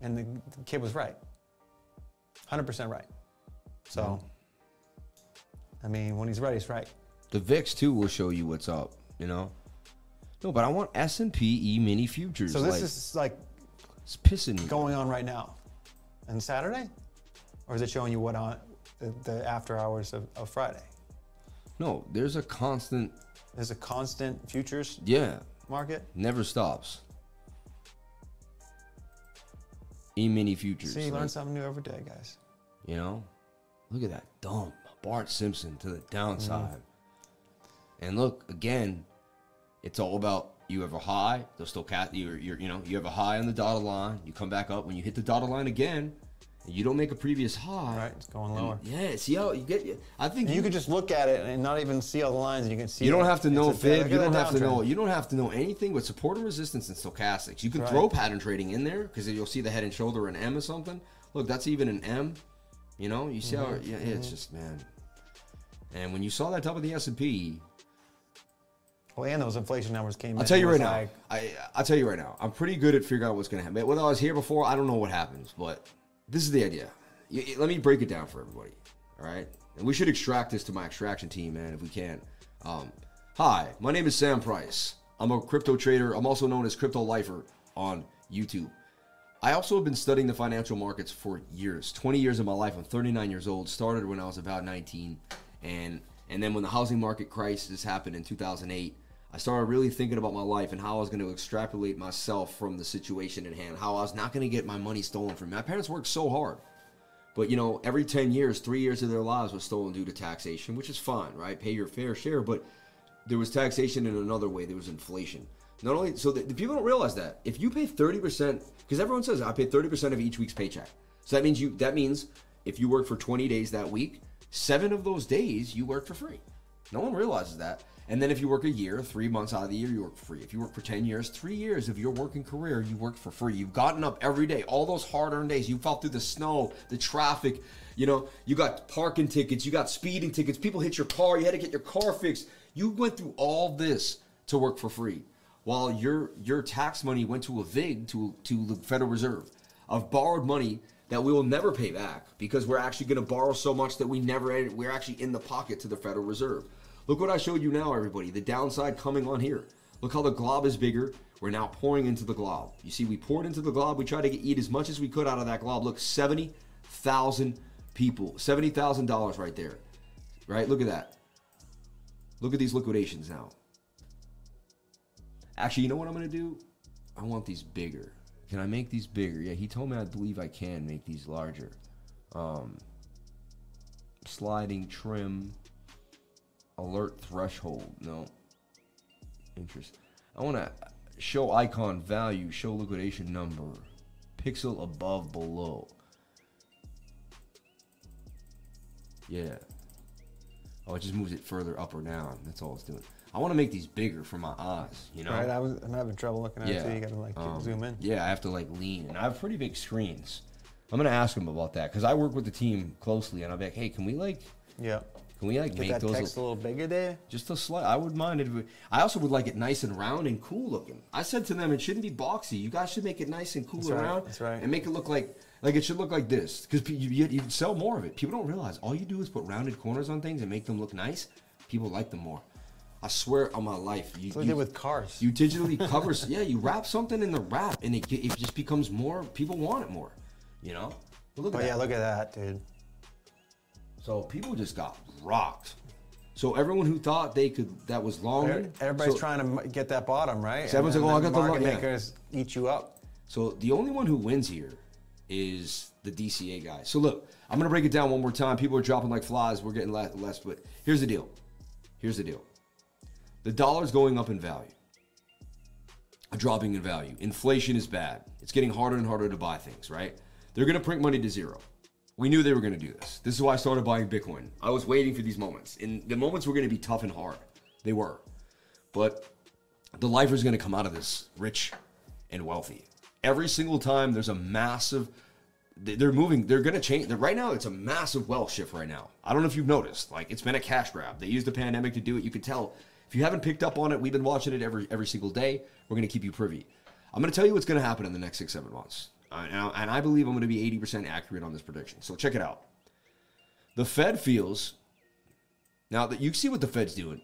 and the, the kid was right, hundred percent right. So, I mean, when he's right, he's right. The VIX too will show you what's up. You know. No, but I want S and P E mini futures. So this like, is like it's pissing me. going on right now, and Saturday, or is it showing you what on the, the after hours of, of Friday? No, there's a constant. There's a constant futures Yeah, market. never stops. E mini futures. See, you like, learn something new every day, guys. You know, look at that dump. Bart Simpson to the downside. Mm-hmm. And look again, it's all about you have a high. They'll still cat you. You're, you know, you have a high on the dotted line. You come back up when you hit the dotted line again, you don't make a previous high. Right, it's going and- lower. yeah, see how you get. I think And you could just look at it and not even see all the lines, you can see. You don't it. have to know a- fib. You don't have to know. You don't have to know anything but support and resistance and stochastics. You can Right. throw pattern trading in there because you'll see the head and shoulder an M or something. Look, that's even an M. You know, you see how Mm-hmm. yeah, it's just man. And when you saw that top of the S and P, Well, and those inflation numbers came in. I'll tell you right was now. like- I I'll tell you right now. I'm pretty good at figuring out what's going to happen. Whether I was here before, I don't know what happens, but this is the idea. You- let me break it down for everybody. All right, and we should extract this to my extraction team, man, if we can. Um, hi, my name is Sam Price. I'm a crypto trader. I'm also known as Crypto Lifer on YouTube. I also have been studying the financial markets for years, 20 years of my life. I'm 39 years old. Started when I was about 19, and and then when the housing market crisis happened in 2008, I started really thinking about my life and how I was going to extrapolate myself from the situation in hand. How I was not going to get my money stolen from me. My parents worked so hard, but you know, every 10 years, three years of their lives was stolen due to taxation, which is fine, right? Pay your fair share, but there was taxation in another way. There was inflation. Not only so the, the people don't realize that if you pay 30%, because everyone says I pay 30% of each week's paycheck. So that means you that means if you work for 20 days that week, seven of those days you work for free. No one realizes that. And then if you work a year, three months out of the year, you work for free. If you work for 10 years, three years of your working career, you work for free. You've gotten up every day, all those hard earned days. You fought through the snow, the traffic, you know, you got parking tickets, you got speeding tickets, people hit your car, you had to get your car fixed. You went through all this to work for free. While your your tax money went to a VIG, to, to the Federal Reserve, of borrowed money that we will never pay back because we're actually going to borrow so much that we never we're actually in the pocket to the Federal Reserve. Look what I showed you now, everybody. The downside coming on here. Look how the glob is bigger. We're now pouring into the glob. You see, we poured into the glob. We tried to get, eat as much as we could out of that glob. Look, seventy thousand people, seventy thousand dollars right there. Right? Look at that. Look at these liquidations now. Actually, you know what I'm going to do? I want these bigger. Can I make these bigger? Yeah, he told me I believe I can make these larger. Um, sliding trim, alert threshold. No. Interest. I want to show icon value, show liquidation number, pixel above, below. Yeah. Oh, it just moves it further up or down. That's all it's doing. I want to make these bigger for my eyes, you know? Right, I was, I'm having trouble looking at it too. You gotta like um, zoom in. Yeah, I have to like lean, and I have pretty big screens. I'm gonna ask them about that because I work with the team closely, and I'll be like, "Hey, can we like, Yeah. Can we like Get make that those text a little bigger there. just a slight? I would mind it. I also would like it nice and round and cool looking. I said to them, it shouldn't be boxy. You guys should make it nice and cool That's right, that's right. and make it look like like it should look like this because you, you you sell more of it. People don't realize all you do is put rounded corners on things and make them look nice. People like them more. I swear on my life, you, what you did with cars. you digitally cover, <laughs> yeah. You wrap something in the wrap, and it, it just becomes more. People want it more, you know. But look oh yeah, that. look at that, dude. So people just got rocked. So everyone who thought they could, that was long. Everybody's so, trying to get that bottom, right? So everyone's And like, "Oh, I got the market yeah." makers eat you up. So the only one who wins here is the DCA guy. So look, I'm gonna break it down one more time. People are dropping like flies. We're getting less, less but here's the deal. Here's the deal. The dollar's going up in value. Dropping in value. Inflation is bad. It's getting harder and harder to buy things, right? They're gonna print money to zero. We knew they were gonna do this. This is why I started buying Bitcoin. I was waiting for these moments. And the moments were gonna be tough and hard. They were. But the lifer is going to come out of this rich and wealthy. Every single time there's a massive, they- they're moving, they're going to change. Right now, it's a massive wealth shift right now. I don't know if you've noticed. Like, it's been a cash grab. They used the pandemic to do it. You could tell If you haven't picked up on it, we've been watching it every every single day. We're going to keep you privy. I'm going to tell you what's going to happen in the next six seven months, uh, and, I, and I believe I'm going to be 80% accurate on this prediction. So check it out. The Fed feels now that you see what the Fed's doing,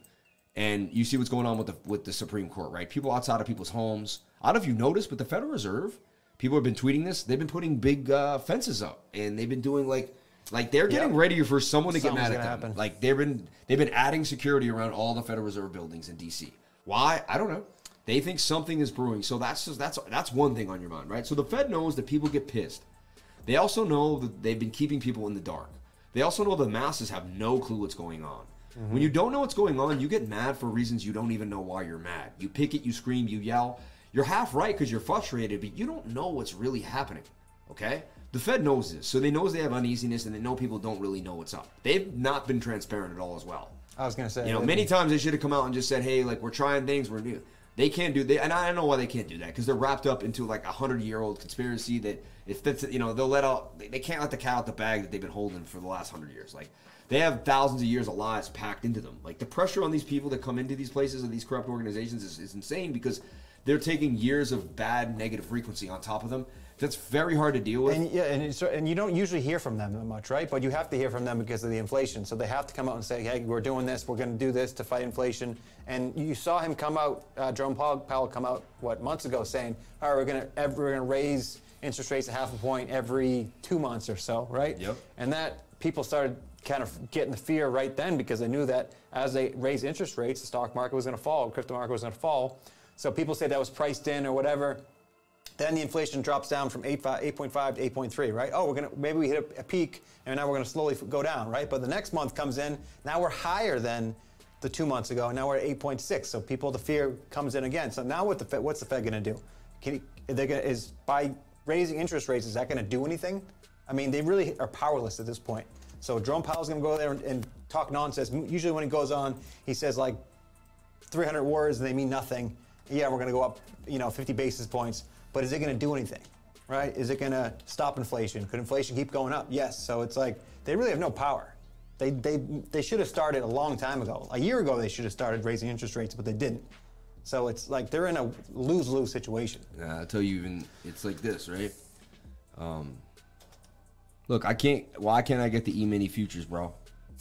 and you see what's going on with the with the Supreme Court, right? People outside of people's homes. I don't know if you noticed, but the Federal Reserve, people have been tweeting this. They've been putting big uh, fences up, and they've been doing like like they're getting Yep. ready for someone to get mad at them. happen. Like they've been they've been adding security around all the Federal Reserve buildings in D.C. Why? I don't know. They think something is brewing. So that's just, that's that's one thing on your mind, right? So the Fed knows that people get pissed. They also know that they've been keeping people in the dark. They also know the masses have no clue what's going on. Mm-hmm. When you don't know what's going on, you get mad for reasons you don't even know why you're mad. You pick it, you scream, you yell. You're half right because you're frustrated, but you don't know what's really happening. Okay? The Fed knows this, so they knows they have uneasiness and they know people don't really know what's up. They've not been transparent at all as well. I was gonna say. You know, many times they should have come out and just said, "Hey, like we're trying things, we're new." They can't do that, and I don't know why they can't do that because they're wrapped up into like a hundred year old conspiracy that if that's you know they'll let out they they can't let the cat out the bag that they've been holding for the last hundred years. Like they have thousands of years of lies packed into them. Like the pressure on these people that come into these places and these corrupt organizations is, is insane because they're taking years of bad negative frequency on top of them. That's very hard to deal with. And yeah, and, and you don't usually hear from them that much, right? But you have to hear from them because of the inflation. So they have to come out and say, "Hey, we're doing this. We're going to do this to fight inflation." And you saw him come out, uh, Jerome Powell, Powell come out what months ago saying, "All right, we're going to we're going to raise interest rates a half a point every two months or so, right?" Yep. And that people started kind of getting the fear right then because they knew that as they raised interest rates, the stock market was going to fall, crypto market was going to fall. So people say that was priced in or whatever. Then the inflation drops down from 8.5 8.5 to 8.3, right? Oh, we're gonna maybe we hit a, a peak, and now we're gonna slowly go down, right? But the next month comes in, now we're higher than the two months ago, and now we're at 8.6. So people, the fear comes in again. So now what the Fed, what's the Fed gonna do? Can he, they're gonna, is by raising interest rates, is that gonna do anything? I mean, they really are powerless at this point. So Jerome Powell's gonna go there and, and talk nonsense. Usually when he goes on, he says like 300 words and they mean nothing. Yeah, we're to go up, you know, 50 basis points, but is it going to do anything? Right? Is it going to stop inflation? Could inflation keep going up? Yes. So it's like they really have no power. They, they, they should have started a long time ago. A year ago, they should have started raising interest rates, but they didn't. So it's like they're in a lose lose situation. Uh, I'll tell you even it's like this, right? Um, look, I can't. Why can't I get the E-mini futures, bro?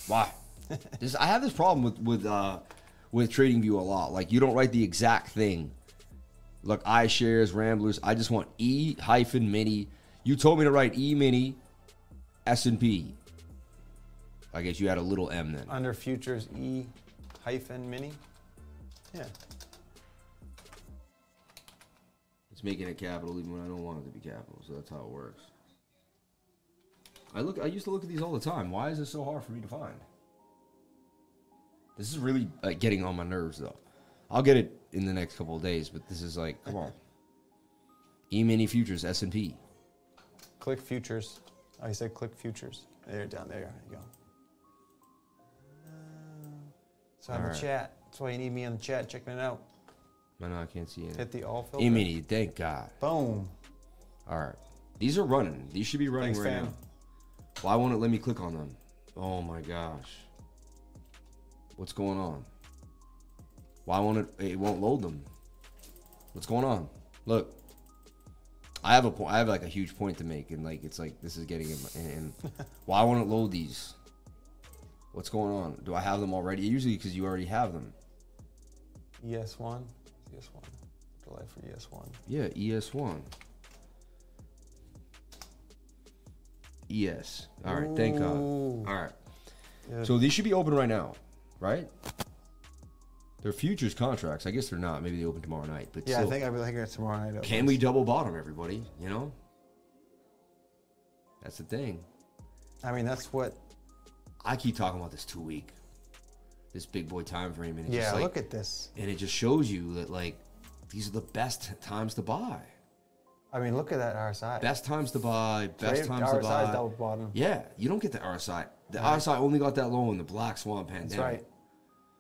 Why? <laughs> this, I have this problem with with uh, with TradingView a lot. Like you don't write the exact thing. Look, iShares, Ramblers. I just want E hyphen mini. You told me to write E mini, S and P. I guess you had a little M then. Under futures E hyphen mini. Yeah. It's making it capital even when I don't want it to be capital. So that's how it works. I look. I used to look at these all the time. Why is this so hard for me to find? This is really like getting on my nerves, though. I'll get it in the next couple of days, but this is like, come on. <clears throat> E mini futures S and P. Click futures. Oh, you said click futures. There, down there. you go. So I have All a right. chat. That's why you need me in the chat checking it out. I know I can't see it. Hit the all filter. E mini. Thank God. Boom. All right, these are running. These should be running Thanks, right fam. now. Why won't it let me click on them? Oh my gosh. What's going on? Why won't it? It won't load them. What's going on? Look, I have a point. I have like a huge point to make, and like it's like this is getting in. my- And, <laughs> why won't it load these? What's going on? Do I have them already? Usually because you already have them. ES1. ES1. Delay for E ES1. Yeah, ES1. ES. All right, thank God. All right. Yeah. So these should be open right now, right? They're futures contracts. I guess they're not. Maybe they open tomorrow night. But Yeah, I think I really think it's tomorrow night. can we double bottom everybody? You know, that's the thing. I mean, that's what. I keep talking about this two week, this big boy time frame, and it Yeah, just like, look at this. and it just shows you that like these are the best times to buy. I mean, look at that RSI. Best times to buy. Best Right? times to buy. double bottom. Yeah, you don't get the RSI. The RSI only got that low in the Black Swan pandemic. That's right.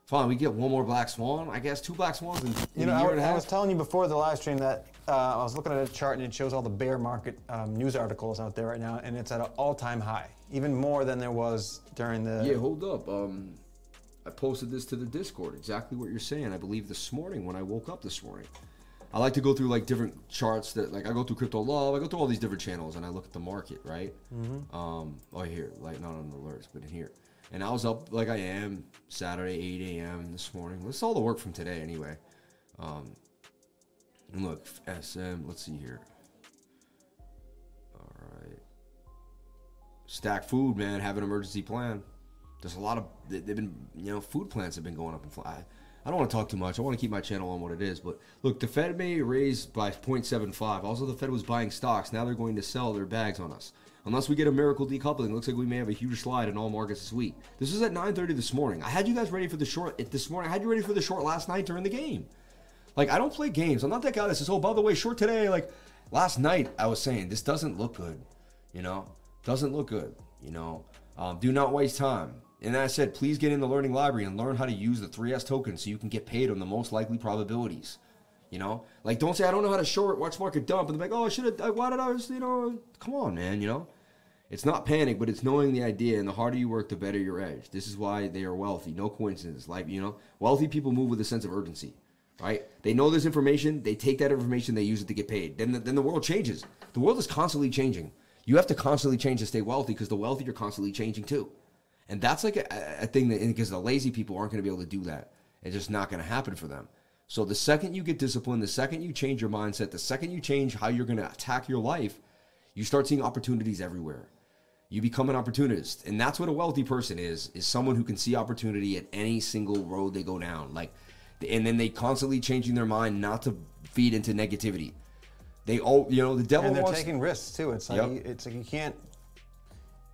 Fine, we get one more Black Swan. I guess two Black Swans in, in You know, a I, year was- and a I half. was telling you before the live stream that uh, I was looking at a chart and it shows all the bear market um, news articles out there right now, and it's at an all-time high, even more than there was during the. yeah, hold up. Um, I posted this to the Discord. Exactly what you're saying. I believe this morning when I woke up this morning. I like to go through like different charts that like I go through crypto love. I go through all these different channels and I look at the market, right? Mm-hmm. Um, oh here, like not on the alerts, but in here. And I was up like I am Saturday 8 a.m. this morning. Is all the work from today anyway. Um, and look, SM. Let's see here. All right. Stack food, man. Have an emergency plan. There's a lot of they've been you know food plants have been going up and fly. I don't want to talk too much. I want to keep my channel on what it is. But look, the Fed may raise by 0.75. Also, the Fed was buying stocks. Now they're going to sell their bags on us. Unless we get a miracle decoupling, looks like we may have a huge slide in all markets this week. This was at 9:30 this morning. I had you guys ready for the short this morning. I had you ready for the short last night during the game. Like I don't play games. I'm not that guy that says, "Oh, by the way, short today." Like last night, I was saying this doesn't look good. You know, doesn't look good. You know, um, do not waste time. And I said, please get in the learning library and learn how to use the 3S token so you can get paid on the most likely probabilities. You know, like don't say I don't know how to short, watch market dump, and they're like, oh, I should have. Why did I? Just, You know, come on, man. You know, it's not panic, but it's knowing the idea. And the harder you work, the better your edge. This is why they are wealthy. No coincidence. Like you know, wealthy people move with a sense of urgency, right? They know this information. They take that information. They use it to get paid. Then the, then the world changes. The world is constantly changing. You have to constantly change to stay wealthy because the wealthy are constantly changing too. And that's like a, a thing that, because the lazy people aren't going to be able to do that. It's just not going to happen for them. So the second you get disciplined, the second you change your mindset, the second you change how you're going to attack your life, you start seeing opportunities everywhere. You become an opportunist. And that's what a wealthy person is, is someone who can see opportunity at any single road they go down. Like and then they constantly changing their mind not to feed into negativity. They all, you know, the devil. And they're wants, taking risks too. It's like yep. it's like you can't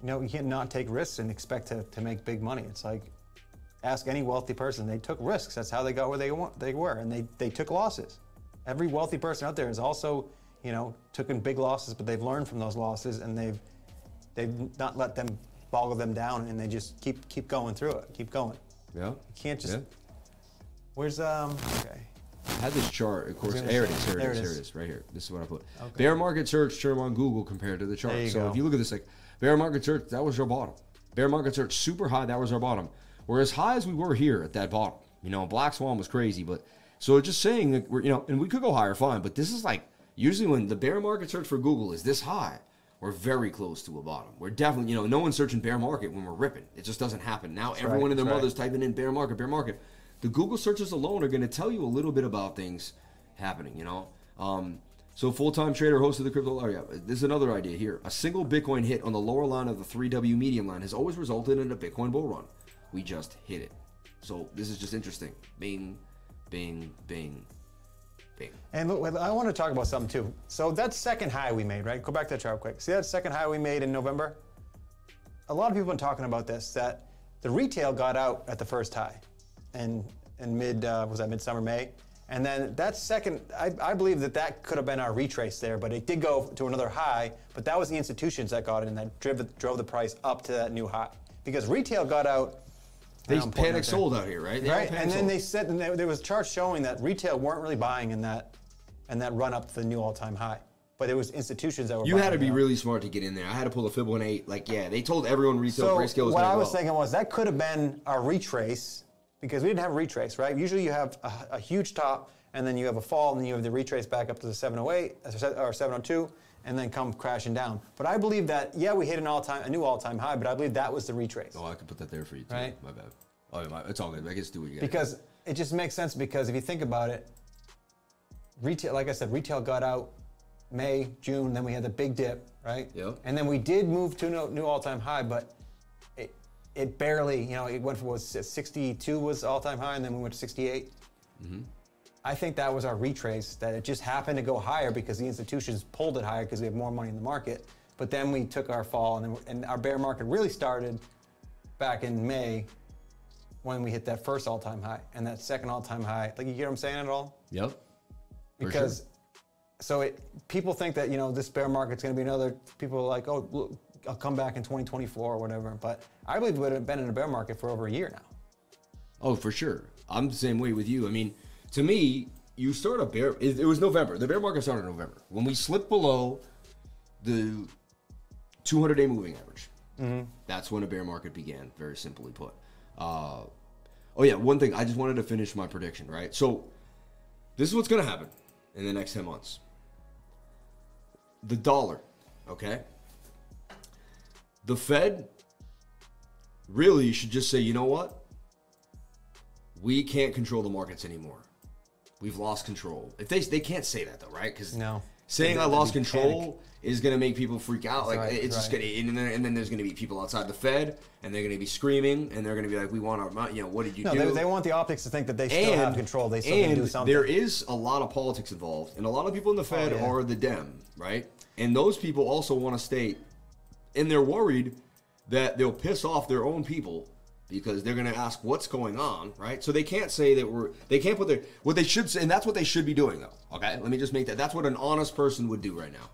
you know, you can't not take risks and expect to, to make big money. It's like ask any wealthy person. They took risks. That's how they got where they want they were, and they they took losses. Every wealthy person out there has also, you know, taken big losses, but they've learned from those losses and they've they've not let them boggle them down, and they just keep keep going through it, keep going. Yeah. You can't just. Yeah. Where's um? Okay. I had this chart, of course. There it is. Here it is. Here it is. Right here. This is what I put. Okay. Bear market search term on Google compared to the chart. So go. if you look at this, like Bear market search, that was our bottom. Bear market search super high, that was our bottom. We're as high as we were here at that bottom. You know, Black Swan was crazy, but so just saying that we're, you know, and we could go higher, fine, but this is like usually when the bear market search for Google is this high, we're very close to a bottom. We're definitely, you know, no one's searching bear market when we're ripping. It just doesn't happen. Now That's everyone right. and their mother's right. typing in bear market, bear market. The Google searches alone are going to tell you a little bit about things happening, you know. Um, so full-time trader, host of the crypto. Oh yeah, this is another idea here. A single Bitcoin hit on the lower line of the 3W medium line has always resulted in a Bitcoin bull run. We just hit it. So this is just interesting. Bing, bing, bing, And look, I want to talk about something too. So that second high we made, right? Go back to that chart quick. See that second high we made in November? A lot of people have been talking about this. That the retail got out at the first high, and in mid uh, was that midsummer May and then that second, I, I, believe that that could have been our retrace there, but it did go to another high. But that was the institutions that got in that drove, drove the price up to that new high because retail got out. They panic sold out here, right? They right, and then sold. they said and there was charts showing that retail weren't really buying in that, and that run up to the new all-time high. But it was institutions that were. You had to be really smart to get in there. I had to pull a fib one eight. Like, yeah, they told everyone retail so grayscale was. What I was well. thinking was that could have been a retrace because we didn't have a retrace, right? Usually you have a, a huge top and then you have a fall, and then you have the retrace back up to the 708 or 702, and then come crashing down. But I believe that yeah, we hit an all-time, a new all-time high, but I believe that was the retrace. Oh, I could put that there for you too. Right? My bad. Oh, my, it's all good. I guess do what you got. Because it just makes sense because if you think about it, retail, like I said, retail got out May, June, then we had the big dip, right? Yep. And then we did move to a new all-time high, but it it barely, you know, it went from was 62 was all-time high, and then we went to 68. Mm-hmm. I think that was our retrace, that it just happened to go higher because the institutions pulled it higher because we have more money in the market. But then we took our fall, and, then, and our bear market really started back in May when we hit that first all time high and that second all time high. Like, you get what I'm saying at all? Yep. Because, sure. so it, people think that, you know, this bear market's going to be another, people are like, oh, look, I'll come back in 2024 or whatever. But I believe we would have been in a bear market for over a year now. Oh, for sure. I'm the same way with you. I mean, to me, you start a bear. It, it was November. The bear market started in November when we slipped below the 200 day moving average. Mm-hmm. That's when a bear market began. Very simply put. Uh, Oh yeah, one thing I just wanted to finish my prediction, right? So this is what's going to happen in the next 10 months. The dollar, okay? The Fed really should just say, "You know what? We can't control the markets anymore. We've lost control." If they they can't say that though, right? Cuz No. saying I lost control panic. is going to make people freak out. like right, it's just right. going to and then, and then there's going to be people outside the Fed and they're going to be screaming and they're going to be like, "We want our money. You know, what did you No, do?" they, they want the optics to think that they still have control. They still and can do something. There is a lot of politics involved, and a lot of people in the oh, Fed Oh, yeah. are the Dem, right? And those people also want to state, and they're worried that they'll piss off their own people because they're going to ask what's going on, right? So they can't say that we're they can't put their what they should say, and that's what they should be doing though. Okay, let me just make that. That's what an honest person would do right now.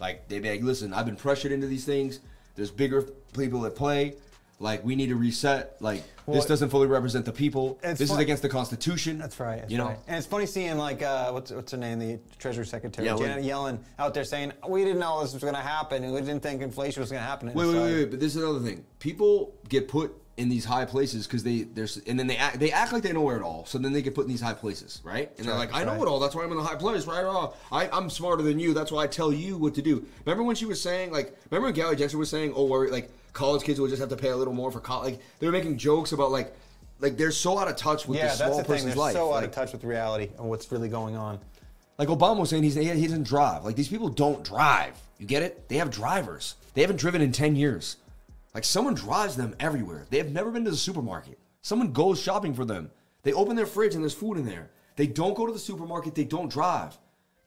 Like they'd be like, listen, I've been pressured into these things. There's bigger people at play. Like we need to reset. Like Well, this doesn't fully represent the people. This is against the Constitution. That's right. That's you know, right. and it's funny seeing like uh, what's what's her name, the Treasury Secretary Yellen. Janet Yellen, out there saying we didn't know this was going to happen, and we didn't think inflation was going to happen. Wait, wait, wait, wait, but this is another thing. People get put in these high places because they there's and then they act they act like they know where it all. So then they get put in these high places, right? And they're like, I know it all. That's why I'm in the high place, right? Oh, I, I'm smarter than you. That's why I tell you what to do. Remember when she was saying like, remember when Gary Jensen was saying, oh, worry, like college kids will just have to pay a little more for college. Like they were making jokes about like, like they're so out of touch with Yeah, the that's small the thing. person's They're life. so out like, of touch with reality and what's really going on. like Obama was saying, he's, he, he doesn't drive. Like these people don't drive. You get it? They have drivers. They haven't driven in 10 years. Like someone drives them everywhere. They have never been to the supermarket. Someone goes shopping for them. They open their fridge and there's food in there. They don't go to the supermarket. They don't drive.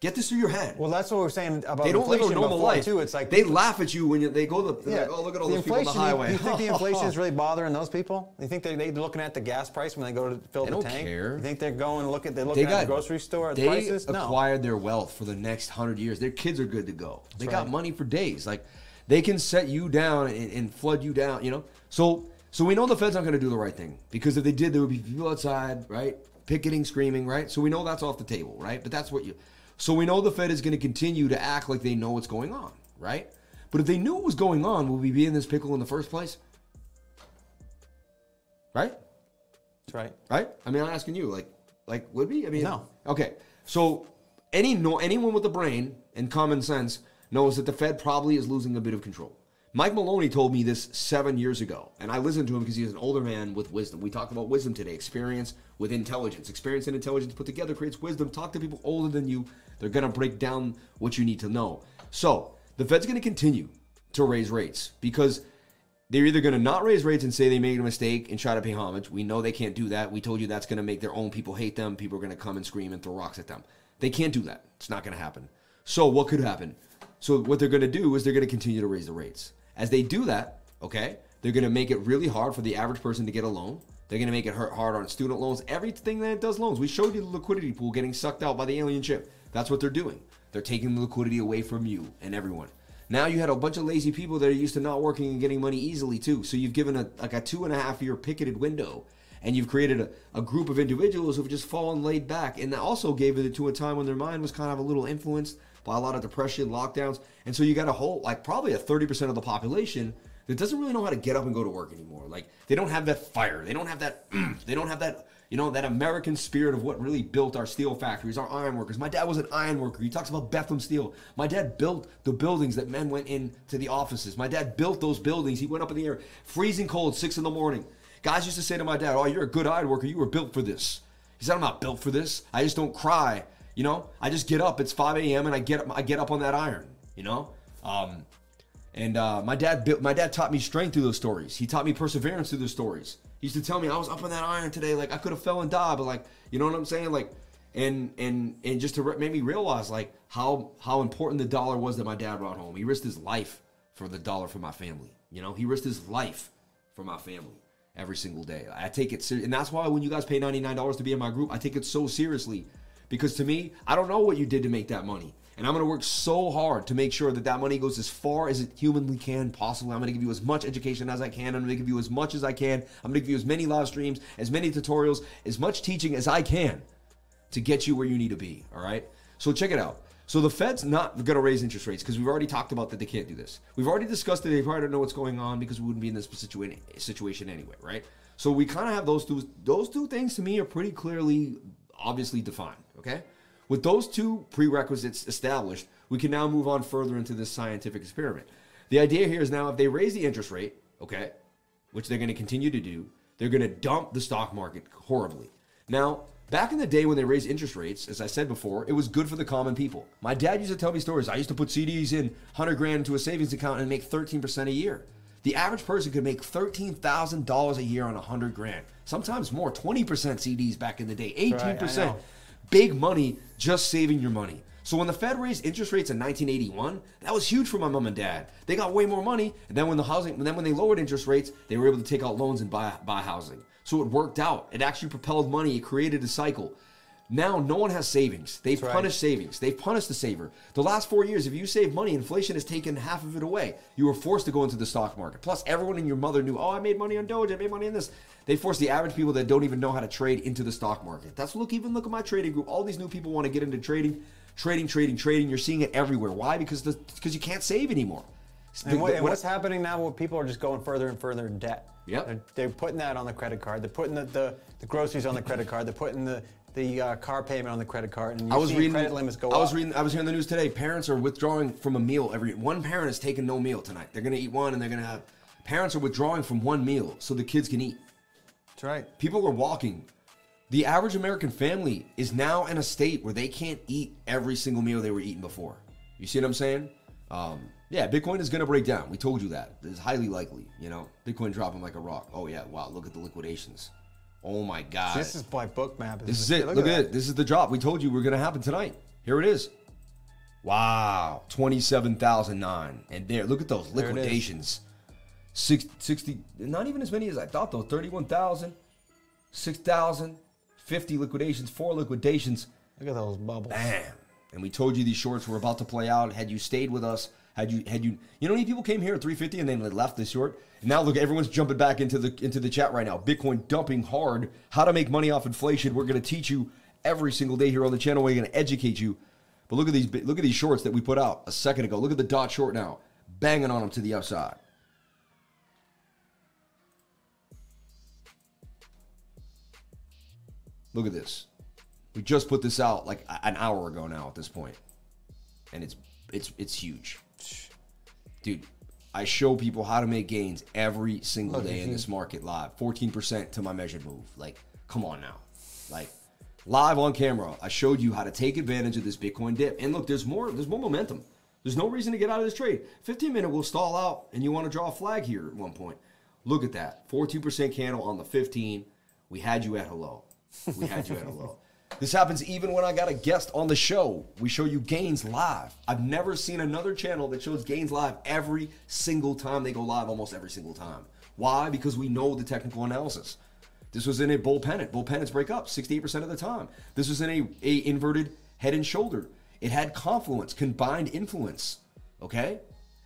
Get this through your head. Well, that's what we're saying about they don't live a normal life. too. It's like they laugh at you when you, they go to the, Yeah. like, oh, look at all the those people on the highway. You think the inflation is <laughs> really bothering those people? You think they're, they looking at the gas price when they go to fill They the don't tank? care. You think they're going look at they're they looking got at the grocery store at they prices? No. acquired their wealth for the next hundred years. Their kids are good to go. they got money for days. Like they can set you down and, and flood you down. You know. So so we know the Fed's not going to do the right thing because if they did, there would be people outside, right, picketing, screaming, right. So we know that's off the table, right. But that's what you. So we know the Fed is going to continue to act like they know what's going on, right. But if they knew what was going on, would we be in this pickle in the first place? Right That's right. right? I mean, I'm asking you, like, like would be? I mean, No. Okay, so any no anyone with a brain and common sense knows that the Fed probably is losing a bit of control. Mike Maloney told me this seven years ago, and I listened to him because he's an older man with wisdom. We talked about wisdom today, experience with intelligence. Experience and intelligence put together creates wisdom. Talk to people older than you; they're gonna break down what you need to know. So the Fed's gonna continue to raise rates because they're either going to not raise rates and say they made a mistake and try to pay homage. We know they can't do that. We told you that's going to make their own people hate them. People are going to come and scream and throw rocks at them. They can't do that. It's not going to happen. So what could happen? So what they're going to do is they're going to continue to raise the rates. As they do that, okay, they're going to make it really hard for the average person to get a loan. They're going to make it hurt hard on student loans. Everything that does loans. We showed you the liquidity pool getting sucked out by the alien ship. That's what they're doing. They're taking the liquidity away from you and everyone. Now you had a bunch of lazy people that are used to not working and getting money easily too. So you've given a like a two and a half year picketed window, and you've created a, a group of individuals who've just fallen laid back, and also gave it to a time when their mind was kind of a little influenced by a lot of depression, lockdowns, and so you got a whole like probably a thirty percent of the population that doesn't really know how to get up and go to work anymore. Like they don't have that fire, they don't have that, <clears throat> they don't have that you know, that American spirit of what really built our steel factories, our iron workers. My dad was an iron worker. He talks about Bethlehem Steel. My dad built the buildings that men went into the offices. My dad built those buildings. He went up in the air, freezing cold, six in the morning. Guys used to say to my dad, Oh, you're a good iron worker. You were built for this. He said, I'm not built for this. I just don't cry. You know, I just get up. It's 5 a.m. and I get up, I get up on that iron, you know? Um, and uh, my dad my dad taught me strength through those stories. He taught me perseverance through those stories. He used to tell me I was up on that iron today, like I could have fell and died, but like you know what I'm saying, like and and and just to re- make me realize like how how important the dollar was that my dad brought home. He risked his life for the dollar for my family. You know, he risked his life for my family every single day. I take it serious, and that's why when you guys pay ninety nine dollars to be in my group, I take it so seriously because to me, I don't know what you did to make that money. And I'm going to work so hard to make sure that that money goes as far as it humanly can possibly. I'm going to give you as much education as I can. I'm going to give you as much as I can. I'm going to give you as many live streams, as many tutorials, as much teaching as I can to get you where you need to be. All right. So check it out. So the Fed's not going to raise interest rates because we've already talked about that they can't do this. We've already discussed that they probably don't know what's going on because we wouldn't be in this situation situation anyway, right? So we kind of have those two. Those two things to me are pretty clearly, obviously defined. Okay, with those two prerequisites established, we can now move on further into this scientific experiment. The idea here is now if they raise the interest rate, okay, which they're going to continue to do, they're going to dump the stock market horribly. Now, back in the day when they raised interest rates, as I said before, it was good for the common people. My dad used to tell me stories. I used to put CDs in 100 grand into a savings account and make 13% a year. The average person could make $13,000 a year on 100 grand. Sometimes more, 20% CDs back in the day, 18%. know. Big money just saving your money. So when the Fed raised interest rates in 1981, that was huge for my mom and dad. They got way more money, and then when the housing, then when they lowered interest rates, they were able to take out loans and buy buy housing. So it worked out. It actually propelled money. It created a cycle. Now no one has savings. They've right. punished savings. They've punished the saver. The last four years, if you save money, inflation has taken half of it away. You were forced to go into the stock market. Plus, everyone and your mother knew, oh, I made money on Doge. I made money on this. They force the average people that don't even know how to trade into the stock market. That's look. Even look at my trading group. All these new people want to get into trading, trading, trading, trading. You're seeing it everywhere. Why? Because the because you can't save anymore. And, what, and what- what's happening now? Well, people are just going further and further in debt. Yeah, They're, they're putting that on the credit card. They're putting the, the, the groceries on the credit card. They're putting the the uh, car payment on the credit card. And I was reading. credit limits go I was up. reading. I was hearing the news today. Parents are withdrawing from a meal every. One parent is taking no meal tonight. They're gonna eat one, and they're gonna have. Parents are withdrawing from one meal so the kids can eat. Right. People are walking. The average American family is now in a state where they can't eat every single meal they were eating before. You see what I'm saying? Um, yeah, Bitcoin is going to break down. We told you that. It's highly likely. You know, Bitcoin dropping like a rock. Oh yeah, wow! Look at the liquidations. Oh my God! This is my Bookmap. This is it. Look, at it. This is the drop. We told you we are going to happen tonight. Here it is. Wow, twenty-seven thousand nine, and there. Look at those There it is. liquidations. Six, 60, not even as many as I thought though. 31,000, 6,000, 50 liquidations, four liquidations. Look at those bubbles. Bam. And we told you these shorts were about to play out. Had you stayed with us, had you had you you know how many people came here at 350 and then they left this short? And now look, everyone's jumping back into the into the chat right now. Bitcoin dumping hard. How to make money off inflation. We're gonna teach you every single day here on the channel. We're gonna educate you. But look at these look at these shorts that we put out a second ago. Look at the dot short now. Banging on them to the upside. Look at this. We just put this out like an hour ago now at this point. And it's it's it's huge. Dude, I show people how to make gains every single Look, day in this <laughs> market live. 14% to my measured move. Like, come on now. Like live on camera, I showed you how to take advantage of this Bitcoin dip. And look, there's more there's more momentum. There's no reason to get out of this trade. 15 minute will stall out and you want to draw a flag here at one point. Look at that. 14% candle on the 15. We had you at hello. We had you at hello. This happens even when I got a guest on the show. We show you gains live. I've never seen another channel that shows gains live every single time they go live, almost every single time. Why? Because we know the technical analysis. This was in a bull pennant. Bull pennants break up 68% of the time. This was in a, a inverted head and shoulder. It had confluence, combined influence. Okay?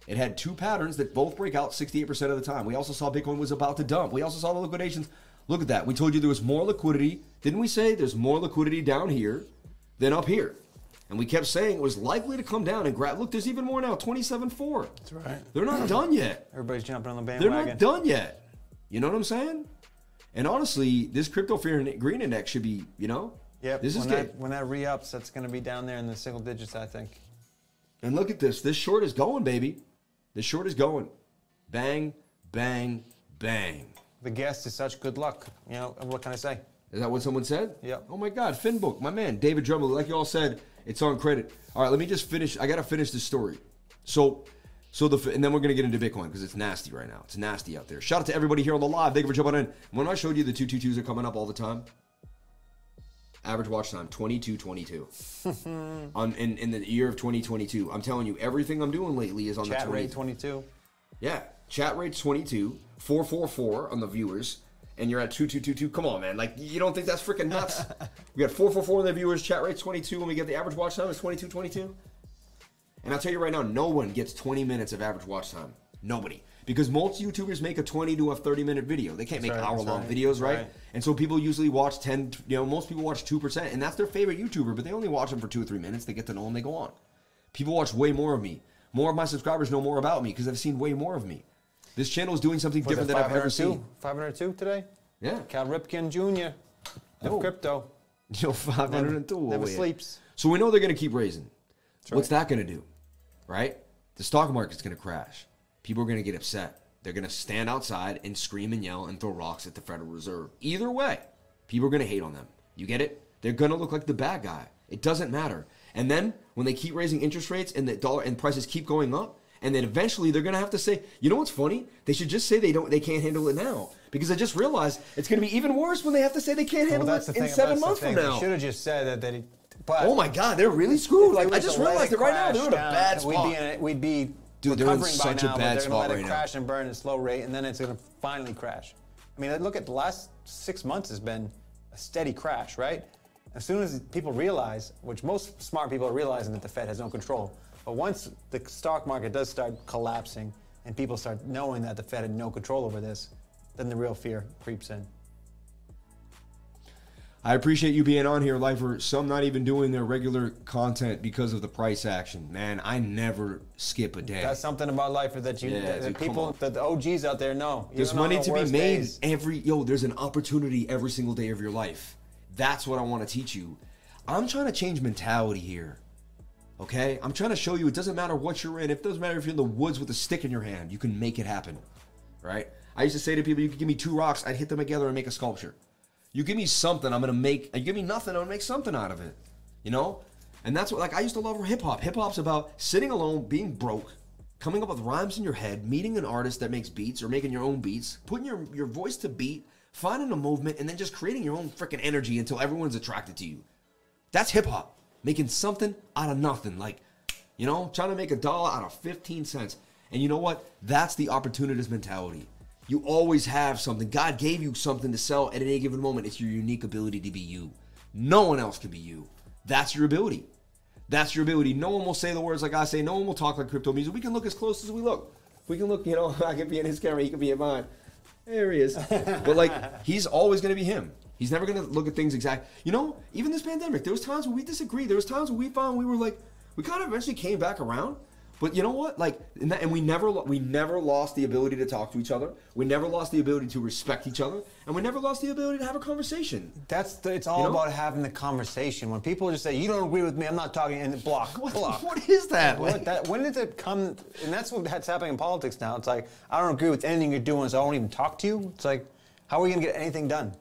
It had two patterns that both break out 68% of the time. We also saw Bitcoin was about to dump. We also saw the liquidations. Look at that. We told you there was more liquidity. Didn't we say there's more liquidity down here than up here? And we kept saying it was likely to come down and grab. Look, there's even more now 27.4. That's right. They're not done yet. Everybody's jumping on the bandwagon. They're not done yet. You know what I'm saying? And honestly, this crypto fear and greed index should be, you know, Yep. this is when good. that, when that re-ups, that's going to be down there in the single digits, I think. And look at this. This short is going, baby. This short is going. Bang, bang, bang. The guest is such good luck. You know, what can I say? Is that what someone said? Yeah. Oh my God, Finbook, my man, David Drummond. Like you all said, it's on credit. All right, let me just finish. I gotta finish this story. So, so the and then we're gonna get into Bitcoin because it's nasty right now. It's nasty out there. Shout out to everybody here on the live. Thank you for jumping in. When I showed you the two two twos are coming up all the time. Average watch time 22 22. <laughs> on in, in the year of 2022. I'm telling you, everything I'm doing lately is on Chat the 20, rate 22. yeah, chat rate 22, 444 on the viewers, and you're at 2222. Come on, man. Like, you don't think that's freaking nuts? <laughs> we got 444 on the viewers, chat rate 22, and we get the average watch time is 22, 22. And I'll tell you right now, no one gets 20 minutes of average watch time. Nobody. Because most YouTubers make a 20 to a 30 minute video. They can't make right, hour long right, videos, right? right. And so people usually watch 10, you know, most people watch 2%, and that's their favorite YouTuber, but they only watch them for two or three minutes. They get to know them, they go on. People watch way more of me. More of my subscribers know more about me because they've seen way more of me. This channel is doing something Was different than I've ever seen. 502 today? Yeah. Cal Ripken Jr. of Oh. crypto. <laughs> You know, 502 Never oh, away. sleeps. So we know they're going to keep raising. What's right. that going to do? Right? The stock market's going to crash. People are going to get upset. They're going to stand outside and scream and yell and throw rocks at the Federal Reserve. Either way, people are going to hate on them. You get it? They're going to look like the bad guy. It doesn't matter. And then when they keep raising interest rates and the dollar and prices keep going up, and then eventually they're going to have to say, you know what's funny? They should just say they don't, they can't handle it now because I just realized it's going to be even worse when they have to say they can't handle Well, it in seven months from now. They should have just said that. that but Oh my God, they're really screwed. Like I just realized it right now. They're in a bad spot. We'd be, a, we'd be Dude, they're in recovering such a by now, bad but they're spot gonna let right it now. crash and burn at a slow rate, and then it's going to finally crash. I mean, look at the last six months has been a steady crash, right? As soon as people realize, which most smart people are realizing that the Fed has no control, but once the stock market does start collapsing and people start knowing that the Fed had no control over this, then the real fear creeps in. I appreciate you being on here, Lifer. Some not even doing their regular content because of the price action. Man, I never skip a day. That's something about life that you, Yeah, that dude, people, that the OGs out there know. There's money to be made days. every yo. There's an opportunity every single day of your life. That's what I want to teach you. I'm trying to change mentality here. Okay, I'm trying to show you it doesn't matter what you're in. It doesn't matter if you're in the woods with a stick in your hand. You can make it happen. Right? I used to say to people, you could give me two rocks, I'd hit them together and make a sculpture. You give me something, I'm gonna make. You give me nothing, I'm gonna make something out of it. You know? And that's what like I used to love hip hop. Hip hop's about sitting alone, being broke, coming up with rhymes in your head, meeting an artist that makes beats or making your own beats, putting your your voice to beat, finding a movement, and then just creating your own freaking energy until everyone's attracted to you. That's hip hop. Making something out of nothing. Like, you know, trying to make a dollar out of 15 cents. And you know what? That's the opportunist mentality. You always have something. God gave you something to sell at any given moment. It's your unique ability to be you. No one else can be you. That's your ability. That's your ability. No one will say the words like I say. No one will talk like Crypto Muser. We can look as close as we look. We can look, you know, <laughs> I can be in his camera, he can be in mine. There he is. <laughs> but like, he's always going to be him. He's never to look at things exact. You know, even this pandemic, there was times when we disagreed. There was times when we found we were like, we kind of eventually came back around. But you know what? Like, and, that, and we never we never lost the ability to talk to each other. We never lost the ability to respect each other, and we never lost the ability to have a conversation. That's the, it's all You know? about having the conversation. When people just say you don't agree with me, I'm not talking, and block, <laughs> What, block. what is that? What, that, when did it come? And that's what's happening in politics now. It's like I don't agree with anything you're doing, so I won't even talk to you. It's like, how are we gonna get anything done?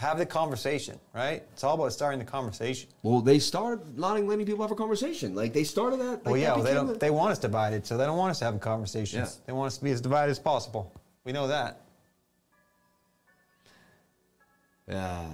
Have the conversation, right? It's all about starting the conversation. well, they started not letting people have a conversation. Like they started that. Like, well, yeah, that well, they don't. the- They want us divided, so they don't want us to have conversations. Yeah. They want us to be as divided as possible. We know that. Yeah.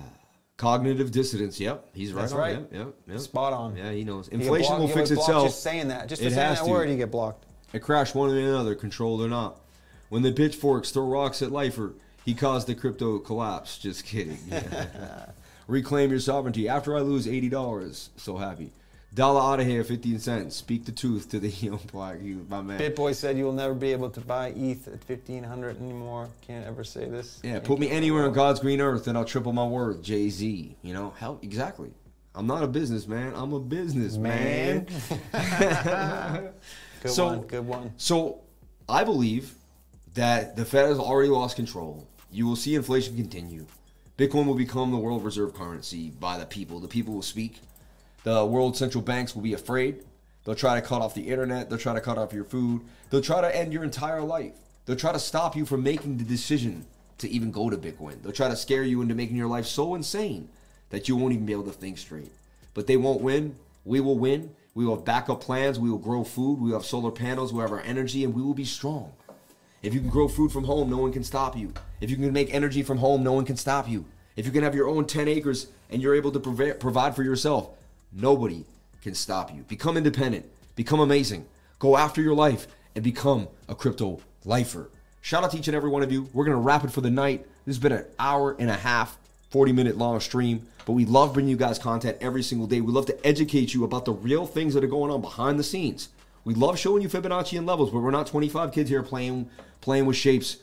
Cognitive dissonance. Yep, he's right. That's on. right. Yep, yep, yep. Spot on. Yeah, he knows. Inflation blocked- will fix itself. Just saying that, just It saying that to. word, you get blocked. It crashed one way or another, controlled or not. When the pitchforks throw rocks at Lifer, he caused the crypto collapse. Just kidding. <laughs> <laughs> Reclaim your sovereignty. After I lose eighty dollars, so happy. Dollar out of here, fifteen cents. Speak the truth to the <laughs> young black you, my man. BitBoy said you will never be able to buy ETH at 1500 anymore. Can't ever say this. Yeah, put me anywhere on. God's green earth, and I'll triple my worth. Jay Z. You know, hell, exactly. I'm not a businessman. I'm a businessman. Man. Good So- one. Good one. So I believe that the Fed has already lost control. You will see inflation continue. Bitcoin will become the world reserve currency by the people. The people will speak. The world central banks will be afraid. They'll try to cut off the internet. They'll try to cut off your food. They'll try to end your entire life. They'll try to stop you from making the decision to even go to Bitcoin. They'll try to scare you into making your life so insane that you won't even be able to think straight. But they won't win. We will win. We will have backup plans. We will grow food. We will have solar panels. We will have our energy, and we will be strong. If you can grow food from home, no one can stop you. If you can make energy from home, no one can stop you. If you can have your own 10 acres and you're able to prov- provide for yourself, nobody can stop you. Become independent. Become amazing. Go after your life and become a crypto lifer. Shout out to each and every one of you. We're going to wrap it for the night. This has been an hour and a half, 40 minute long stream, but we love bringing you guys content every single day. We love to educate you about the real things that are going on behind the scenes. We love showing you Fibonacci and levels, but we're not 25 kids here playing playing with shapes.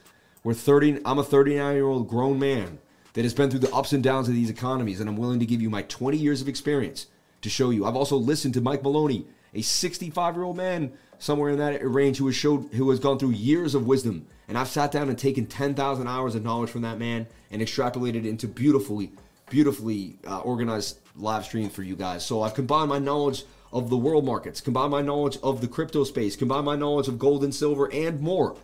We're 30. I'm a 39 year old grown man that has been through the ups and downs of these economies, and I'm willing to give you my 20 years of experience to show you. I've also listened to Mike Maloney a 65 year old man somewhere in that range who has showed who has gone through years of wisdom. And I've sat down and taken 10,000 hours of knowledge from that man and extrapolated it into beautifully, beautifully uh, organized live streams for you guys. So I've combined my knowledge of the world markets, combined my knowledge of the crypto space, combined my knowledge of gold and silver and more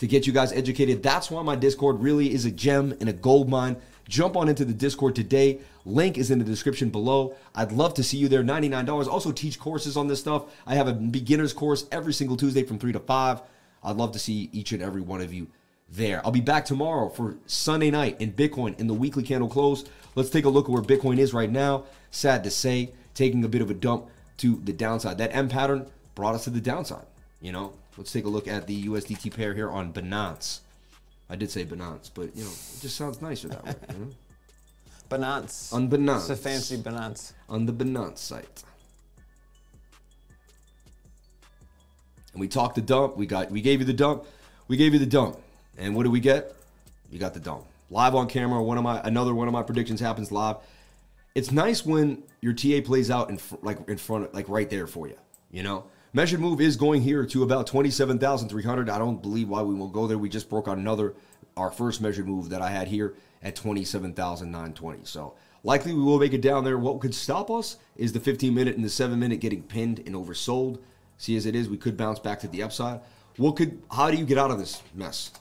to get you guys educated. That's why my Discord really is a gem and a gold mine. Jump on into the Discord today. Link is in the description below. I'd love to see you there. $99. Also teach courses on this stuff. I have a beginner's course every single Tuesday from 3 to 5. I'd love to see each and every one of you there. I'll be back tomorrow for Sunday night in Bitcoin in the weekly candle close. Let's take a look at where Bitcoin is right now. Sad to say, taking a bit of a dump to the downside. That M pattern brought us to the downside. You know, let's take a look at the USDT pair here on Binance. I did say Binance, but you know, it just sounds nicer that way. You know? <laughs> Binance. On Binance. It's a fancy Binance. On the Binance site. And we talked the dump. We got we gave you the dump. We gave you the dump. And what did we get? You got the dump. Live on camera. One of my another one of my predictions happens live. It's nice when your TA plays out in like in front of, like right there for you. You know, measured move is going here to about twenty seven thousand three hundred. I don't believe why we won't go there. We just broke out another our first measured move that I had here at twenty seven thousand nine twenty. So likely we will make it down there. What could stop us is the fifteen minute and the seven minute getting pinned and oversold. See as it is, we could bounce back to the upside. What could? How do you get out of this mess?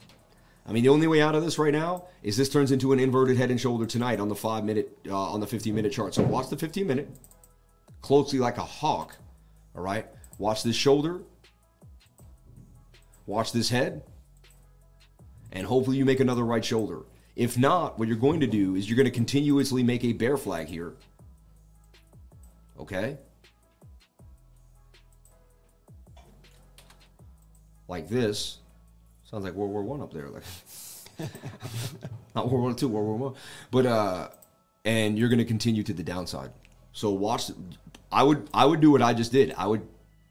I mean, the only way out of this right now is this turns into an inverted head and shoulder tonight on the five minute, uh, on the 15 minute chart. So watch the 15 minute closely like a hawk. All right. Watch this shoulder. Watch this head. And hopefully you make another right shoulder. If not, what you're going to do is you're going to continuously make a bear flag here. Okay. Like this. Sounds like World War One up there. Like <laughs> not World War Two, World War One. But uh and you're gonna continue to the downside. So watch I would I would do what I just did. I would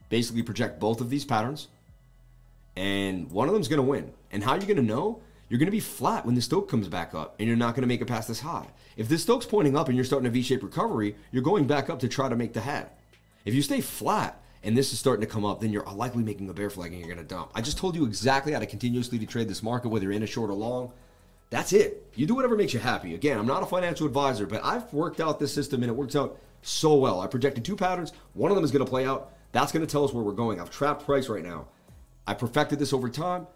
basically project both of these patterns and one of them's gonna win. And how are you gonna know? You're gonna be flat when the Stoch comes back up, and you're not gonna make it past this high. If the Stoch's pointing up and you're starting a V-shaped recovery, you're going back up to try to make the head. If you stay flat and this is starting to come up, then you're likely making a bear flag and you're gonna dump. I just told you exactly how to continuously to trade this market, whether you're in a short or long. That's it. You do whatever makes you happy. Again, I'm not a financial advisor, but I've worked out this system and it works out so well. I projected two patterns. One of them is going to play out. That's going to tell us where we're going. I've trapped price right now. I perfected this over time.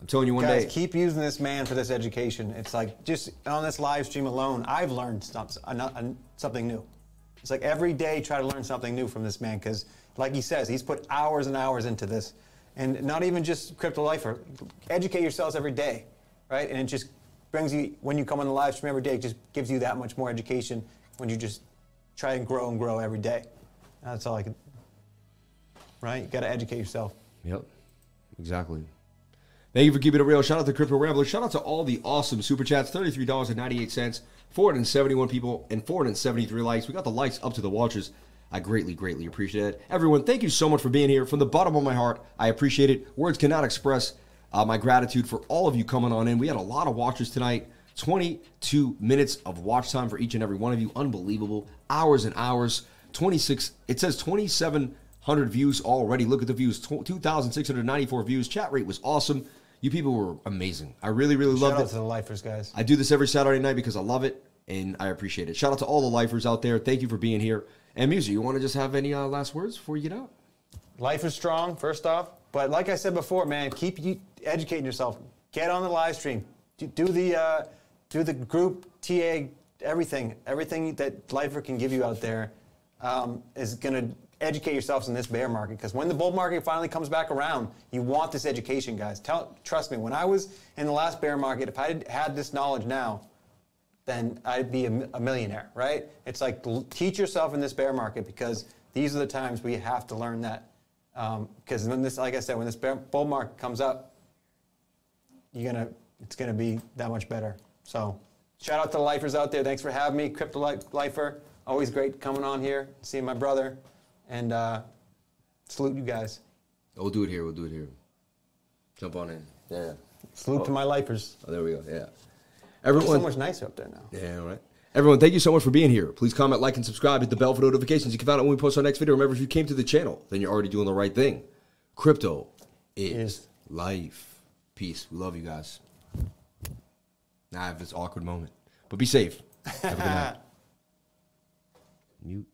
I'm telling you one Guys, day. keep using this man for this education. It's like just on this live stream alone, I've learned something new. It's like every day try to learn something new from this man because, like he says, he's put hours and hours into this. And not even just crypto lifer, educate yourselves every day, right? And it just brings you, when you come on the live stream every day, it just gives you that much more education when you just try and grow and grow every day. That's all I can, right? You got to educate yourself. Yep, exactly. Thank you for keeping it real. Shout out to Crypto Rambler. Shout out to all the awesome super chats. Thirty-three dollars and ninety-eight cents. Four hundred seventy-one people and four hundred seventy-three likes. We got the likes up to the watchers. I greatly, greatly appreciate it. Everyone, thank you so much for being here. From the bottom of my heart, I appreciate it. Words cannot express uh, my gratitude for all of you coming on in. We had a lot of watchers tonight. 22 minutes of watch time for each and every one of you. Unbelievable. Hours and hours. 26, it says 2,700 views already. Look at the views. 2,694 views. Chat rate was awesome. You people were amazing. I really, really Shout loved out it. to the lifers, guys. I do this every Saturday night because I love it and I appreciate it. Shout out to all the lifers out there. Thank you for being here. And Muser, you want to just have any uh, last words before you get out? Life is strong, first off. But like I said before, man, keep educating yourself. Get on the live stream. Do, do the uh, do the group TA everything. Everything that Lifer can give you out there um, is going to educate yourselves in this bear market. Because when the bull market finally comes back around, you want this education, guys. Tell, trust me. When I was in the last bear market, if I had had this knowledge now, then I'd be a, a millionaire, right? It's like teach yourself in this bear market because these are the times we have to learn that. Um, because when this, like I said, when this bear, bull market comes up, you're gonna, it's gonna be that much better. So, shout out to the lifers out there. Thanks for having me, Crypto Lifer. Always great coming on here, seeing my brother, and uh, salute you guys. We'll do it here. We'll do it here. Jump on in. Yeah. Salute to my lifers. Oh, there we go. Yeah. It's Everyone. so much nicer up there now. Yeah, all right. Everyone, thank you so much for being here. Please comment, like, and subscribe. Hit the bell for notifications. You can find out when we post our next video. Remember, if you came to the channel, then you're already doing the right thing. Crypto is Is- life. Peace. We love you guys. Now I have this awkward moment. But be safe. Have a good night. <laughs> Mute.